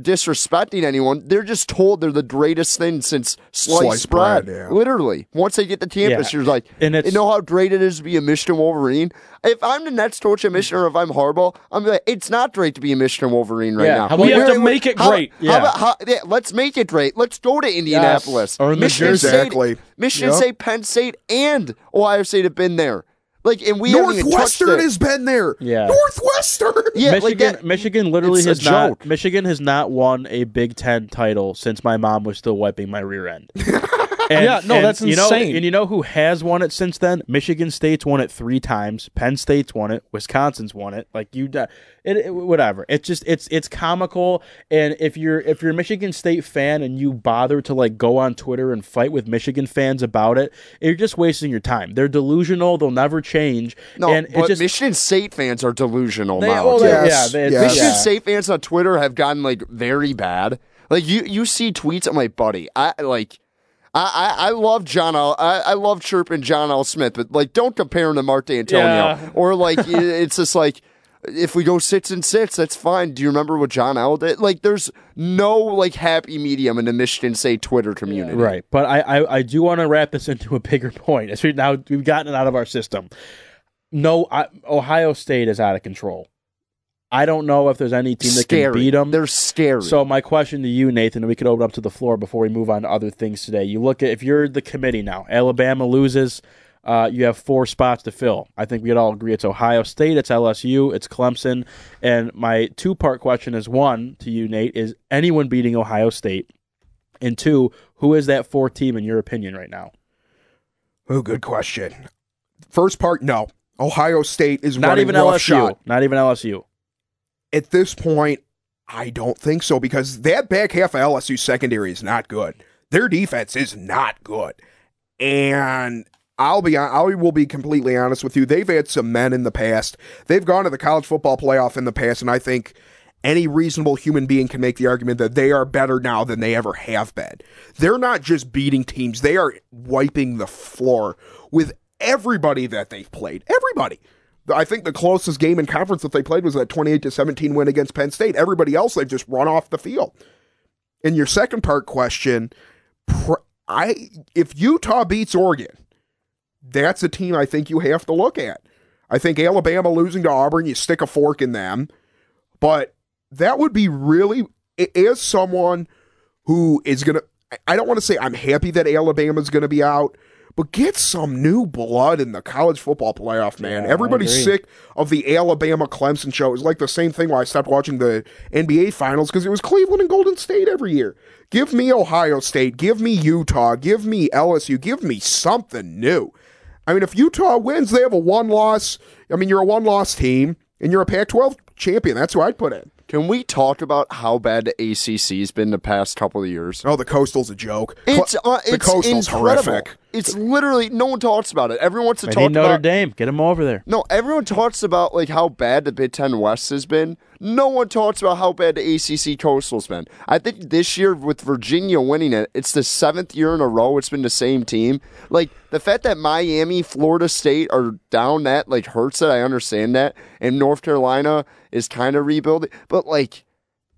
disrespecting anyone. They're just told they're the greatest thing since sliced, Sliced bread. bread, yeah. Literally. Once they get to campus, Yeah. you're like, And it's- you know how great it is to be a Michigan Wolverine? If I'm the next coach at Michigan or if I'm Harbaugh, I'm like, it's not great to be a Michigan Wolverine right Yeah. now. How about We have to make it how- great. How Yeah. about, how, yeah, let's make it great. Let's go to Indianapolis. Or in Michigan Jersey. State, Exactly. Michigan Yep. State, Penn State, and Ohio State have been there. Like, and we haven't even touched Northwestern has been there. Yeah. Northwestern. yeah, like Michigan, that- Michigan literally has not. joke. Michigan has not won a Big Ten title since my mom was still wiping my rear end. And- Yeah, no, and that's you know, insane. and you know who has won it since then? Michigan State's won it three times. Penn State's won it. Wisconsin's won it. Like you, it, it, whatever. It's just it's it's comical. And if you're if you're a Michigan State fan and you bother to like go on Twitter and fight with Michigan fans about it, you're just wasting your time. They're delusional. They'll never change. no, and but it just Michigan State fans are delusional they, now. well, Yes, yeah, they, yes. Michigan yeah. State fans on Twitter have gotten like very bad. Like you, you see tweets. I'm like, buddy, I like, I, I, I love John L. I, I love chirping John L. Smith, but like, don't compare him to Mark Dantonio Yeah. or like it- it's just like. If we go six and six, that's fine. Do you remember what John L did? Like, there's no like happy medium in the Michigan State Twitter community. Right, but I I, I do want to wrap this into a bigger point. As we now we've gotten it out of our system. No, I, Ohio State is out of control. I don't know if there's any team that scary. can beat them. They're scary. So my question to you, Nathan, and we could open up to the floor before we move on to other things today. You look at if you're the committee now, Alabama loses, uh, you have four spots to fill. I think we'd all agree it's Ohio State, it's LSU, it's Clemson. And my two part question is one to you, Nate, is anyone beating Ohio State? And two, who is that fourth team in your opinion right now? Oh, good question. First part, no. Ohio State is Not running even LSU. shot. Not even LSU. At this point, I don't think so because that back half of LSU secondary is not good. Their defense is not good, and I'll be I will be completely honest with you. They've had some men in the past. They've gone to the college football playoff in the past, and I think any reasonable human being can make the argument that they are better now than they ever have been. They're not just beating teams; they are wiping the floor with everybody that they've played. Everybody. I think the closest game in conference that they played was that 28 to 17 win against Penn State. Everybody else they've just run off the field. And your second part question, I if Utah beats Oregon, that's a team I think you have to look at. I think Alabama losing to Auburn, you stick a fork in them. But that would be really as someone who is going to I don't want to say I'm happy that Alabama's going to be out, but get some new blood in the college football playoff, man. Yeah, Everybody's sick of the Alabama Clemson show. It was like the same thing why I stopped watching the NBA finals because it was Cleveland and Golden State every year. Give me Ohio State, give me Utah, give me LSU, give me something new. I mean, if Utah wins, they have a one loss. I mean, you're a one loss team and you're a Pac 12 champion. That's who I'd put in. Can we talk about how bad the ACC's been the past couple of years? Oh, the Coastal's a joke. It's uh, the it's Coastal's incredible. horrific. It's literally no one talks about it. Everyone wants to I talk need Notre about Dame. Get them over there. no. Everyone talks about like how bad the Big Ten West has been. No one talks about how bad the ACC Coastal's been. I think this year with Virginia winning it, it's the seventh year in a row it's been the same team. Like the fact that Miami, Florida State are down that like hurts it. I understand that, and North Carolina is kind of rebuilding, but like.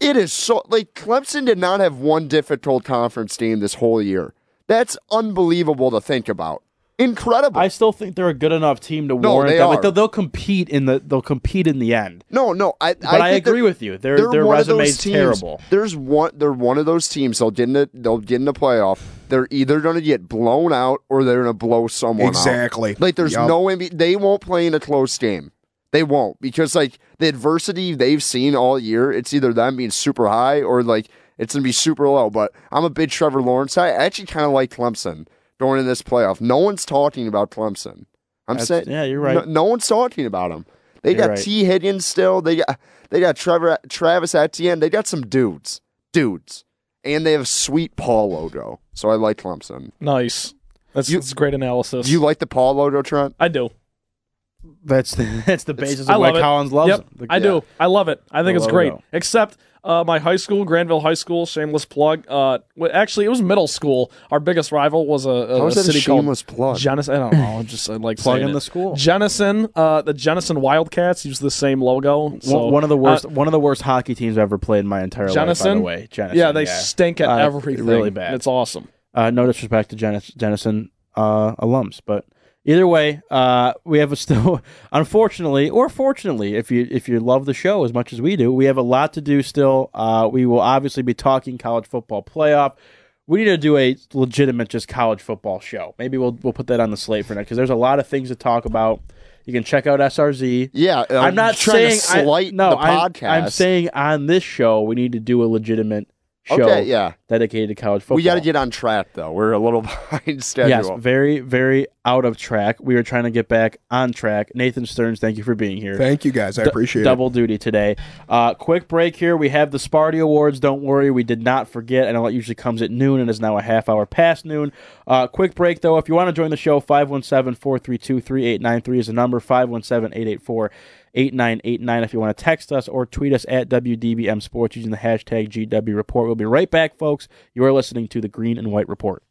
It is so like Clemson did not have one difficult conference game this whole year. That's unbelievable to think about. Incredible. I still think they're a good enough team to No, warrant they them. Like they'll, they'll compete in the they'll compete in the end. no, no, I. But I, think agree with you. Their they're their one of resume's terrible. There's one. They're one of those teams. They'll get in the. They'll get in the playoff. They're either going to get blown out or they're going to blow someone out. Exactly. Like there's Yup. no. NBA They won't play in a close game. They won't because like the adversity they've seen all year. It's either them being super high or like it's going to be super low. But I'm a big Trevor Lawrence guy. I actually kind of like Clemson during this playoff. No one's talking about Clemson. I'm That's- saying. yeah, you're right. No, no one's talking about them. They You're got right. Tee Higgins still. They got they got Trevor Travis Etienne. They got some dudes, dudes, and they have a sweet Paul logo. So I like Clemson. Nice. That's, You- that's great analysis. Do you like the Paul logo, Trent? I do. That's the that's the basis I of why love it. Collins loves yep, them. The- I do. I love it. I think The it's great. logo. Except uh, my high school, Grandville High School, shameless plug. Uh, actually, it was middle school. Our biggest rival was a, a, How is a that a city called shameless plug? Genesis. I don't know. Just I like Plug saying in the school. Jenison, uh, the Jenison Wildcats use the same logo. So, one, one of the worst uh, one of the worst hockey teams I've ever played in my entire life. By the way, Jenison, yeah, they stink at Uh, everything. really bad. It's awesome. Uh, no disrespect to Jennis- Jenison uh, alums, but either way, uh, we have a still, unfortunately or fortunately, if you if you love the show as much as we do, we have a lot to do still. Uh, we will obviously be talking college football playoff. We need to do a legitimate just college football show. Maybe we'll we'll put that on the slate for next because there's a lot of things to talk about. You can check out SRZ. Yeah, uh, I'm not trying saying to slight I, no. the I'm, podcast. I'm saying on this show we need to do a legitimate show okay, yeah. dedicated to college football. We got to get on track though. We're a little behind schedule. Yes, very, very out of track. We are trying to get back on track. Nathan Stearns, thank you for being here. Thank you guys. I D- appreciate it. Double duty today. Uh, quick break here. We have the Sparty Awards. Don't worry, we did not forget. I know it usually comes at noon and is now a half hour past noon. Uh, quick break though. If you want to join the show, 517-432-3893 is the number. 517-884-8989 if you want to text us or tweet us at WDBM Sports using the hashtag GW Report. We'll be right back, folks. You are listening to the Green and White Report.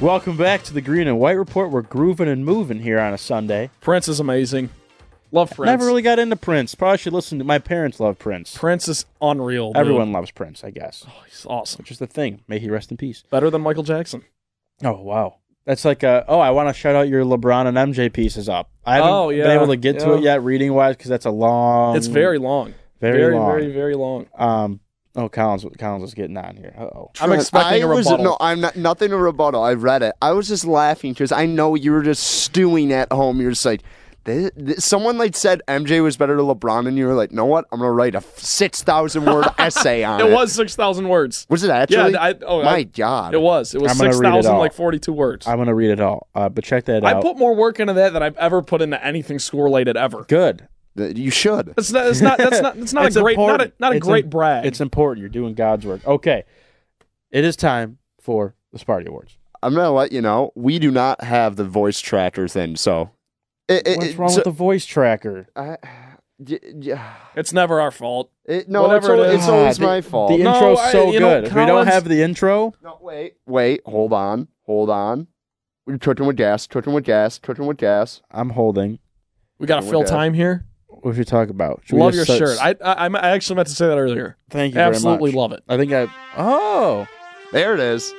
Welcome back to the Green and White Report. We're grooving and moving here on a Sunday. Prince is amazing. Love Prince. Never really got into Prince. Probably should listen to my parents love Prince. Prince is unreal. dude. Everyone loves Prince, I guess. Oh, he's awesome. Which is the thing. May he rest in peace. Better than Michael Jackson. Oh wow. That's like a oh, I want to shout out your LeBron and MJ pieces up. I haven't Oh, been able to get to yeah. it yet, reading wise, because that's a long. It's very long. very, very, long. very, very long. Um. Oh, Collins, Collins was getting on here. Oh, I'm expecting I a was, rebuttal. No, I'm not. Nothing to rebuttal. I read it. I was just laughing because I know you were just stewing at home. You're just like, this, this, someone like said MJ was better to LeBron, and you were like, know what? I'm gonna write a six thousand word essay on it. It was six thousand words. Was it actually? Yeah, I, oh, My I, God. it was. It was I'm gonna six read it thousand all. like forty two words. I'm gonna read it all. Uh, but check that I out. I put more work into that than I've ever put into anything school related ever. Good. You should. That's not. That's not. That's not. That's not It's a great. Not a, not a It's great im- brag. It's important. You're doing God's work. Okay. It is time for the Sparty Awards. I'm gonna let you know. We do not have the voice tracker thing, so. It, it, What's wrong so- with the voice tracker? I- y- y- It's never our fault. it- no, Whatever it's, it al- it's always Ah, the- my fault. The No, intro's I- so you know, good. we don't have the intro, No, wait, wait, hold on, hold on. We're touching with gas, touching with gas, touching with gas. I'm holding. We got to Oh, fill time here. What should we talk about? Should we Love your just shirt. I, I I actually meant to say that earlier. Thank you Absolutely very much. love it. I think I. Oh, There it is.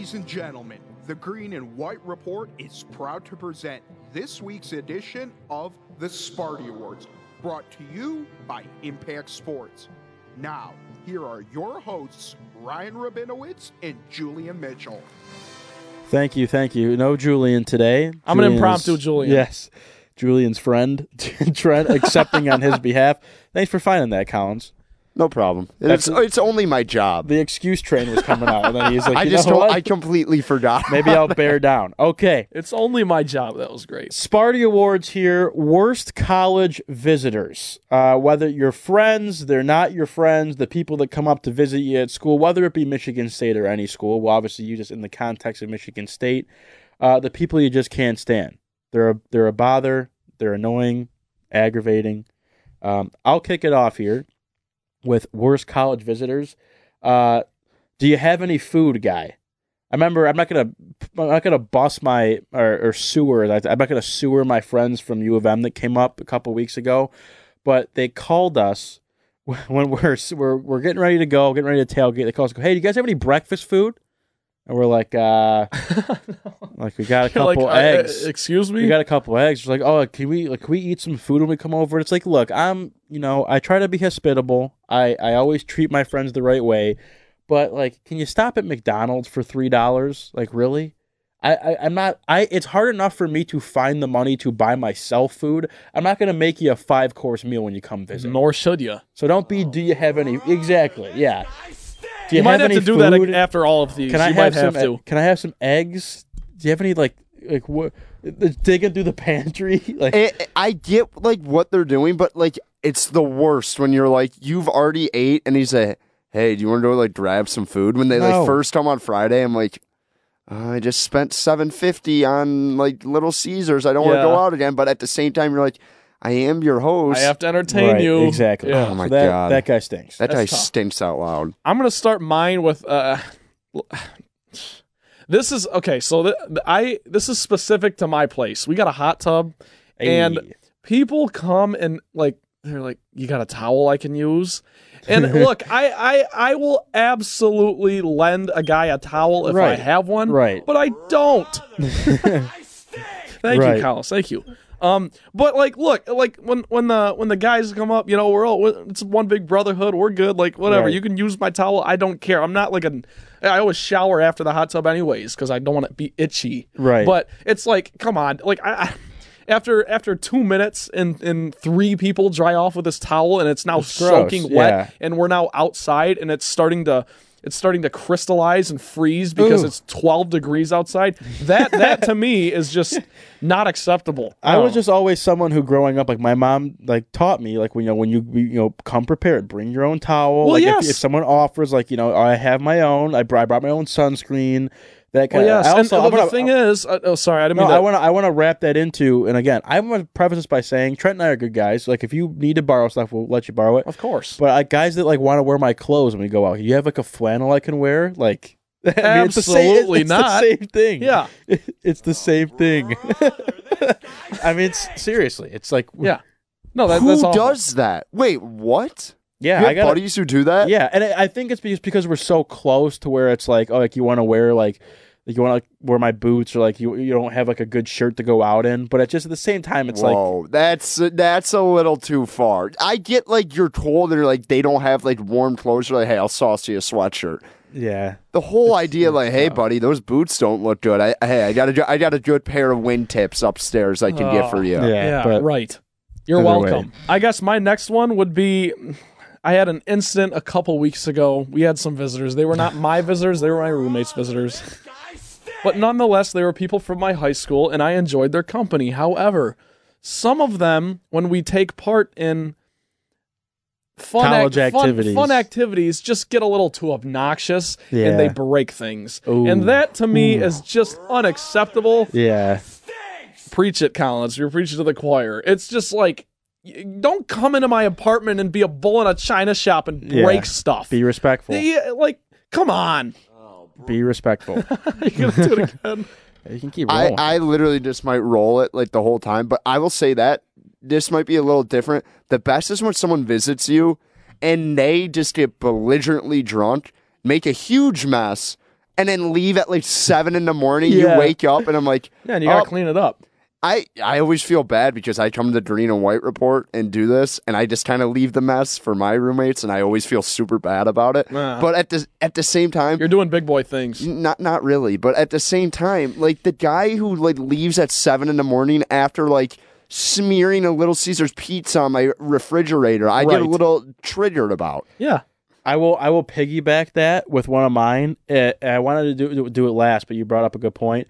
Ladies and gentlemen, the Green and White Report is proud to present this week's edition of the Sparty Awards, brought to you by Impact Sports. Now, here are your hosts, Ryan Rabinowitz and Julian Mitchell. thank you, thank you. No Julian today. I'm an impromptu Julian. Yes, Julian's friend, Trent, accepting on his behalf. Thanks for finding that, Collins. No problem. That's- It's, it's only my job. The excuse train was coming out, and then he's like, I just know what? I completely forgot. Maybe I'll bear down. Okay. It's only my job. That was great. Sparty Awards here. Worst college visitors. Uh, whether you're friends, they're not your friends, the people that come up to visit you at school, whether it be Michigan State or any school. Well, obviously, you just in the context of Michigan State. Uh, the people you just can't stand. They're a, they're a bother. They're annoying, aggravating. Um, I'll kick it off here with worst college visitors. Uh, do you have any food, guy? I remember I'm not gonna I'm not gonna bust my or, or sewer. I'm not gonna sewer my friends from U of M that came up a couple weeks ago, but they called us when we're we're we're getting ready to go, getting ready to tailgate. They call us, go, "Hey, do you guys have any breakfast food?" And we're like, uh, like we got a You're like, couple uh, eggs. excuse me. We got a couple eggs. We're like, oh, can we like can we eat some food when we come over? It's like, look, I'm you know I try to be hospitable. I I always treat my friends the right way, but like, can you stop at McDonald's for three dollars? Like, really? I, I I'm not. I it's hard enough for me to find the money to buy myself food. I'm not gonna make you a five course meal when you come visit. Nor should you. So don't be. Do you have any? Exactly. Yeah. Do You, might have any to do that after all of these. Can I you have might some? have to. Can I have some eggs? Do you have any like like what? Digging through the pantry, like I, I get like what they're doing, but like it's the worst when you're like you've already ate, and he's like, "Hey, do you want to go like grab some food?" When they No. like first come on Friday, I'm like, "Uh, "I just spent seven fifty on like Little Caesars. I don't want to go out again." But at the same time, you're like, "I am your host." I have to entertain Right, you. exactly. Yeah. Oh my So that, God. that guy stinks. that guy That's tough. stinks out loud. I'm gonna start mine with uh this is okay so th- i this is specific to my place we got a hot tub and Hey. people come and like they're like you got a towel i can use and look I, I i will absolutely lend a guy a towel if i Right. have one Right. but i don't thank Right. you Carlos. thank you um, but like, look, like when when the when the guys come up, you know, we're all it's one big brotherhood. We're good. Like whatever, Right. you can use my towel. I don't care. I'm not like an. I always shower after the hot tub anyways because I don't want to be itchy. Right. But it's like, come on, like I. I after after two minutes and, and three people dry off with this towel and it's now It's gross, soaking wet yeah. and we're now outside and it's starting to it's starting to crystallize and freeze because Ooh. it's 12 degrees outside that that to me is just not acceptable I was just always someone who, growing up, like my mom, like taught me, like when you know, when you you know, come prepared, bring your own towel. Well, like yes. if, if someone offers, like you know, I have my own. I, br- I brought my own sunscreen. That kind Well, yes, I and also, and I'm the gonna- thing is, uh, oh, sorry, I didn't No, mean to. I want to. I want to wrap that into, and again, I want to preface this by saying Trent and I are good guys. Like, if you need to borrow stuff, we'll let you borrow it. of course, But I, guys that like want to wear my clothes when we go out, you have like a flannel I can wear, like. I mean, it's the same, Absolutely it's not. the same thing. yeah, it's the same thing. I mean, it's, seriously, it's like yeah. No, that, Who that's awful. does that? Wait, what? Yeah, You I have got buddies who do that. Yeah, and I I think it's because because we're so close to where it's like, oh, like you want to wear like, like you want to like, wear my boots or like you you don't have like a good shirt to go out in, but at just at the same time, it's like Whoa, that's that's a little too far. I get like you're told they're like they don't have like warm clothes. You're like, hey, I'll sauce you a sweatshirt. yeah, The whole idea, like, hey, buddy, those boots don't look good. I hey, I got a I got a good pair of wingtips upstairs I can get for ah, you. yeah, Yeah, but right. You're Either way. welcome. I guess my next one would be I had an incident a couple weeks ago. We had some visitors. They were not my visitors, they were my roommates' visitors. But nonetheless, they were people from my high school and I enjoyed their company. However, some of them when we take part in fun College ac- activities. fun activities just get a little too obnoxious Yeah. and they break things. Ooh. And that to me is just unacceptable yeah, preach it, Collins. You're preaching to the choir. It's just like, y- don't come into my apartment and be a bull in a china shop and Yeah. break stuff. be respectful. Yeah, like, come on. Oh, be respectful. You're gonna do it again. you can keep I. I literally just might roll it like the whole time, but I will say that this might be a little different. The best is when someone visits you and they just get belligerently drunk, make a huge mess, and then leave at like seven in the morning. Yeah. You wake up and I'm like, Yeah, and you gotta oh, clean it up. I, I always feel bad because I come to the green and white report and do this, and I just kind of leave the mess for my roommates, and I always feel super bad about it. Nah. But at the at the same time, You're doing big boy things. not not really, but at the same time, like the guy who like leaves at seven in the morning after like smearing a Little Caesars pizza on my refrigerator, I get a little triggered about. Yeah. I will I will piggyback that with one of mine. Uh, I wanted to do do it last, but you brought up a good point.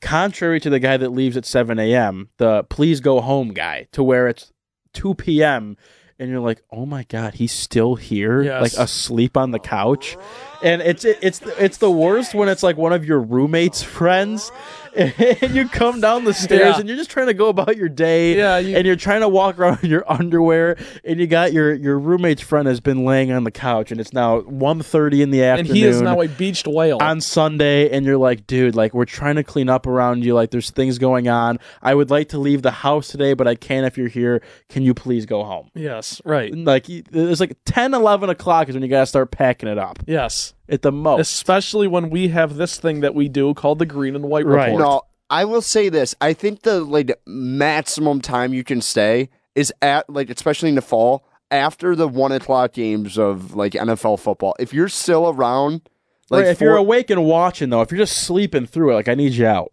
Contrary to the guy that leaves at seven a.m., the please go home guy, to where it's two p.m. and you're like, oh my god, he's still here, Yes. like asleep on the couch, and it's it's it's the worst when it's like one of your roommates' friends, and you come down the stairs Yeah. and you're just trying to go about your day, Yeah, you- and you're trying to walk around in your underwear, and you got your your roommate's friend has been laying on the couch, and it's now 1.30 in the afternoon. And he is now a beached whale. on Sunday, and you're like, dude, like we're trying to clean up around you. Like there's things going on. I would like to leave the house today, but I can't if you're here. Can you please go home? yes, right. Like it's like 10, 11 o'clock is when you gotta start packing it up. Yes. At the most, Especially when we have this thing that we do called the green and white Right. report. No, I will say this. I think the like maximum time you can stay is at like especially in the fall after the one o'clock games of like NFL football. If you're still around, like right, if you're awake and watching though, if you're just sleeping through it, like I need you out.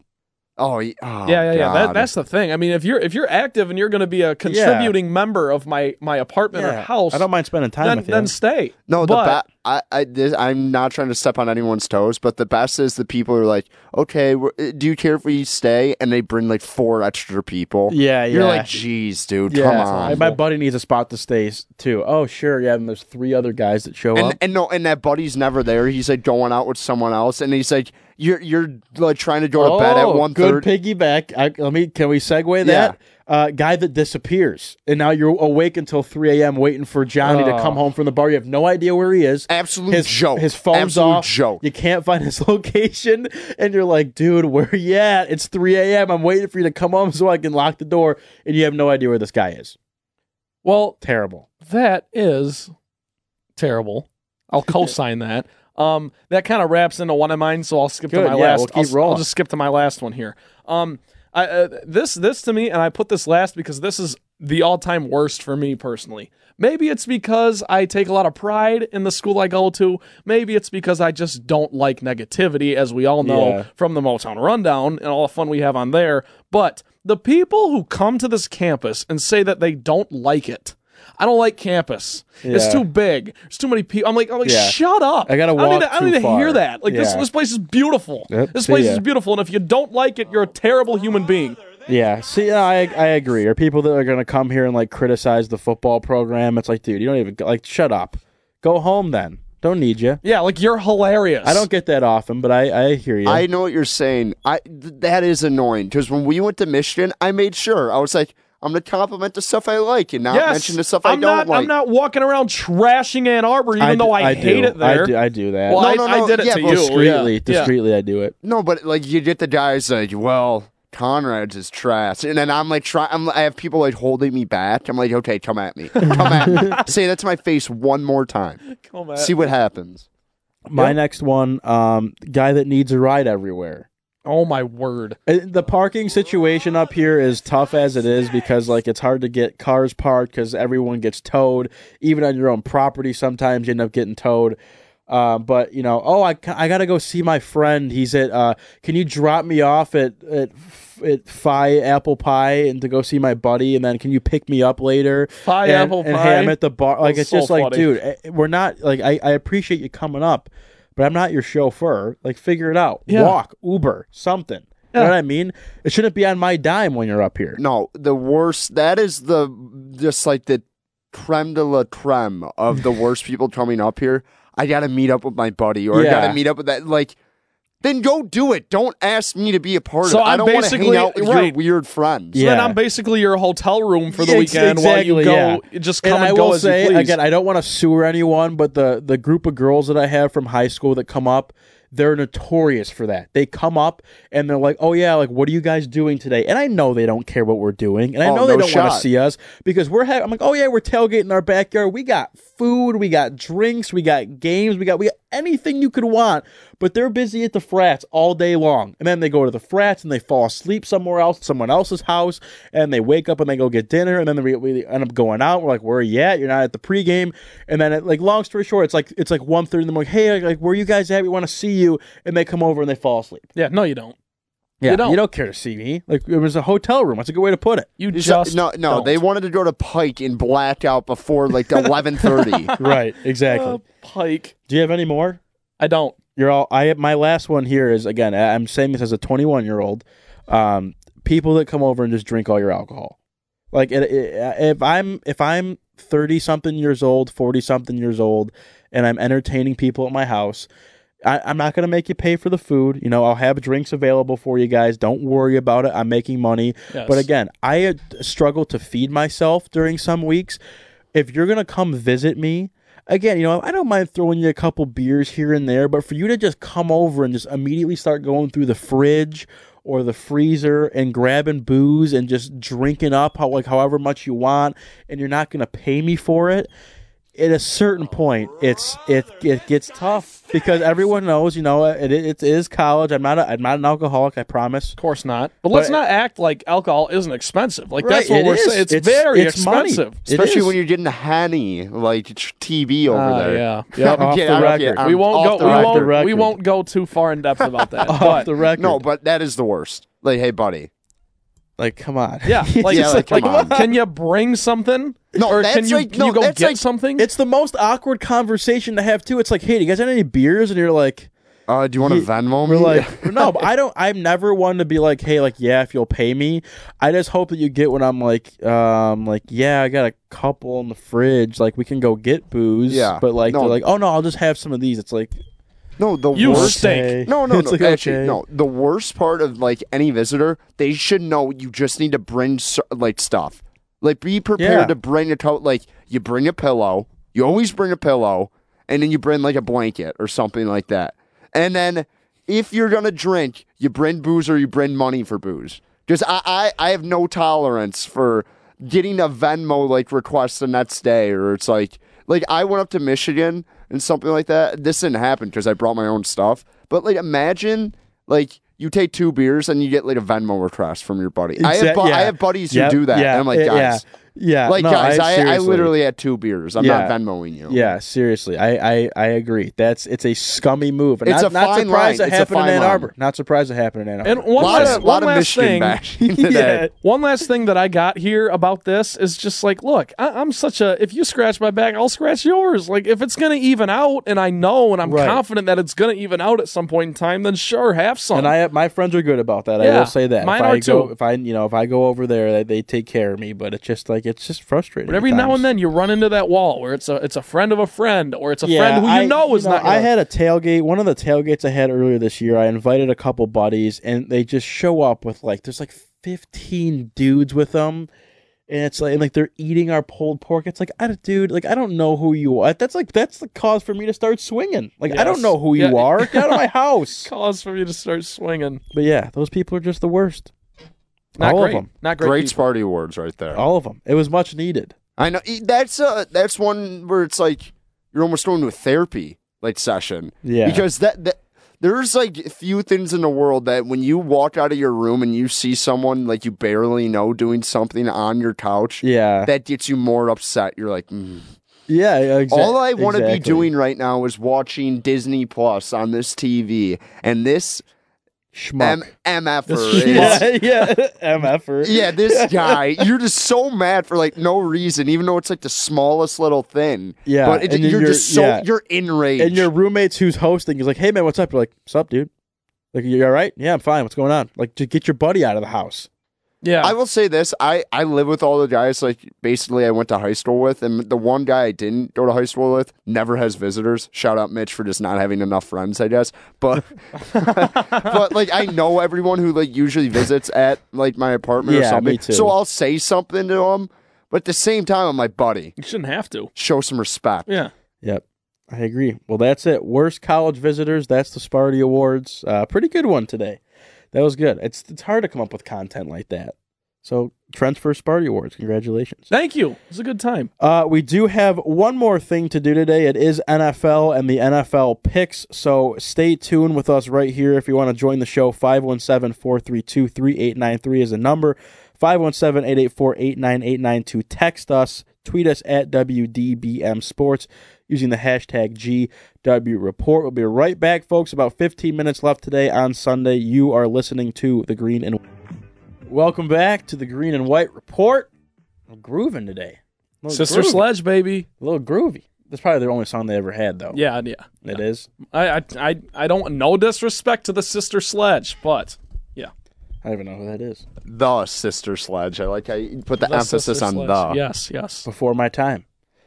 Oh, oh Yeah, yeah, yeah. That, that's the thing. I mean, if you're if you're active and you're going to be a contributing member of my my apartment or house, I don't mind spending time then, with you. then stay. No, the but ba- I, I, this, I'm not trying to step on anyone's toes, but the best is the people are like, okay, uh, do you care if we stay? And they bring like four extra people. Yeah, You're like, geez, dude, yeah, come I- on. my buddy needs a spot to stay too. Oh, sure, yeah. And there's three other guys that show and, up. and no, and that buddy's never there. He's like going out with someone else, and he's like, you're you're like trying to go to bed at Oh, one good thirty. piggyback. I, let me. Can we segue that? Uh, guy that disappears, and now you're awake until 3 a.m. waiting for Johnny to Oh. come home from the bar. You have no idea where he is. Absolute his joke. His phone's Absolute off. joke. You can't find his location, and you're like, dude, where you at? It's 3 a.m. I'm waiting for you to come home so I can lock the door, and you have no idea where this guy is. well, Terrible. that is terrible. I'll co-sign that. Um, that kind of wraps into one of mine, so I'll skip Good, to my yeah, last. we'll I'll, I'll just skip to my last one here. Um, I, uh, this this to me, and I put this last because this is the all-time worst for me personally. Maybe it's because I take a lot of pride in the school I go to. Maybe it's because I just don't like negativity, as we all know Yeah. from the Motown Rundown and all the fun we have on there. But the people who come to this campus and say that they don't like it. I don't like campus. It's too big. There's too many people. I'm like, I'm like, Yeah. shut up. I gotta I don't need to, I don't need to hear that. Like this, Yeah. this place is beautiful. Yep, This place is beautiful, and if you don't like it, you're a terrible human being. Yeah, see, I I agree. Are people that are gonna come here and like criticize the football program. It's like, dude, you don't even like shut up. Go home then. Don't need you. Yeah, like you're hilarious. I don't get that often, but I I hear you. I know what you're saying. I th- that is annoying because when we went to Michigan, I made sure I was like, I'm gonna compliment the stuff I like and not Yes, mention the stuff I'm I don't not. like. I'm not walking around trashing Ann Arbor, even I though do- I, hate do. it there. I do, I do that. Well, No, I, no, I did it yeah, to you. discreetly, yeah. discreetly, I do it. No, but like you get the guys like, well, Conrad's is trash. And then I'm like, try, I'm, I have people like holding me back. I'm like, okay, come at me. Come at me. Say that to my face one more time. Come on. See what happens. My Yeah. next one, um, guy that needs a ride everywhere. Oh my word. Uh, The parking situation up here is tough as it is because like it's hard to get cars parked because everyone gets towed. Even on your own property, sometimes you end up getting towed. Uh, but you know, oh, I, I gotta go see my friend. He's at. Uh, can you drop me off at at at Phi Apple Pie and to go see my buddy, and then can you pick me up later? Pie and, apple and pie. hey, I'm at the bar. Like That's it's just so like, dude, eh, we're not like I, I appreciate you coming up, but I'm not your chauffeur. Like, figure it out. Yeah. Walk, Uber, something. You know what I mean? It shouldn't be on my dime when you're up here. No, the worst. That is the just like the creme de la creme of the worst people coming up here. I got to meet up with my buddy, or I got to meet up with that. Like, then go do it. Don't ask me to be a part So of it. I I'm don't want to hang out with right. your weird friends. So then I'm basically your hotel room for the Yeah, weekend while you go. yeah. Just come and and, I go will as say you please. again, I don't want to sewer anyone, but the the group of girls that I have from high school that come up, they're notorious for that. They come up and they're like, "Oh yeah, like what are you guys doing today?" And I know they don't care what we're doing, and I Oh, know they no don't want to see us because we're having. I'm like, "Oh yeah, we're tailgating our backyard. We got food, we got drinks, we got games, we got we got anything you could want." But they're busy at the frats all day long, and then they go to the frats and they fall asleep somewhere else, someone else's house, and they wake up and they go get dinner, and then we, we end up going out. We're like, "Where are you at? You're not at the pregame." And then, it, like, long story short, it's like it's like one thirty in the morning. Hey, like, where you guys at? We want to see you, and they come over and they fall asleep. yeah, no, you don't. Yeah, You don't. you don't care to see me. Like it was a hotel room. That's a good way to put it. You So- just no, no. don't. They wanted to go to Pike and black out before like eleven thirty. Right, exactly. Uh, Pike. Do you have any more? I don't. You're all. I my last one here is again. I- I'm saying this as a 21 year old. Um, people that come over and just drink all your alcohol. Like it, it, if I'm if I'm 30 something years old, 40 something years old, and I'm entertaining people at my house. I, I'm not gonna make you pay for the food. You know, I'll have drinks available for you guys. Don't worry about it. I'm making money. Yes. But again, I uh, struggle to feed myself during some weeks. If you're gonna come visit me, again, you know, I don't mind throwing you a couple beers here and there, but for you to just come over and just immediately start going through the fridge or the freezer and grabbing booze and just drinking up how like however much you want, and you're not gonna pay me for it. At a certain point, it's it it gets tough because everyone knows, you know, it, it is college. I'm not a, I'm not an alcoholic. I promise. Of course not. But let's But- not act like alcohol isn't expensive. Like Right, that's what we're is. saying. It's, It's- very it's expensive. It Especially when you're getting Henny like t- TV over Ah, there. yeah. Yep. Off Yeah, the record. we won't go. We record. Off the won't. We won't go too far in depth about that. Off but the record. No, but that is the worst. Like, hey, buddy. Like, come on. yeah, like, Yeah, like, like, come on. can you bring something? No, or that's can you like- can no, you go that's get like- something? It's the most awkward conversation to have too. It's like, hey, do you guys have any beers? And you're like, Uh, do you want to Ye- Venmo me? we're like, no, but I don't. I'm never one to be like, hey, like, yeah, if you'll pay me. I just hope that you get when I'm like, um, like, yeah, I got a couple in the fridge. Like, we can go get booze. Yeah. But like, No. they're like, oh no, I'll just have some of these. It's like, no, the You worst. stink. No, no, It's no. like, actually, okay. no. The worst part of like any visitor, they should know you just need to bring like stuff. Like, be prepared Yeah. to bring a tote. Like, you bring a pillow. You always bring a pillow, and then you bring like a blanket or something like that. And then if you're gonna drink, you bring booze or you bring money for booze. Just I, I, I have no tolerance for getting a Venmo like request the next day, or it's like like I went up to Michigan and something like that. This didn't happen because I brought my own stuff. But like imagine like you take two beers and you get like a Venmo request from your buddy. I have bu- yeah. I have buddies who do that. Yeah, and I'm like guys, yeah, like no, guys, I, I, seriously. literally had two beers. I'm Yeah. not Venmoing you. Yeah, seriously, I, I, I agree. That's it's a scummy move. And It's not, a not fine surprised line. it It's a happened in fine Ann line. Arbor. Not surprised it happened in Ann Arbor. and one lot last, of, one last thing. Yeah. One last thing that I got here about this is just like, look, I, I'm such a. If you scratch my back, I'll scratch yours. Like, if it's gonna even out, and I know, and I'm Right. confident that it's gonna even out at some point in time, then sure, have some. And I, my friends are good about that. I will say that. mine if are I go, too. if I, you know, if I go over there, they, they take care of me. But it's just like it's just frustrating. but every now and then you run into that wall where it's a it's a friend of a friend or it's a Yeah, friend who you I- know is not. I Gonna, had a tailgate. One of the tailgates I had earlier this year. I invited a couple buddies, and they just show up with like there's like 15 dudes with them, and it's like and like they're eating our pulled pork. It's like, I dude, like I don't know who you are. That's like that's the cause for me to start swinging. Like I don't know who you Yeah. are. Get out of my house. cause for me to start swinging. But yeah, those people are just the worst. Not All of great. them. Not great. Great people. Sparty Awards right there. All of them. It was much needed. I know that's uh that's one where it's like you're almost going to a therapy like session. Yeah. Because that, that there's like a few things in the world that when you walk out of your room and you see someone like you barely know doing something on your couch, Yeah. that gets you more upset. You're like, mm. yeah. Exa- all I want to be doing right now is watching Disney Plus on this TV, and this Schmuck. M- MFer yeah, yeah. MFer. Yeah, this guy, you're just so mad for like no reason, even though it's like the smallest little thing. Yeah, but it, you're, you're- just so yeah. you're enraged. And your roommates who's hosting is like, hey, man, what's up? You're like, what's up, dude? Like, you all right? Yeah, I'm fine. What's going on? Like, to get your buddy out of the house. Yeah. I will say this: I I live with all the guys like basically I went to high school with, and the one guy I didn't go to high school with never has visitors. Shout out Mitch for just not having enough friends, I guess. But but like I know everyone who like usually visits at like my apartment or Yeah, something. me too. So I'll say something to him, but at the same time, I'm like, buddy, you shouldn't have to. show some respect. Yeah. Yep. I agree. Well, that's it. Worst college visitors. That's the Sparty Awards. Uh, pretty good one today. That was good. It's it's hard to come up with content like that. So, Trent's first Sparty Awards. Congratulations. Thank you. It was a good time. Uh, we do have one more thing to do today. It is NFL and the NFL picks. So stay tuned with us right here if you want to join the show. 517 432 3893 is a number. 517 884 8989 to text us. Tweet us at WDBM Sports using the hashtag GW Report. We'll be right back, folks. About 15 minutes left today on Sunday. You are listening to the Green and White. Welcome back to the Green and White Report. I'm grooving today. Sister groovy. Sledge, baby. A little groovy. That's probably their only song they ever had, though. Yeah, yeah. It is. I, I, I, I don't no disrespect to the Sister Sledge, but yeah, I don't even know who that is. The sister sledge. I like how you put the, The emphasis on Sledge. the Yes, yes. Before my time.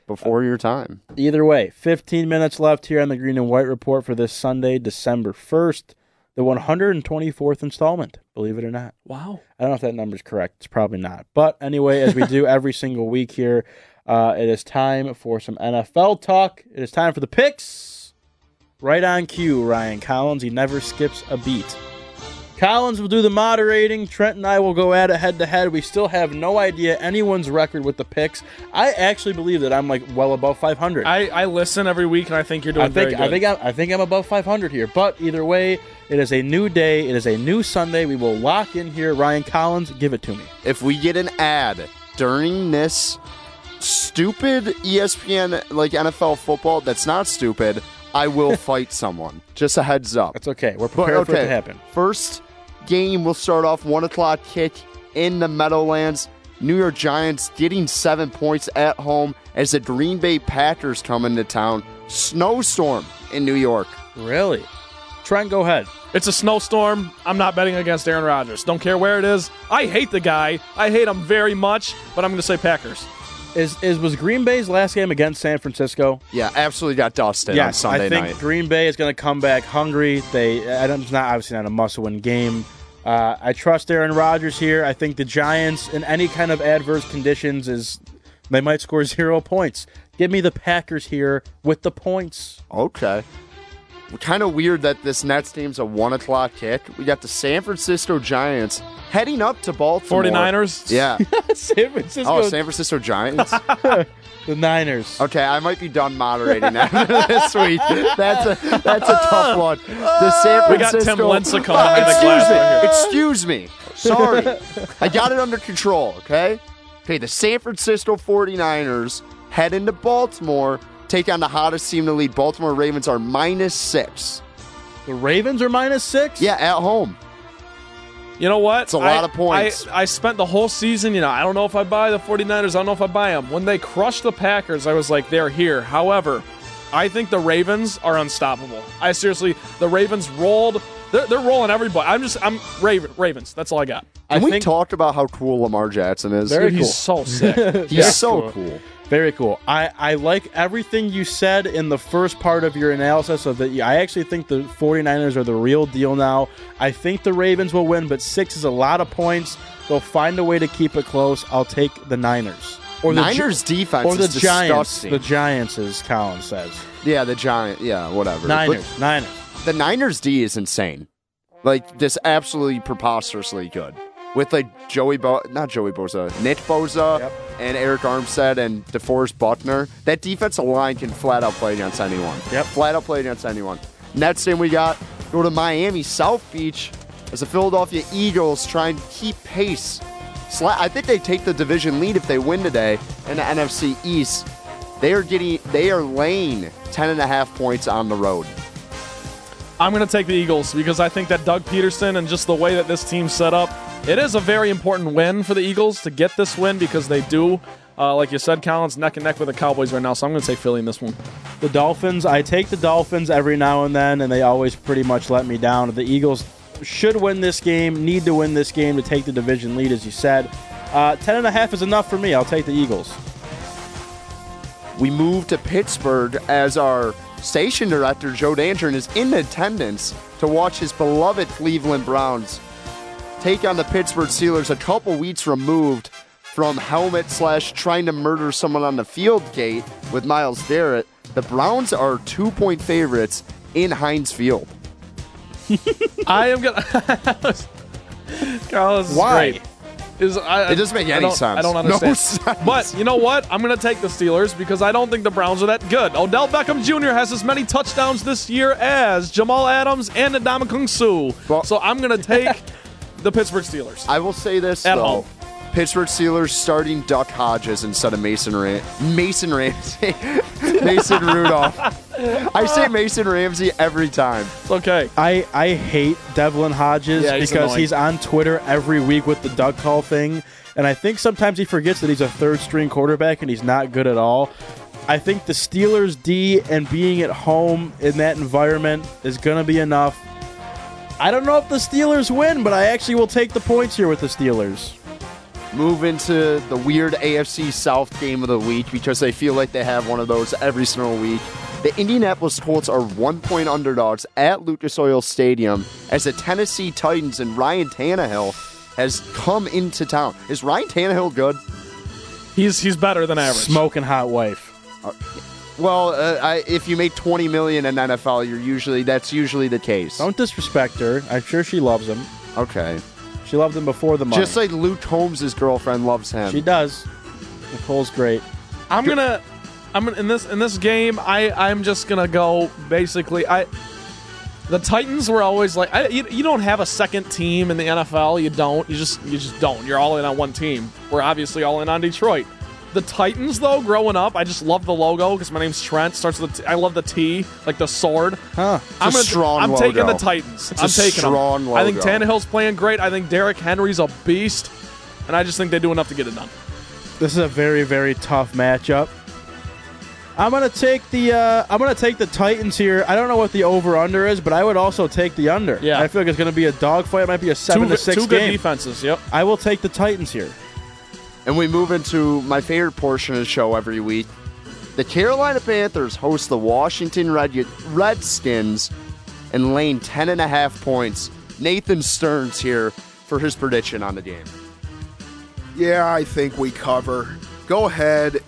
Before your time. Either way, 15 minutes left here on the Green and White Report for this Sunday, December 1st, the 124th installment, believe it or not. Wow. I don't know if that number's correct. It's probably not. But anyway, as we do every single week here, uh, it is time for some NFL talk. It is time for the picks. Right on cue, Ryan Collins. He never skips a beat. Collins will do the moderating. Trent and I will go at it head to head. We still have no idea anyone's record with the picks. I actually believe that I'm like well above 500. I, I listen every week, and I think you're doing I think very good. I think I'm, I think I'm above 500 here. But either way, it is a new day. It is a new Sunday. We will lock in here. Ryan Collins, give it to me. If we get an ad during this stupid ESPN like NFL football that's not stupid, I will fight someone. Just a heads up. That's okay. We're But, prepared for it to happen. First game will start off one o'clock kick in the Meadowlands. New York Giants getting seven points at home as the Green Bay Packers come into town. Snowstorm in New York. Really? Trent, go ahead. It's a snowstorm. I'm not betting against Aaron Rodgers. Don't care where it is. I hate the guy. I hate him very much, but I'm going to say Packers. Is is was Green Bay's last game against San Francisco? Yeah, absolutely got dusted on yes, Sunday I think night. Green Bay is going to come back hungry. They, I don't, it's not obviously not a must-win game. Uh, I trust Aaron Rodgers here. I think the Giants, in any kind of adverse conditions, is they might score zero points. Give me the Packers here with the points. Okay. Kind of weird that this Nets game's a one o'clock kick. We got the San Francisco Giants heading up to Baltimore. 49ers? Yeah. San Francisco, Oh, San Francisco Giants. the Niners. Okay, I might be done moderating after this week. That's a that's a tough uh, one. The San Francisco. We got Tim Lincecum oh, behind the excuse glass me. here. Excuse me. Sorry. I got it under control. Okay. Okay. The San Francisco 49ers head into Baltimore, take on the hottest team in the league. Baltimore Ravens are minus six. The Ravens are minus six. Yeah, at home. You know what? It's a lot of points. I, I spent the whole season, you know, I don't know if I buy the 49ers. I don't know if I buy them. When they crushed the Packers, I was like, they're here. However, I think the Ravens are unstoppable. I seriously, the Ravens rolled. They're, they're rolling everybody. I'm just, I'm Raven, Ravens. That's all I got. I Can we think talk about how cool Lamar Jackson is? Very Dude, cool. he's so sick. He's so cool. Very cool. I, I like everything you said in the first part of your analysis of that. I actually think the 49ers are the real deal now. I think the Ravens will win, but six is a lot of points. They'll find a way to keep it close. I'll take the Niners. Or the Gi- Niners defense or the is Giants. disgusting. The Giants, as Colin says. yeah, the Giant. Yeah, whatever. But- Niners. Niners. the Niners D is insane. Like just absolutely preposterously good. With like Joey Bo, not Joey Bosa, Nick Bosa, Yep. and Arik Armstead and DeForest Buckner, that defensive line can flat out play against anyone. Yep. Flat out play against anyone. Next thing we got, go to Miami, South Beach, as the Philadelphia Eagles try and keep pace. Sla- I think they take the division lead if they win today in the NFC East. They are getting, they are laying 10 and a half points on the road. I'm going to take the Eagles because I think that Doug Pederson and just the way that this team's set up, it is a very important win for the Eagles to get this win because they do, uh, like you said, Collins, neck and neck with the Cowboys right now. So I'm going to take Philly in this one. The Dolphins, I take the Dolphins every now and then, and they always pretty much let me down. The Eagles should win this game, need to win this game to take the division lead, as you said. Uh, ten and a half is enough for me. I'll take the Eagles. we move to Pittsburgh as our station director, Joe Danger, is in attendance to watch his beloved Cleveland Browns take on the Pittsburgh Steelers a couple weeks removed from helmet slash trying to murder someone on the field gate with Myles Garrett. The Browns are two point favorites in Heinz Field. I am going to. Carl, this is Why? great. Is, I, It doesn't make I any don't- sense. I don't No understand. sense. But you know what? I'm going to take the Steelers because I don't think the Browns are that good. Odell Beckham Jr. has as many touchdowns this year as Jamal Adams and Adama Sue. Well- so I'm going to take the Pittsburgh Steelers. I will say this At though. home. Pittsburgh Steelers starting Duck Hodges instead of Mason Ram- Mason Ramsey, Mason Rudolph. I say Mason Ramsey every time. It's okay. I, I hate Devlin Hodges Yeah, he's because annoying. he's on Twitter every week with the Doug call thing, and I think sometimes he forgets that he's a third string quarterback and he's not good at all. I think the Steelers D and being at home in that environment is going to be enough. I don't know if the Steelers win, but I actually will take the points here with the Steelers. Move into the weird AFC South game of the week because they feel like they have one of those every single week. The Indianapolis Colts are one point underdogs at Lucas Oil Stadium as the Tennessee Titans and Ryan Tannehill has come into town. Is Ryan Tannehill good? He's he's better than average. Smoking hot wife. Uh, Well, uh, I, if you make 20 million in the NFL, you're usually that's usually the case. Don't disrespect her. I'm sure she loves him. Okay. She loved him before the money. Just like Luke Holmes' girlfriend loves him. she does. Nicole's great. I'm gonna, I'm gonna, in this in this game. I I'm just gonna go basically. I the Titans were always like I, you, you don't have a second team in the NFL. You don't. You just you just don't. You're all in on one team. We're obviously all in on Detroit. The Titans, though, growing up, I just love the logo because my name's Trent. Starts with the T- I love the T, like the sword. Huh. I'm a gonna, strong I'm taking the Titans. It's I'm a taking strong them. I think logo. Tannehill's playing great. I think Derrick Henry's a beast, and I just think they do enough to get it done. This is a very, very tough matchup. I'm gonna take the uh, I'm gonna take the Titans here. I don't know what the over under is, but I would also take the under. Yeah. I feel like it's gonna be a dogfight. It might be a seven two to good- six two good defenses. Yep. I will take the Titans here. And we move into my favorite portion of the show every week. The Carolina Panthers host the Washington Red- Redskins and laying 10 and a half points. Nathan Stearns here for his prediction on the game. Yeah, I think we cover. Go ahead.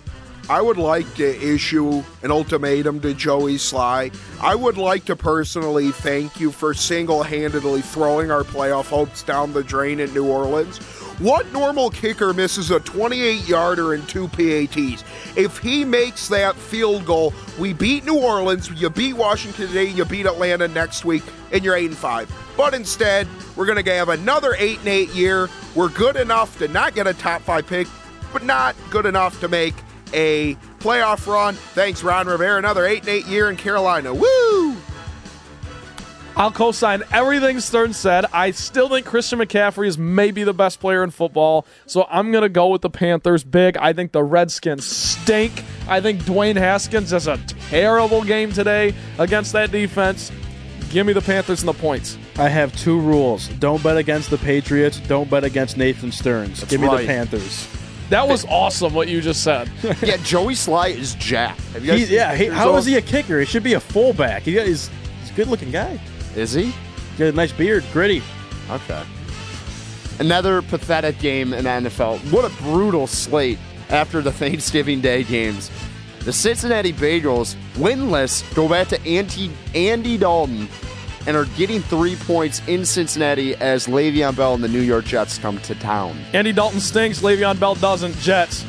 I would like to issue an ultimatum to Joey Slye. I would like to personally thank you for single handedly throwing our playoff hopes down the drain in New Orleans. What normal kicker misses a 28 yarder and two PATs? If he makes that field goal, we beat New Orleans, you beat Washington today, you beat Atlanta next week, and you're 8 and 5. But instead, we're going to have another 8 and 8 year. We're good enough to not get a top 5 pick, but not good enough to make a playoff run. Thanks, Ron Rivera. Another 8 and 8 year in Carolina. Woo! I'll co-sign everything Stern said. I still think Christian McCaffrey is maybe the best player in football, so I'm gonna go with the Panthers big. I think the Redskins stink. I think Dwayne Haskins has a terrible game today against that defense. Give me the Panthers and the points. I have two rules: don't bet against the Patriots. Don't bet against Nathan Stearns. Give me right. the Panthers. That was awesome what you just said. yeah, Joey Slye is jacked. Have He, yeah, he, pictures how of is he a kicker? He should be a fullback. He he's, he's a good-looking guy. Him? Is he? He's got a nice beard, gritty. Okay. Another pathetic game in the NFL. What a brutal slate after the Thanksgiving Day games. The Cincinnati Bengals, winless, go back to Andy, Andy Dalton and are getting three points in Cincinnati as Le'Veon Bell and the New York Jets come to town. Andy Dalton stinks. Le'Veon Bell doesn't. Jets.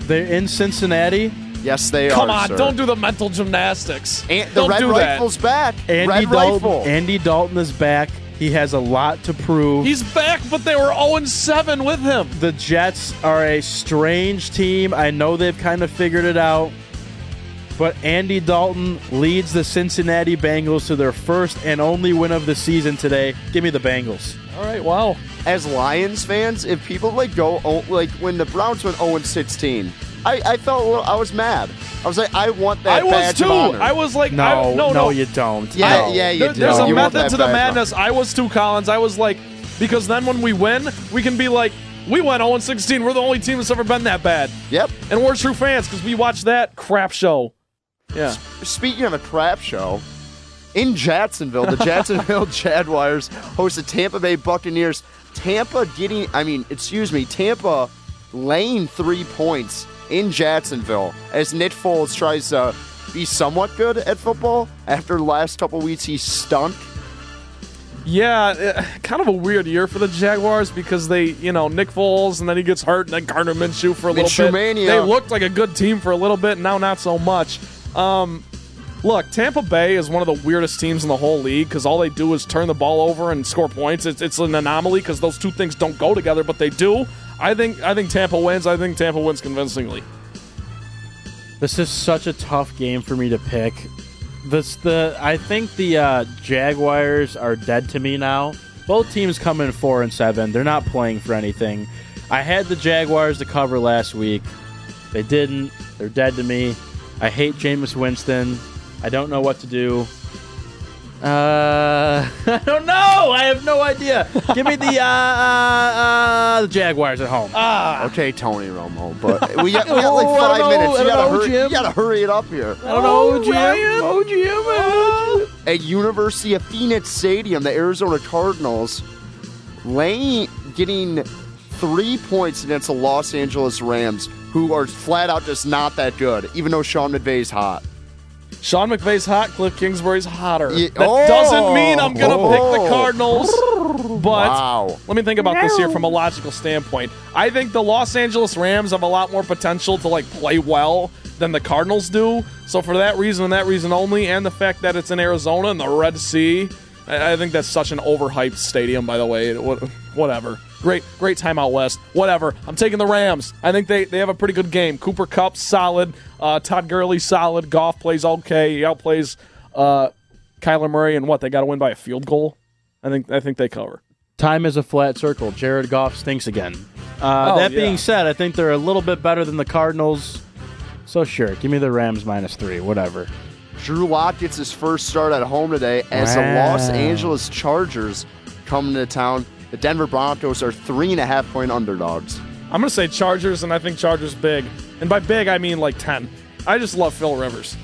They're in Cincinnati. Yes, they Come are. Come on, sir. don't do the mental gymnastics. And the don't Red do that. Rifle's back. Andy Red Dalton. Rifle. Andy Dalton is back. He has a lot to prove. He's back, but they were 0 7 with him. the Jets are a strange team. I know they've kind of figured it out. But Andy Dalton leads the Cincinnati Bengals to their first and only win of the season today. Give me the Bengals. All right, wow. As Lions fans, if people like go oh, like when the Browns went 0 16, I, I felt a little, I was mad. I was like, I want that I was badge too. of honor. I was like, No, I, no, no, you don't. Yeah, No. yeah, you There- do. there's a You method to the badge of madness. I was too, Collins. I was like, because then when we win, we can be like, we went 0 16. We're the only team that's ever been that bad. Yep. And we're true fans because we watched that crap show. Yeah. Speaking of a crap show, in Jacksonville, the Jacksonville Jaguars host the Tampa Bay Buccaneers. Tampa getting, I mean, excuse me, Tampa laying three points in Jacksonville as Nick Foles tries to be somewhat good at football. After the last couple weeks, he stunk. Yeah, eh, kind of a weird year for the Jaguars because they, you know, Nick Foles and then he gets hurt and then Gardner Minshew for a little Minshew bit. mania. They looked like a good team for a little bit, now not so much. Um, look, Tampa Bay is one of the weirdest teams in the whole league because all they do is turn the ball over and score points. It's, it's an anomaly because those two things don't go together, but they do. I think I think Tampa wins. I think Tampa wins convincingly. This is such a tough game for me to pick. This the I think the uh, Jaguars are dead to me now. Both teams come in four and seven. They're not playing for anything. I had the Jaguars to cover last week. They didn't. They're dead to me. I hate Jameis Winston. I don't know what to do. Uh, I don't know. I have no idea. Give me the uh, uh, uh, the Jaguars at home. Okay, Tony Romo, but we got, we got like Oh, I five don't know. minutes. I You don't gotta, know, hurry, Jim. you gotta hurry it up here. I don't know, Oh, Jim. Ryan. Oh, Jim. at University of Phoenix Stadium, the Arizona Cardinals laying getting three points against the Los Angeles Rams, who are flat out just not that good, even though Sean McVay's hot. Sean McVay's hot. Cliff Kingsbury's hotter. Yeah. That Oh. doesn't mean I'm gonna pick the Oh. Cardinals. But Wow. let me think about this here from a logical standpoint. I think the Los Angeles Rams have a lot more potential to like play well than the Cardinals do. So for that reason and that reason only, and the fact that it's in Arizona and the Red Sea, I, I think that's such an overhyped stadium. By the way, What- whatever. Great, great time out west. Whatever. I'm taking the Rams. I think they, they have a pretty good game. Cooper Kupp solid. Uh, Todd Gurley solid. Goff plays okay. He outplays uh, Kyler Murray, and what they got to win by a field goal. I think I think they cover. Time is a flat circle. Jared Goff stinks again. Uh, Oh, that yeah. being said, I think they're a little bit better than the Cardinals. So sure, give me the Rams minus three, whatever. Drew Lock gets his first start at home today as the Los Angeles Chargers come into town. The Denver Broncos are three and a half point underdogs. I'm gonna say Chargers, and I think Chargers big. And by big, I mean like ten. I just love Phil Rivers.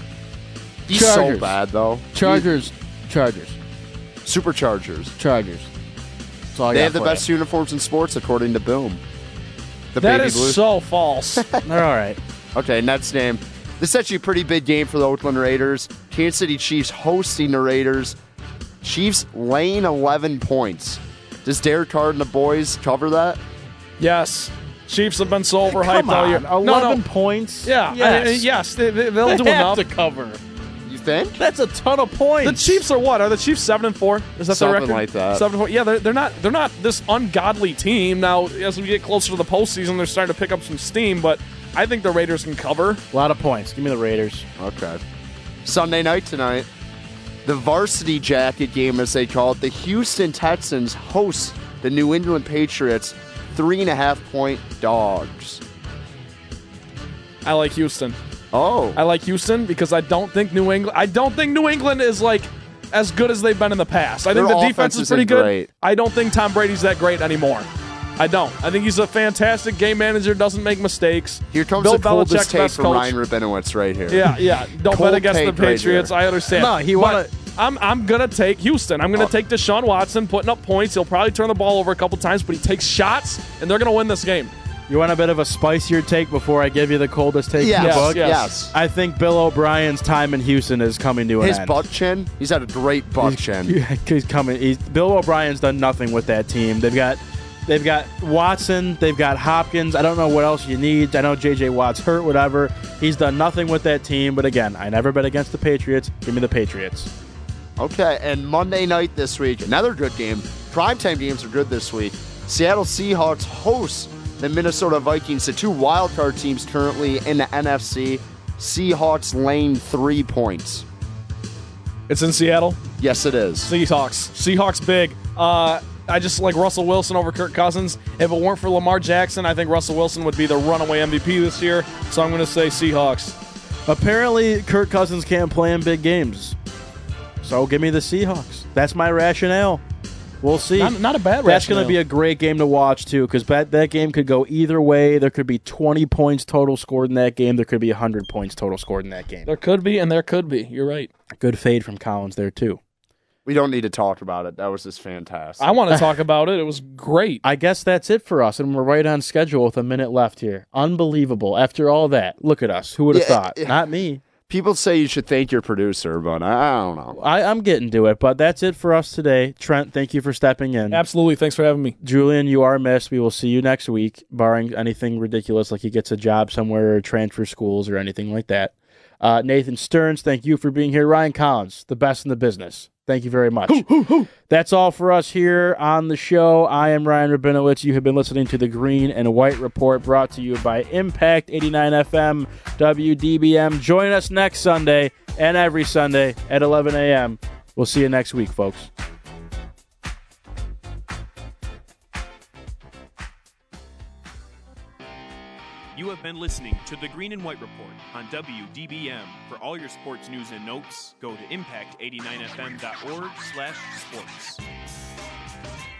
He's so Chargers. bad though. Chargers, Chargers, Superchargers. Chargers. That's all I They got have the for best uniforms in sports, according to Boom. The That baby is blues. so false. They're all right. Okay, next game. This is actually a pretty big game for the Oakland Raiders. Kansas City Chiefs hosting the Raiders. Chiefs laying 11 points. Does Derek Carr and the boys cover that? yes, Chiefs have been so overhyped Come all year. on, No, eleven no. points. Yeah, yes, yes, they, they, will They do have enough. to cover. You think? That's a ton of points. The Chiefs are what? Are the Chiefs seven and four? Is that Something the record? like that. Seven and four. Yeah, they're, they're not they're not this ungodly team. Now, as we get closer to the postseason, they're starting to pick up some steam. But I think the Raiders can cover. a lot of points. Give me the Raiders. Okay. Sunday night tonight, the varsity jacket game, as they call it, the Houston Texans host the New England Patriots, three and a half point dogs. I like Houston. Oh, I like Houston because I don't think New England. I don't think New England is like as good as they've been in the past. I think the defense is pretty good. great. I don't think Tom Brady's that great anymore. I don't. I think he's a fantastic game manager. Doesn't make mistakes. here comes Bill the coldest Belichick's take best from coach. Ryan Rabinowitz right here. Yeah, yeah. Don't Cold bet against the take right Patriots. I understand. No, he But wanna- I'm I'm gonna take Houston. I'm gonna Oh. take Deshaun Watson, putting up points. He'll probably turn the ball over a couple times, but he takes shots, and they're gonna win this game. You want a bit of a spicier take before I give you the coldest take in Yes, the Yes, book? yes. yes. I think Bill O'Brien's time in Houston is coming to an end. His end. butt chin. He's had a great butt chin. he's coming. He's, Bill O'Brien's done nothing with that team. They've got they've got Watson, they've got Hopkins. I don't know what else you need. I know J.J. Watt's hurt, whatever. He's done nothing with that team. But again, I never bet against the Patriots. Give me the Patriots. Okay, and Monday night this week, another good game. Primetime games are good this week. Seattle Seahawks host the Minnesota Vikings, the two wildcard teams currently in the NFC. Seahawks lane three points. It's in Seattle. Yes, it is. Seahawks. Seahawks big. Uh, I just like Russell Wilson over Kirk Cousins. If it weren't for Lamar Jackson, I think Russell Wilson would be the runaway MVP this year. So I'm going to say Seahawks. Apparently, Kirk Cousins can't play in big games. So give me the Seahawks. That's my rationale. We'll see. Not, not a bad That's going to be a great game to watch too, because that that game could go either way. There could be 20 points total scored in that game. There could be 100 points total scored in that game. There could be, and there could be. You're right. Good fade from Collins there too. We don't need to talk about it. That was just fantastic. I want to talk about it. It was great. I guess that's it for us, and we're right on schedule with a minute left here. Unbelievable. After all that, look at us. Who would have Yeah, thought? yeah. Not me. People say you should thank your producer, but I, I don't know. I, I'm getting to it, but that's it for us today. Trent, thank you for stepping in. Absolutely. Thanks for having me. Julian, you are missed. We will see you next week, barring anything ridiculous like he gets a job somewhere or transfer schools or anything like that. Uh, Nathan Stearns, thank you for being here. Ryan Collins, the best in the business. Thank you very much. That's all for us here on the show. I am Ryan Rabinowitz. You have been listening to the Green and White Report brought to you by Impact 89 FM WDBM. Join us next Sunday and every Sunday at 11 a.m. We'll see you next week, folks. You have been listening to the Green and White Report on WDBM. For all your sports news and notes, go to impact89fm.org/sports.